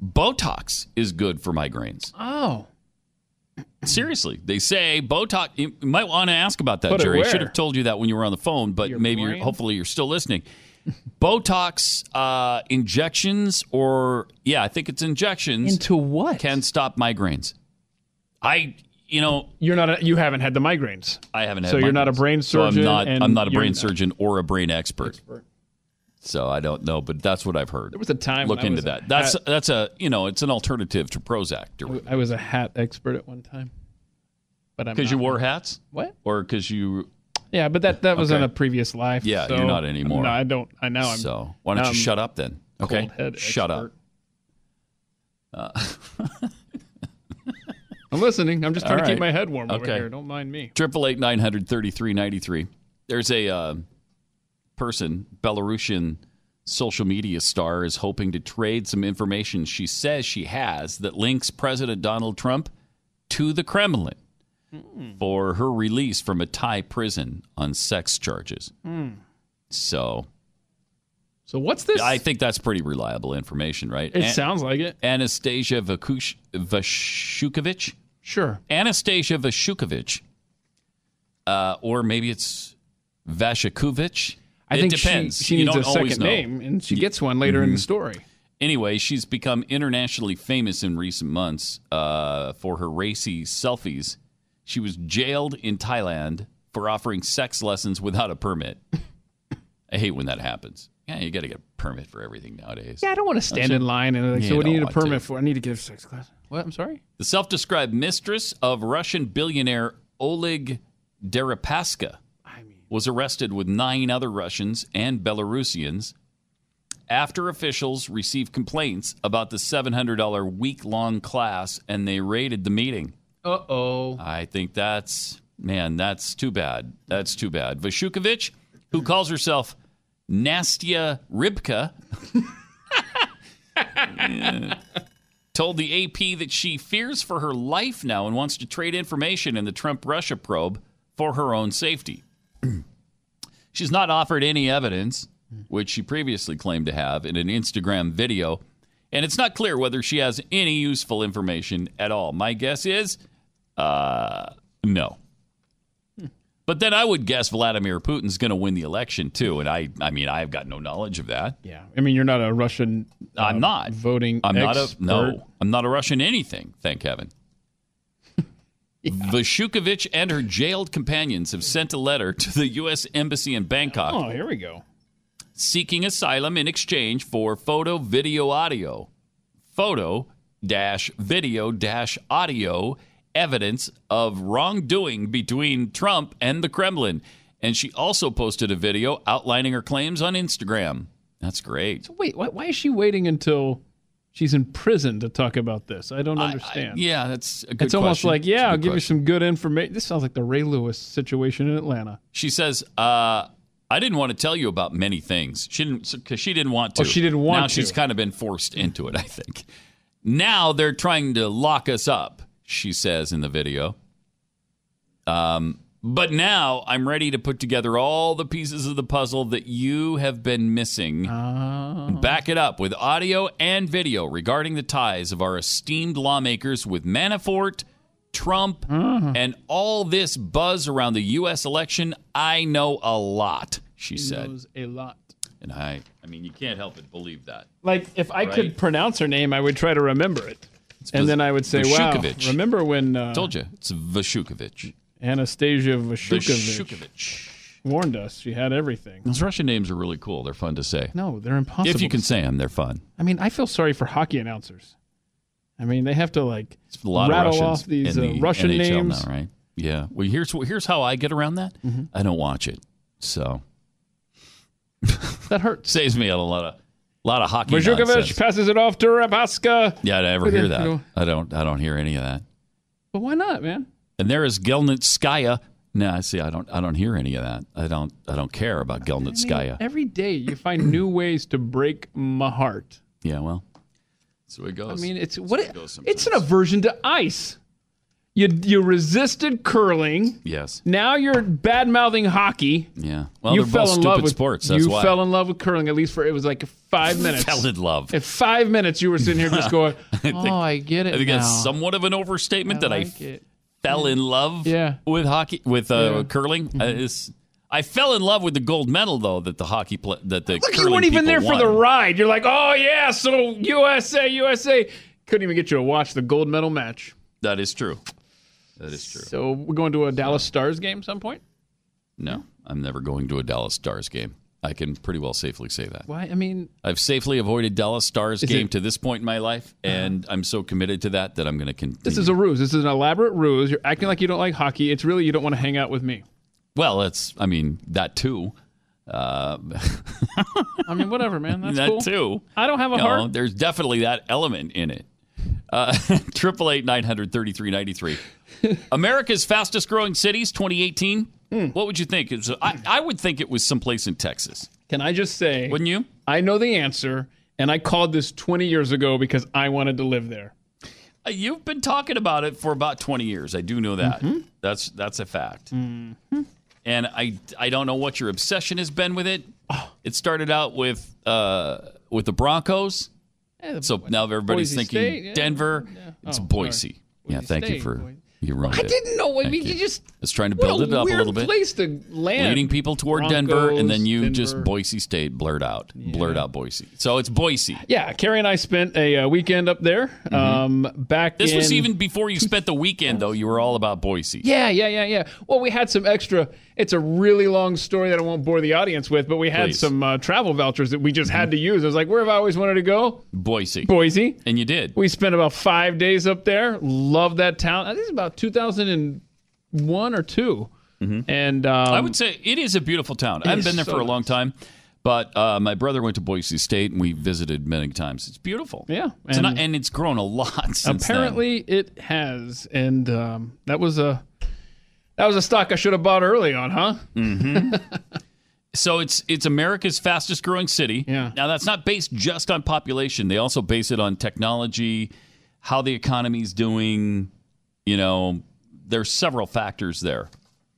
Botox is good for migraines. Oh, Seriously, they say Botox. You might want to ask about that, Put Jerry. I should have told you that when you were on the phone, but maybe you're, hopefully you're still listening. Botox uh, injections, or yeah, I think it's injections into what can stop migraines. I, you know, you're not. A, you haven't had the migraines. I haven't had. So you're not a migraines. brain So surgeon. I'm not. I'm not a brain surgeon or a brain expert. So I don't know, but that's what I've heard. There was a time Look when I into that. That's hat- that's a you know it's an alternative to Prozac I was a hat expert at one time, but because you wore hats. What? Or because you? Yeah, but that that was Okay. in a previous life. Yeah, so- you're not anymore. No, I don't. I know. I'm. So why don't you I'm shut up then? Okay, shut up. expert. I'm listening. I'm just trying All to keep my head warm over here. Don't mind me. Triple eight nine hundred thirty three ninety three. There's a uh, person, Belarusian social media star, is hoping to trade some information she says she has that links President Donald Trump to the Kremlin for her release from a Thai prison on sex charges. Hmm. So, so what's this? I think that's pretty reliable information, right? It An- sounds like it. Anastasia Vakush- Vashukovich. Sure. Anastasia Vashukovich. Uh, or maybe it's Vashukovich. I it think she- depends. she You needs a second know. name, and she gets one later in the Mhm. story. Anyway, she's become internationally famous in recent months uh, for her racy selfies. She was jailed in Thailand for offering sex lessons without a permit. I hate when that happens. Yeah, you got to get a permit for everything nowadays. Yeah, I don't want to stand in line and like, so what do you need a permit to. for? I need to give sex class. What? I'm sorry. The self described mistress of Russian billionaire Oleg Deripaska was arrested with nine other Russians and Belarusians after officials received complaints about the $700 week long class and they raided the meeting. Uh oh. I think that's, man, that's too bad. That's too bad. Vashukovich, who calls herself Nastya Rybka, Yeah. told the AP that she fears for her life now and wants to trade information in the Trump Russia probe for her own safety. She's not offered any evidence, which she previously claimed to have in an Instagram video, and it's not clear whether she has any useful information at all. My guess is uh, no. But then I would guess Vladimir Putin's going to win the election too, and I, I mean, I've got no knowledge of that. Yeah. I mean, you're not a Russian. uh, I'm not voting. I'm not a no. I'm not a Russian anything. Thank heaven. Vashukovich and her jailed companions have sent a letter to the U.S. Embassy in Bangkok Oh, here we go. seeking asylum in exchange for photo, video, audio, photo dash video dash audio evidence of wrongdoing between Trump and the Kremlin. And she also posted a video outlining her claims on Instagram. That's great. Wait, why, why is she waiting until she's in prison to talk about this? I don't understand. Yeah, that's a good it's almost like, yeah, I'll give you some good information. This sounds like the Ray Lewis situation in Atlanta. She says, uh, I didn't want to tell you about many things. She didn't because she didn't want to. Oh, she didn't want now to. she's kind of been forced into it, I think. Now they're trying to lock us up, she says in the video. Um, but now I'm ready to put together all the pieces of the puzzle that you have been missing. and Back it up with audio and video regarding the ties of our esteemed lawmakers with Manafort, Trump, and all this buzz around the U.S. election. I know a lot, she said. knows a lot. And I, I mean, you can't help but believe that. Like if I Right. could pronounce her name, I would try to remember it, and then I would say, "Wow, remember when?" Uh, Told you, it's Vashukovich. Anastasia Vashukovich warned us. She had everything. Those Russian names are really cool. They're fun to say. No, they're impossible. If you can say them, they're fun. I mean, I feel sorry for hockey announcers. I mean, they have to like A rattle of off these in uh, Russian NHL names. now, right? Yeah. Well, here's here's how I get around that. Mhm. I don't watch it, so that hurts. Saves me a lot of a lot of hockey. Vashukovich passes it off to Rapaska. Yeah, I never hear that. I don't. I don't hear any of that. But why not, man? And there is Gelnitskaya. No, I see. I don't. I don't hear any of that. I don't. I don't care about Gelnitskaya. Every day you find new ways to break my heart. Yeah. Well, that's the way it goes. I mean, it's what That's it, the way goes sometimes. it's an aversion to ice. You you resisted curling. Yes. Now you're bad mouthing hockey. Yeah. Well, you they're fell both in love with sports. That's you why. fell in love with curling at least for it was like five minutes. Fell in love. At five minutes, you were sitting here just going, "Oh, think- I get it I think now." that's somewhat of an overstatement I that I it. Fell in love Yeah. with hockey with uh, Yeah. Mm-hmm. curling. Uh, it's- I fell in love with the gold medal though that the hockey pla that the Look, curling you weren't even there people for the ride. You're like, oh yeah, so USA, USA. Couldn't even get you to watch the gold medal match. That is true. That is true. So we're going to a Dallas Stars game some point. No, I'm never going to a Dallas Stars game. I can pretty well safely say that. Why? I mean, I've safely avoided Dallas Stars game it- to this point in my life, and I'm so committed to that that I'm going to continue. this is a ruse. This is an elaborate ruse. You're acting like you don't like hockey. It's really you don't want to hang out with me. well, it's I mean that too. Uh, I mean, whatever, man. That's that cool. too. I don't have a No, heart. There's definitely that element in it. Uh, Triple eight nine hundred thirty three ninety three. America's fastest growing cities 2018. Hmm. What would you think? Was, I, I would think it was someplace in Texas. Can I just say? Wouldn't you? I know the answer, and I called this 20 years ago because I wanted to live there. Uh, You've been talking about it for about 20 years. I do know that. Mm-hmm. That's that's a fact. And I I don't know what your obsession has been with it. It started out with uh, with the Broncos. so now everybody's Boise thinking State, yeah. Denver. It's Oh, Boise. Yeah, Boise thank you for. You ruined I it. didn't know. I Thank mean, you. you just It's trying to build it up a little bit. place to land. leading people toward Denver, and then you Broncos, just Denver. Boise State blurred out, blurred out Boise. So it's Boise. Yeah, Carrie and I spent a uh, weekend up there. Um, back Mm-hmm. This was in- even before you spent the weekend, though. You were all about Boise. Yeah, yeah, yeah, yeah. Well, we had some extra. It's a really long story that I won't bore the audience with, but we had Please. some uh, travel vouchers that we just had to use. I was like, where have I always wanted to go? Boise. Boise. And you did. We spent about five days up there. Love that town. I think it's about 2001 or 2 And um, I would say it is a beautiful town. I haven't been there so for a long time, but uh, my brother went to Boise State, and we visited many times. It's beautiful. Yeah, It's and- not, and it's grown a lot since then. apparently it has, and um, that was a that was a stock I should have bought early on, huh? hmm so it's it's America's fastest growing city. Yeah. Now that's not based just on population. They also base it on technology, how the economy's doing. You know, there's several factors there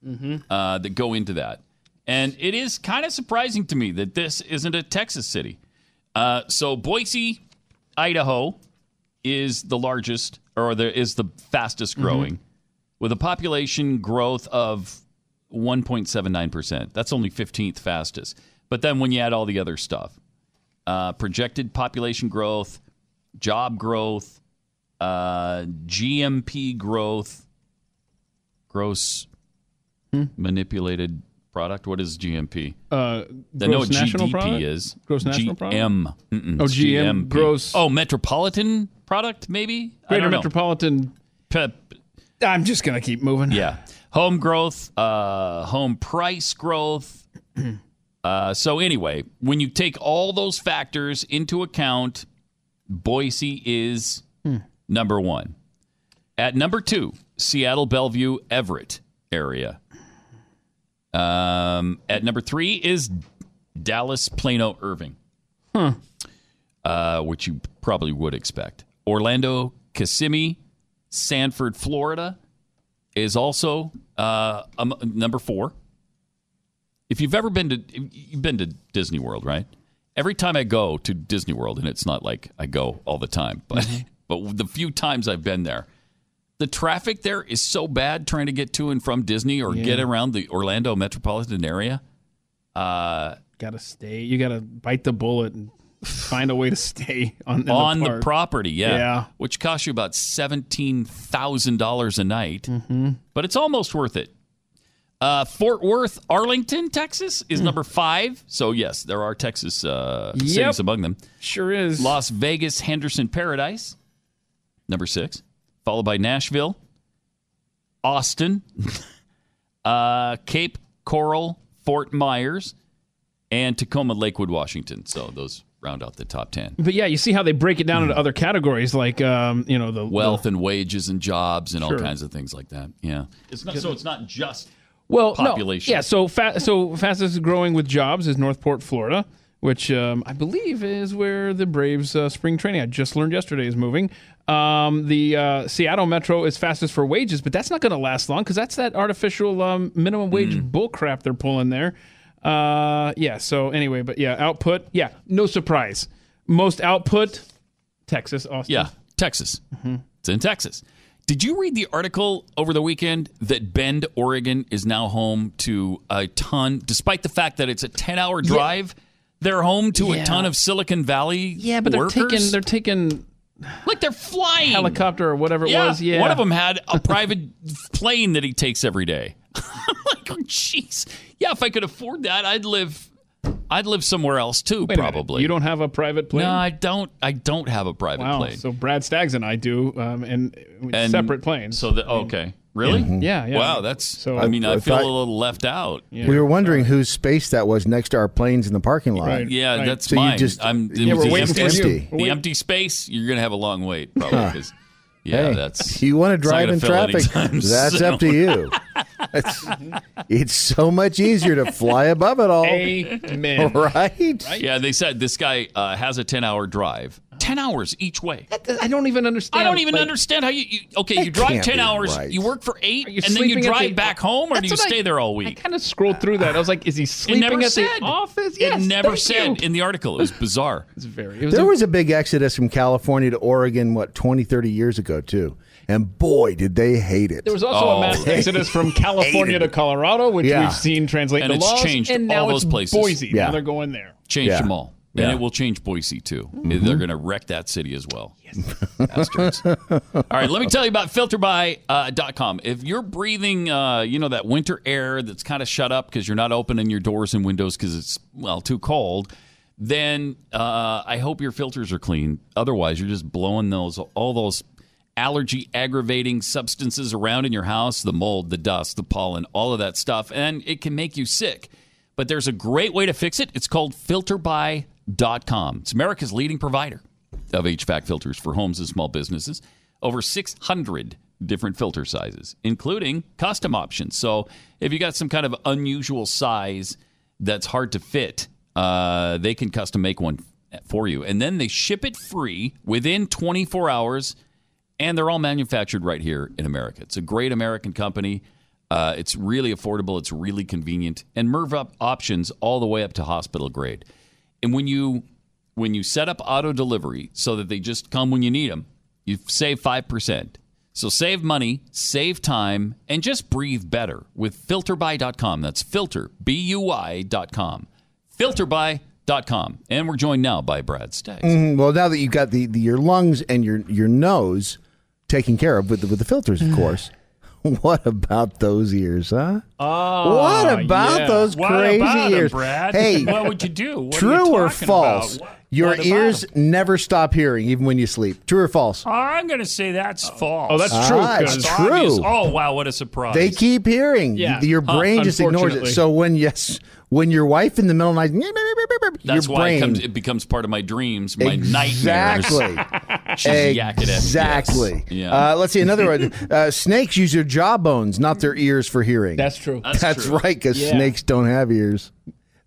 Mm-hmm. uh, that go into that, and it is kind of surprising to me that this isn't a Texas city. Uh, so Boise, Idaho, is the largest or the is the fastest growing, with a population growth of 1.79 percent. That's only 15th fastest. But then when you add all the other stuff, uh, projected population growth, job growth, uh, GMP growth, gross manipulated product. What is GMP? Uh, I know gross what national GDP product? is. Gross national product? GM. Mm-mm, Oh, GM, GMP. gross- Oh, metropolitan product, maybe. I Greater don't know. I'm just gonna keep moving. Yeah, home growth, uh, home price growth. uh, so anyway, when you take all those factors into account, Boise is Hmm. number one. At number two, Seattle, Bellevue, Everett area. Um, at number three is Dallas, Plano, Irving, Huh. uh, which you probably would expect. Orlando, Kissimmee, Sanford, Florida is also uh, um, number four. If you've ever been to, you've been to Disney World, right? Every time I go to Disney World, and it's not like I go all the time, but but the few times I've been there, the traffic there is so bad trying to get to and from Disney or Yeah. get around the Orlando metropolitan area. Uh, gotta stay. You gotta bite the bullet and find a way to stay on on the, the, property, yeah. Yeah. Which costs you about seventeen thousand dollars a night, Mm-hmm. but it's almost worth it. Uh, Fort Worth, Arlington, Texas is number five. So yes, there are Texas uh. Yep. cities among them. Sure is. Las Vegas, Henderson, Paradise, number six, followed by Nashville, Austin, uh, Cape Coral, Fort Myers, and Tacoma, Lakewood, Washington. So those round out the top ten. But yeah, you see how they break it down into other categories, like um, you know the wealth and wages and jobs and all kinds of things like that. Yeah, it's not so. It's not just well, no, population. yeah, so fa- so fastest growing with jobs is North Port, Florida, which um, I believe is where the Braves uh, spring training I just learned yesterday is moving. Um, the uh, Seattle Metro is fastest for wages, but that's not going to last long because that's that artificial um, minimum wage Mm. bull crap they're pulling there. Uh, yeah. So anyway, but yeah, output. Yeah, no surprise. Most output, Texas, Austin. Yeah, Texas. It's in Texas. Did you read the article over the weekend that Bend, Oregon is now home to a ton, despite the fact that it's a 10 hour drive? They're home to Yeah. a ton of Silicon Valley Yeah, but they're taking they're taking like they're flying helicopter or whatever it yeah, was. Yeah, One of them had a private plane that he takes every day. like, oh, jeez. Yeah, if I could afford that, I'd live. I'd live somewhere else too, Wait probably. You don't have a private plane? No, I don't. I don't have a private wow. plane. So Brad Staggs and I do, um, and, And separate planes. So the okay, really? Yeah, yeah. Wow, that's. So- I mean, I, I feel thought- a little left out. We were wondering whose space that was next to our planes in the parking lot. Yeah, that's so mine. You just, I'm, Yeah, we're the waiting empty, for you. The empty space, you're gonna have a long wait, probably. Huh. 'cause- yeah, Hey, that's. you want to drive in traffic. anytime That's up to you. It's, it's so much easier to fly above it all. Amen. Right? Yeah, they said this guy uh, has a 10 hour drive. 10 hours each way. I don't even understand. I don't even like- understand how you, you okay, you drive 10 hours, right. you work for 8 and then you drive the- back home or do you what I- stay there all week? I kind of scrolled through that. I was like, is he It sleeping at said. the office? Yes, it never said you. in the article. It was bizarre. It's very. It was There a- was a big exodus from California to Oregon, what, 20, 30 years ago, too. And boy, did they hate it. There was also Oh. a mass exodus from California to Colorado, which Yeah. we've seen translate And to it's laws, changed and now all it's those places. Boise. Yeah. Now they're going there. Changed Yeah. them all. Yeah. And it will change Boise too. They're going to wreck that city as well. Bastards. all right, let me tell you about FilterBuy.com. If you're breathing, uh, you know, that winter air that's kind of shut up because you're not opening your doors and windows because it's, well, too cold, then uh, I hope your filters are clean. Otherwise, you're just blowing those all those allergy aggravating substances around in your house the mold, the dust, the pollen, all of that stuff. And it can make you sick. But there's a great way to fix it. It's called FilterBuy.com. It's America's leading provider of HVAC filters for homes and small businesses. Over 600 different filter sizes, including custom options. So if you got some kind of unusual size that's hard to fit, uh, they can custom make one for you. And then they ship it free within 24 hours and they're all manufactured right here in America. It's a great American company. Uh, it's really affordable. It's really convenient, and Merv up options all the way up to hospital grade. And when you when you set up auto delivery so that they just come when you need them, you save five percent. So save money, save time, and just breathe better with FilterBuy.com. That's filter b u y.com. FilterBuy.com. And we're joined now by Brad Staggs. Mhm. Well, now that you've got the, the your lungs and your your nose taken care of with the, with the filters, of course. what about those ears, huh? Oh, what about yeah. those What crazy about 'em, ears, Brad? Hey, What would you do? What are true you or false? about? What- Your ears about ears 'em? never stop hearing, even when you sleep. True or false? I'm going to say that's false. Oh, that's Ah, true. it's 'cause- true. Obvious. Oh, wow, what a surprise. They keep hearing. Yeah. Your Huh, brain just ignores it. So when yes, when your wife in the middle of the night, That's your why brain it, comes, it becomes part of my dreams, my exactly. nightmares. She's yakking it. Exactly. Yes. Yeah. Uh, let's see another one. Uh, snakes use their jawbones, not their ears, for hearing. That's true. That's true. right, because Yeah. snakes don't have ears.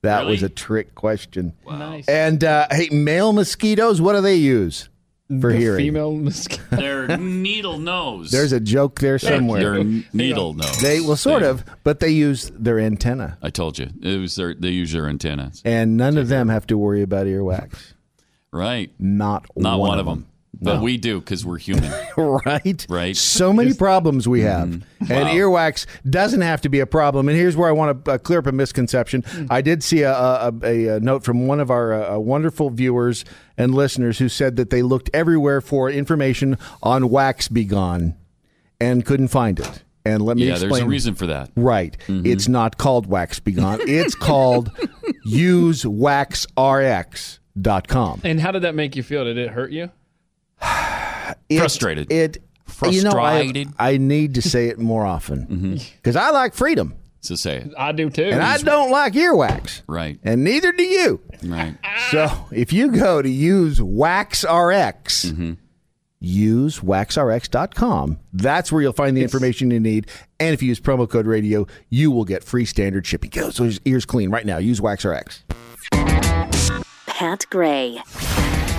That Really? was a trick question. Nice. And uh, hey, male mosquitoes, what do they use for The hearing? female mosquito. Their needle nose. There's a joke there somewhere. Their needle nose. They well, sort They- of, but they use their antenna, I told you. It was their, they use their antennas. and none of them have to worry about earwax. Right. Not one. Not one, one of of them. But No. we do because we're human. right? Right. So many problems we have. Mm-hmm. And Wow. earwax doesn't have to be a problem. And here's where I want to uh, clear up a misconception. Hmm. I did see a, a, a, a note from one of our uh, wonderful viewers and listeners who said that they looked everywhere for information on Wax Be Gone and couldn't find it. And let me yeah, explain. there's a reason for that. Right. Mhm. It's not called Wax Be Gone. It's called use usewaxrx.com. And how did that make you feel? Did it hurt you? It- Frustrated. It You know, I, Frustrated. I need to say it more often because I like freedom, So say it. I do too. and I don't like earwax, Right. and neither do you. Right. So if you go to use WaxRx, Mm-hmm. usewaxrx.com, that's where you'll find the information you need. And if you use promo code radio, you will get free standard shipping. Go, so his ears clean right now. Use WaxRx. Pat Gray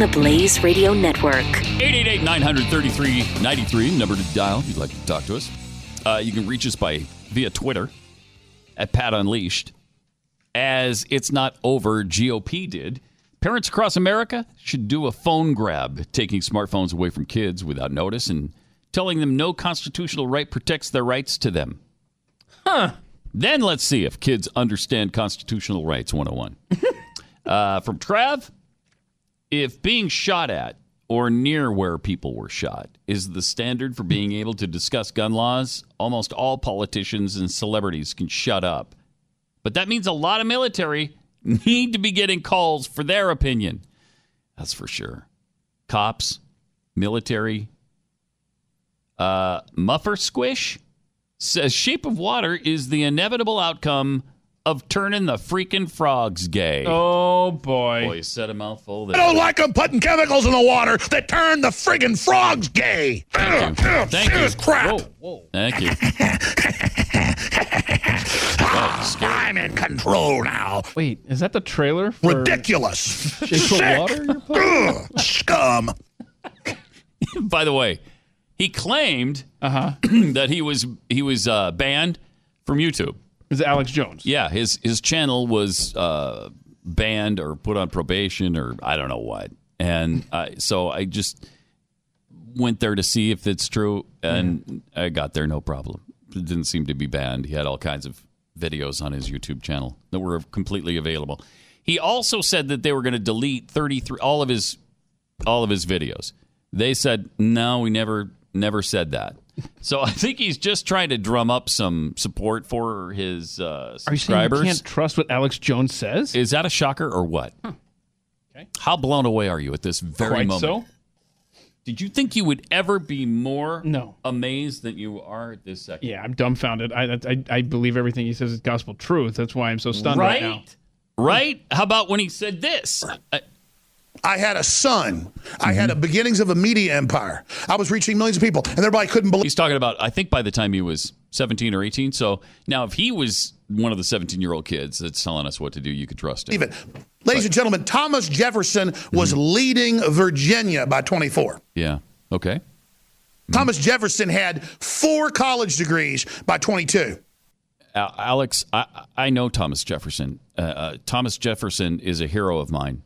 The Blaze Radio Network. 888 933 93, number to dial if you'd like to talk to us. Uh, you can reach us by via Twitter at Pat Unleashed. As It's Not Over GOP did, parents across America should do a phone grab, taking smartphones away from kids without notice and telling them no constitutional right protects their rights to them. Huh. Then let's see if kids understand constitutional rights 101. uh, from Trav, if being shot at or near where people were shot is the standard for being able to discuss gun laws, almost all politicians and celebrities can shut up. But that means a lot of military need to be getting calls for their opinion. That's for sure. Cops, military, uh, Muffer Squish says Shape of Water is the inevitable outcome of turning the freaking frogs gay. Oh boy. Boy, you said a mouthful I don't like them putting chemicals in the water that turn the friggin' frogs gay. Ugh, ugh, Thank you. serious crap. Thank you. I'm in control now. Wait, is that the trailer for Ridiculous. Shape Sick. Water? Ugh, scum. By the way, he claimed Uh-huh. that he was he was uh, banned from YouTube. Is Alex Jones? Yeah, his his channel was uh, banned or put on probation or I don't know what. And so I just went there to see if it's true, and I got there no problem. It didn't seem to be banned. He had all kinds of videos on his YouTube channel that were completely available. He also said that they were going to delete 33 all of his all of his videos. They said no, we never never said that. So I think he's just trying to drum up some support for his uh, Are you subscribers. you can't trust what Alex Jones says? Is that a shocker or what? Okay. How blown away are you at this very Quite moment? so. Did you think you would ever be more No. amazed than you are at this second? Yeah, I'm dumbfounded. I, I I believe everything he says is gospel truth. That's why I'm so stunned right, now. Right? How about when he said this? I- I had a son. I had a beginnings of a media empire. I was reaching millions of people, and everybody couldn't believe. He's talking about, I think by the time he was 17 or 18. So now, if he was one of the 17 year old kids that's telling us what to do, you could trust him. Even, Ladies and gentlemen, Thomas Jefferson was leading Virginia by 24. Yeah. Okay. Thomas Jefferson had four college degrees by 22. Alex, I, I know Thomas Jefferson. Uh, uh, Thomas Jefferson is a hero of mine.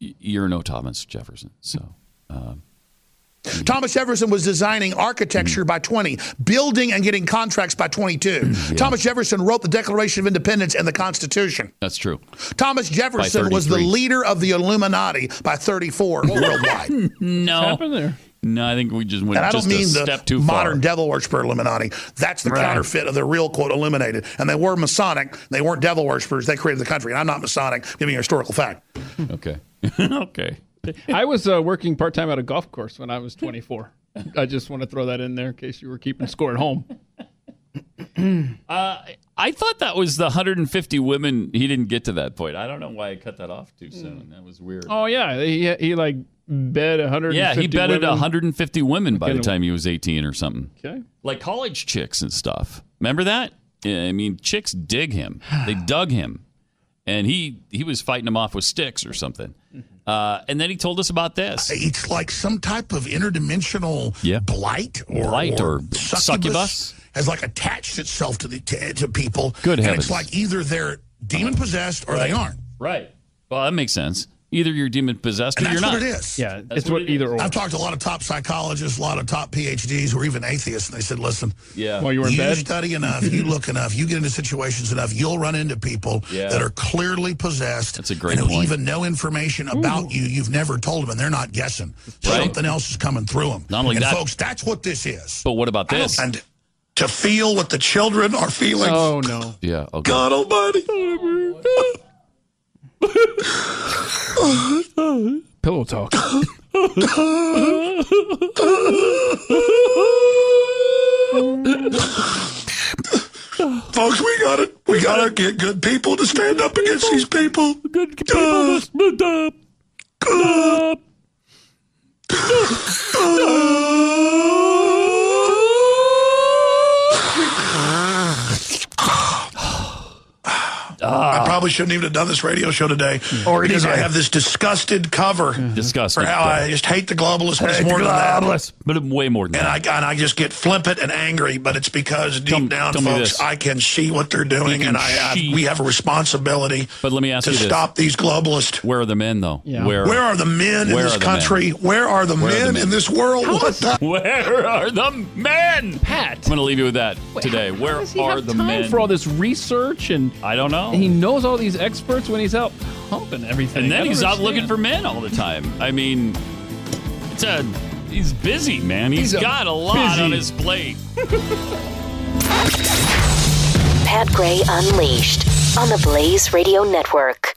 Y- You're no Thomas Jefferson. So. Um, Thomas Jefferson was designing architecture by 20, building and getting contracts by 22. Thomas Jefferson wrote the Declaration of Independence and the Constitution. That's true. Thomas Jefferson was the leader of the Illuminati by 34 worldwide. no. happened there? No, I think we just went And I just don't mean a the step too modern far. devil worshiper Illuminati. That's the Right. counterfeit of the real quote illuminated. And they were Masonic. They weren't devil worshippers. They created the country. And I'm not Masonic. Give me a historical fact. Okay. okay. I was uh, working part time at a golf course when I was 24. I just want to throw that in there in case you were keeping score at home. Uh, I thought that was the 150 women. He didn't get to that point. I don't know why I cut that off too soon. That was weird. Oh yeah, he he like bet 100. yeah, he betted 150 women by the time he was 18 or something. Okay. Like college chicks and stuff. Remember that? Yeah, I mean, chicks dig him. They dug him, and he he was fighting them off with sticks or something. Uh, and then he told us about this. It's like some type of interdimensional Yeah. blight or, Blight or succubus, succubus. has like attached itself to the to, to people. Good and heavens. it's like either they're demon possessed or they aren't. Right. Well, that makes sense. Either you're demon possessed or And you're that's not. what it is. Yeah, That's it's what what it either is. or. I've talked to a lot of top psychologists, a lot of top PhDs who are even atheists, and they said, listen, Yeah. While you were in bed? study enough, you look enough, you get into situations enough, you'll run into people Yeah. that are clearly possessed That's a great and who point. even know information about you you've never told them, and they're not guessing. Right. Something else is coming through them. Not only and that- folks, that's what this is. But what about this? And to feel what the children are feeling. Oh no. Yeah. Okay. God Almighty. Pillow talk. Folks, we gotta we gotta get good people to stand up against these people. Good people to Ah. I probably shouldn't even have done this radio show today hmm. Or because I have this disgusted cover hmm. Disgusting. for how I just hate the globalists, but it's more than that. But way more than And that. I and I just get flippant and angry, but it's because deep Tell- down, tell folks. I can see what they're doing, and I, I we have a responsibility But let me ask to you this: stop these globalists. Where are the men, though? Yeah. Where Where are the men in Where this are the men? country? Where are the Where are the men men? in this world? What the? Where are the men? Pat. I'm going to leave you with that today. How Where does are the men? for all this research and I don't know. And he knows all these experts when he's out pumping everything. And then don't he's out looking for men all the time. I mean, it's a he's busy, man. He's a got a lot busy- on his plate. Pat Gray Unleashed on the Blaze Radio Network.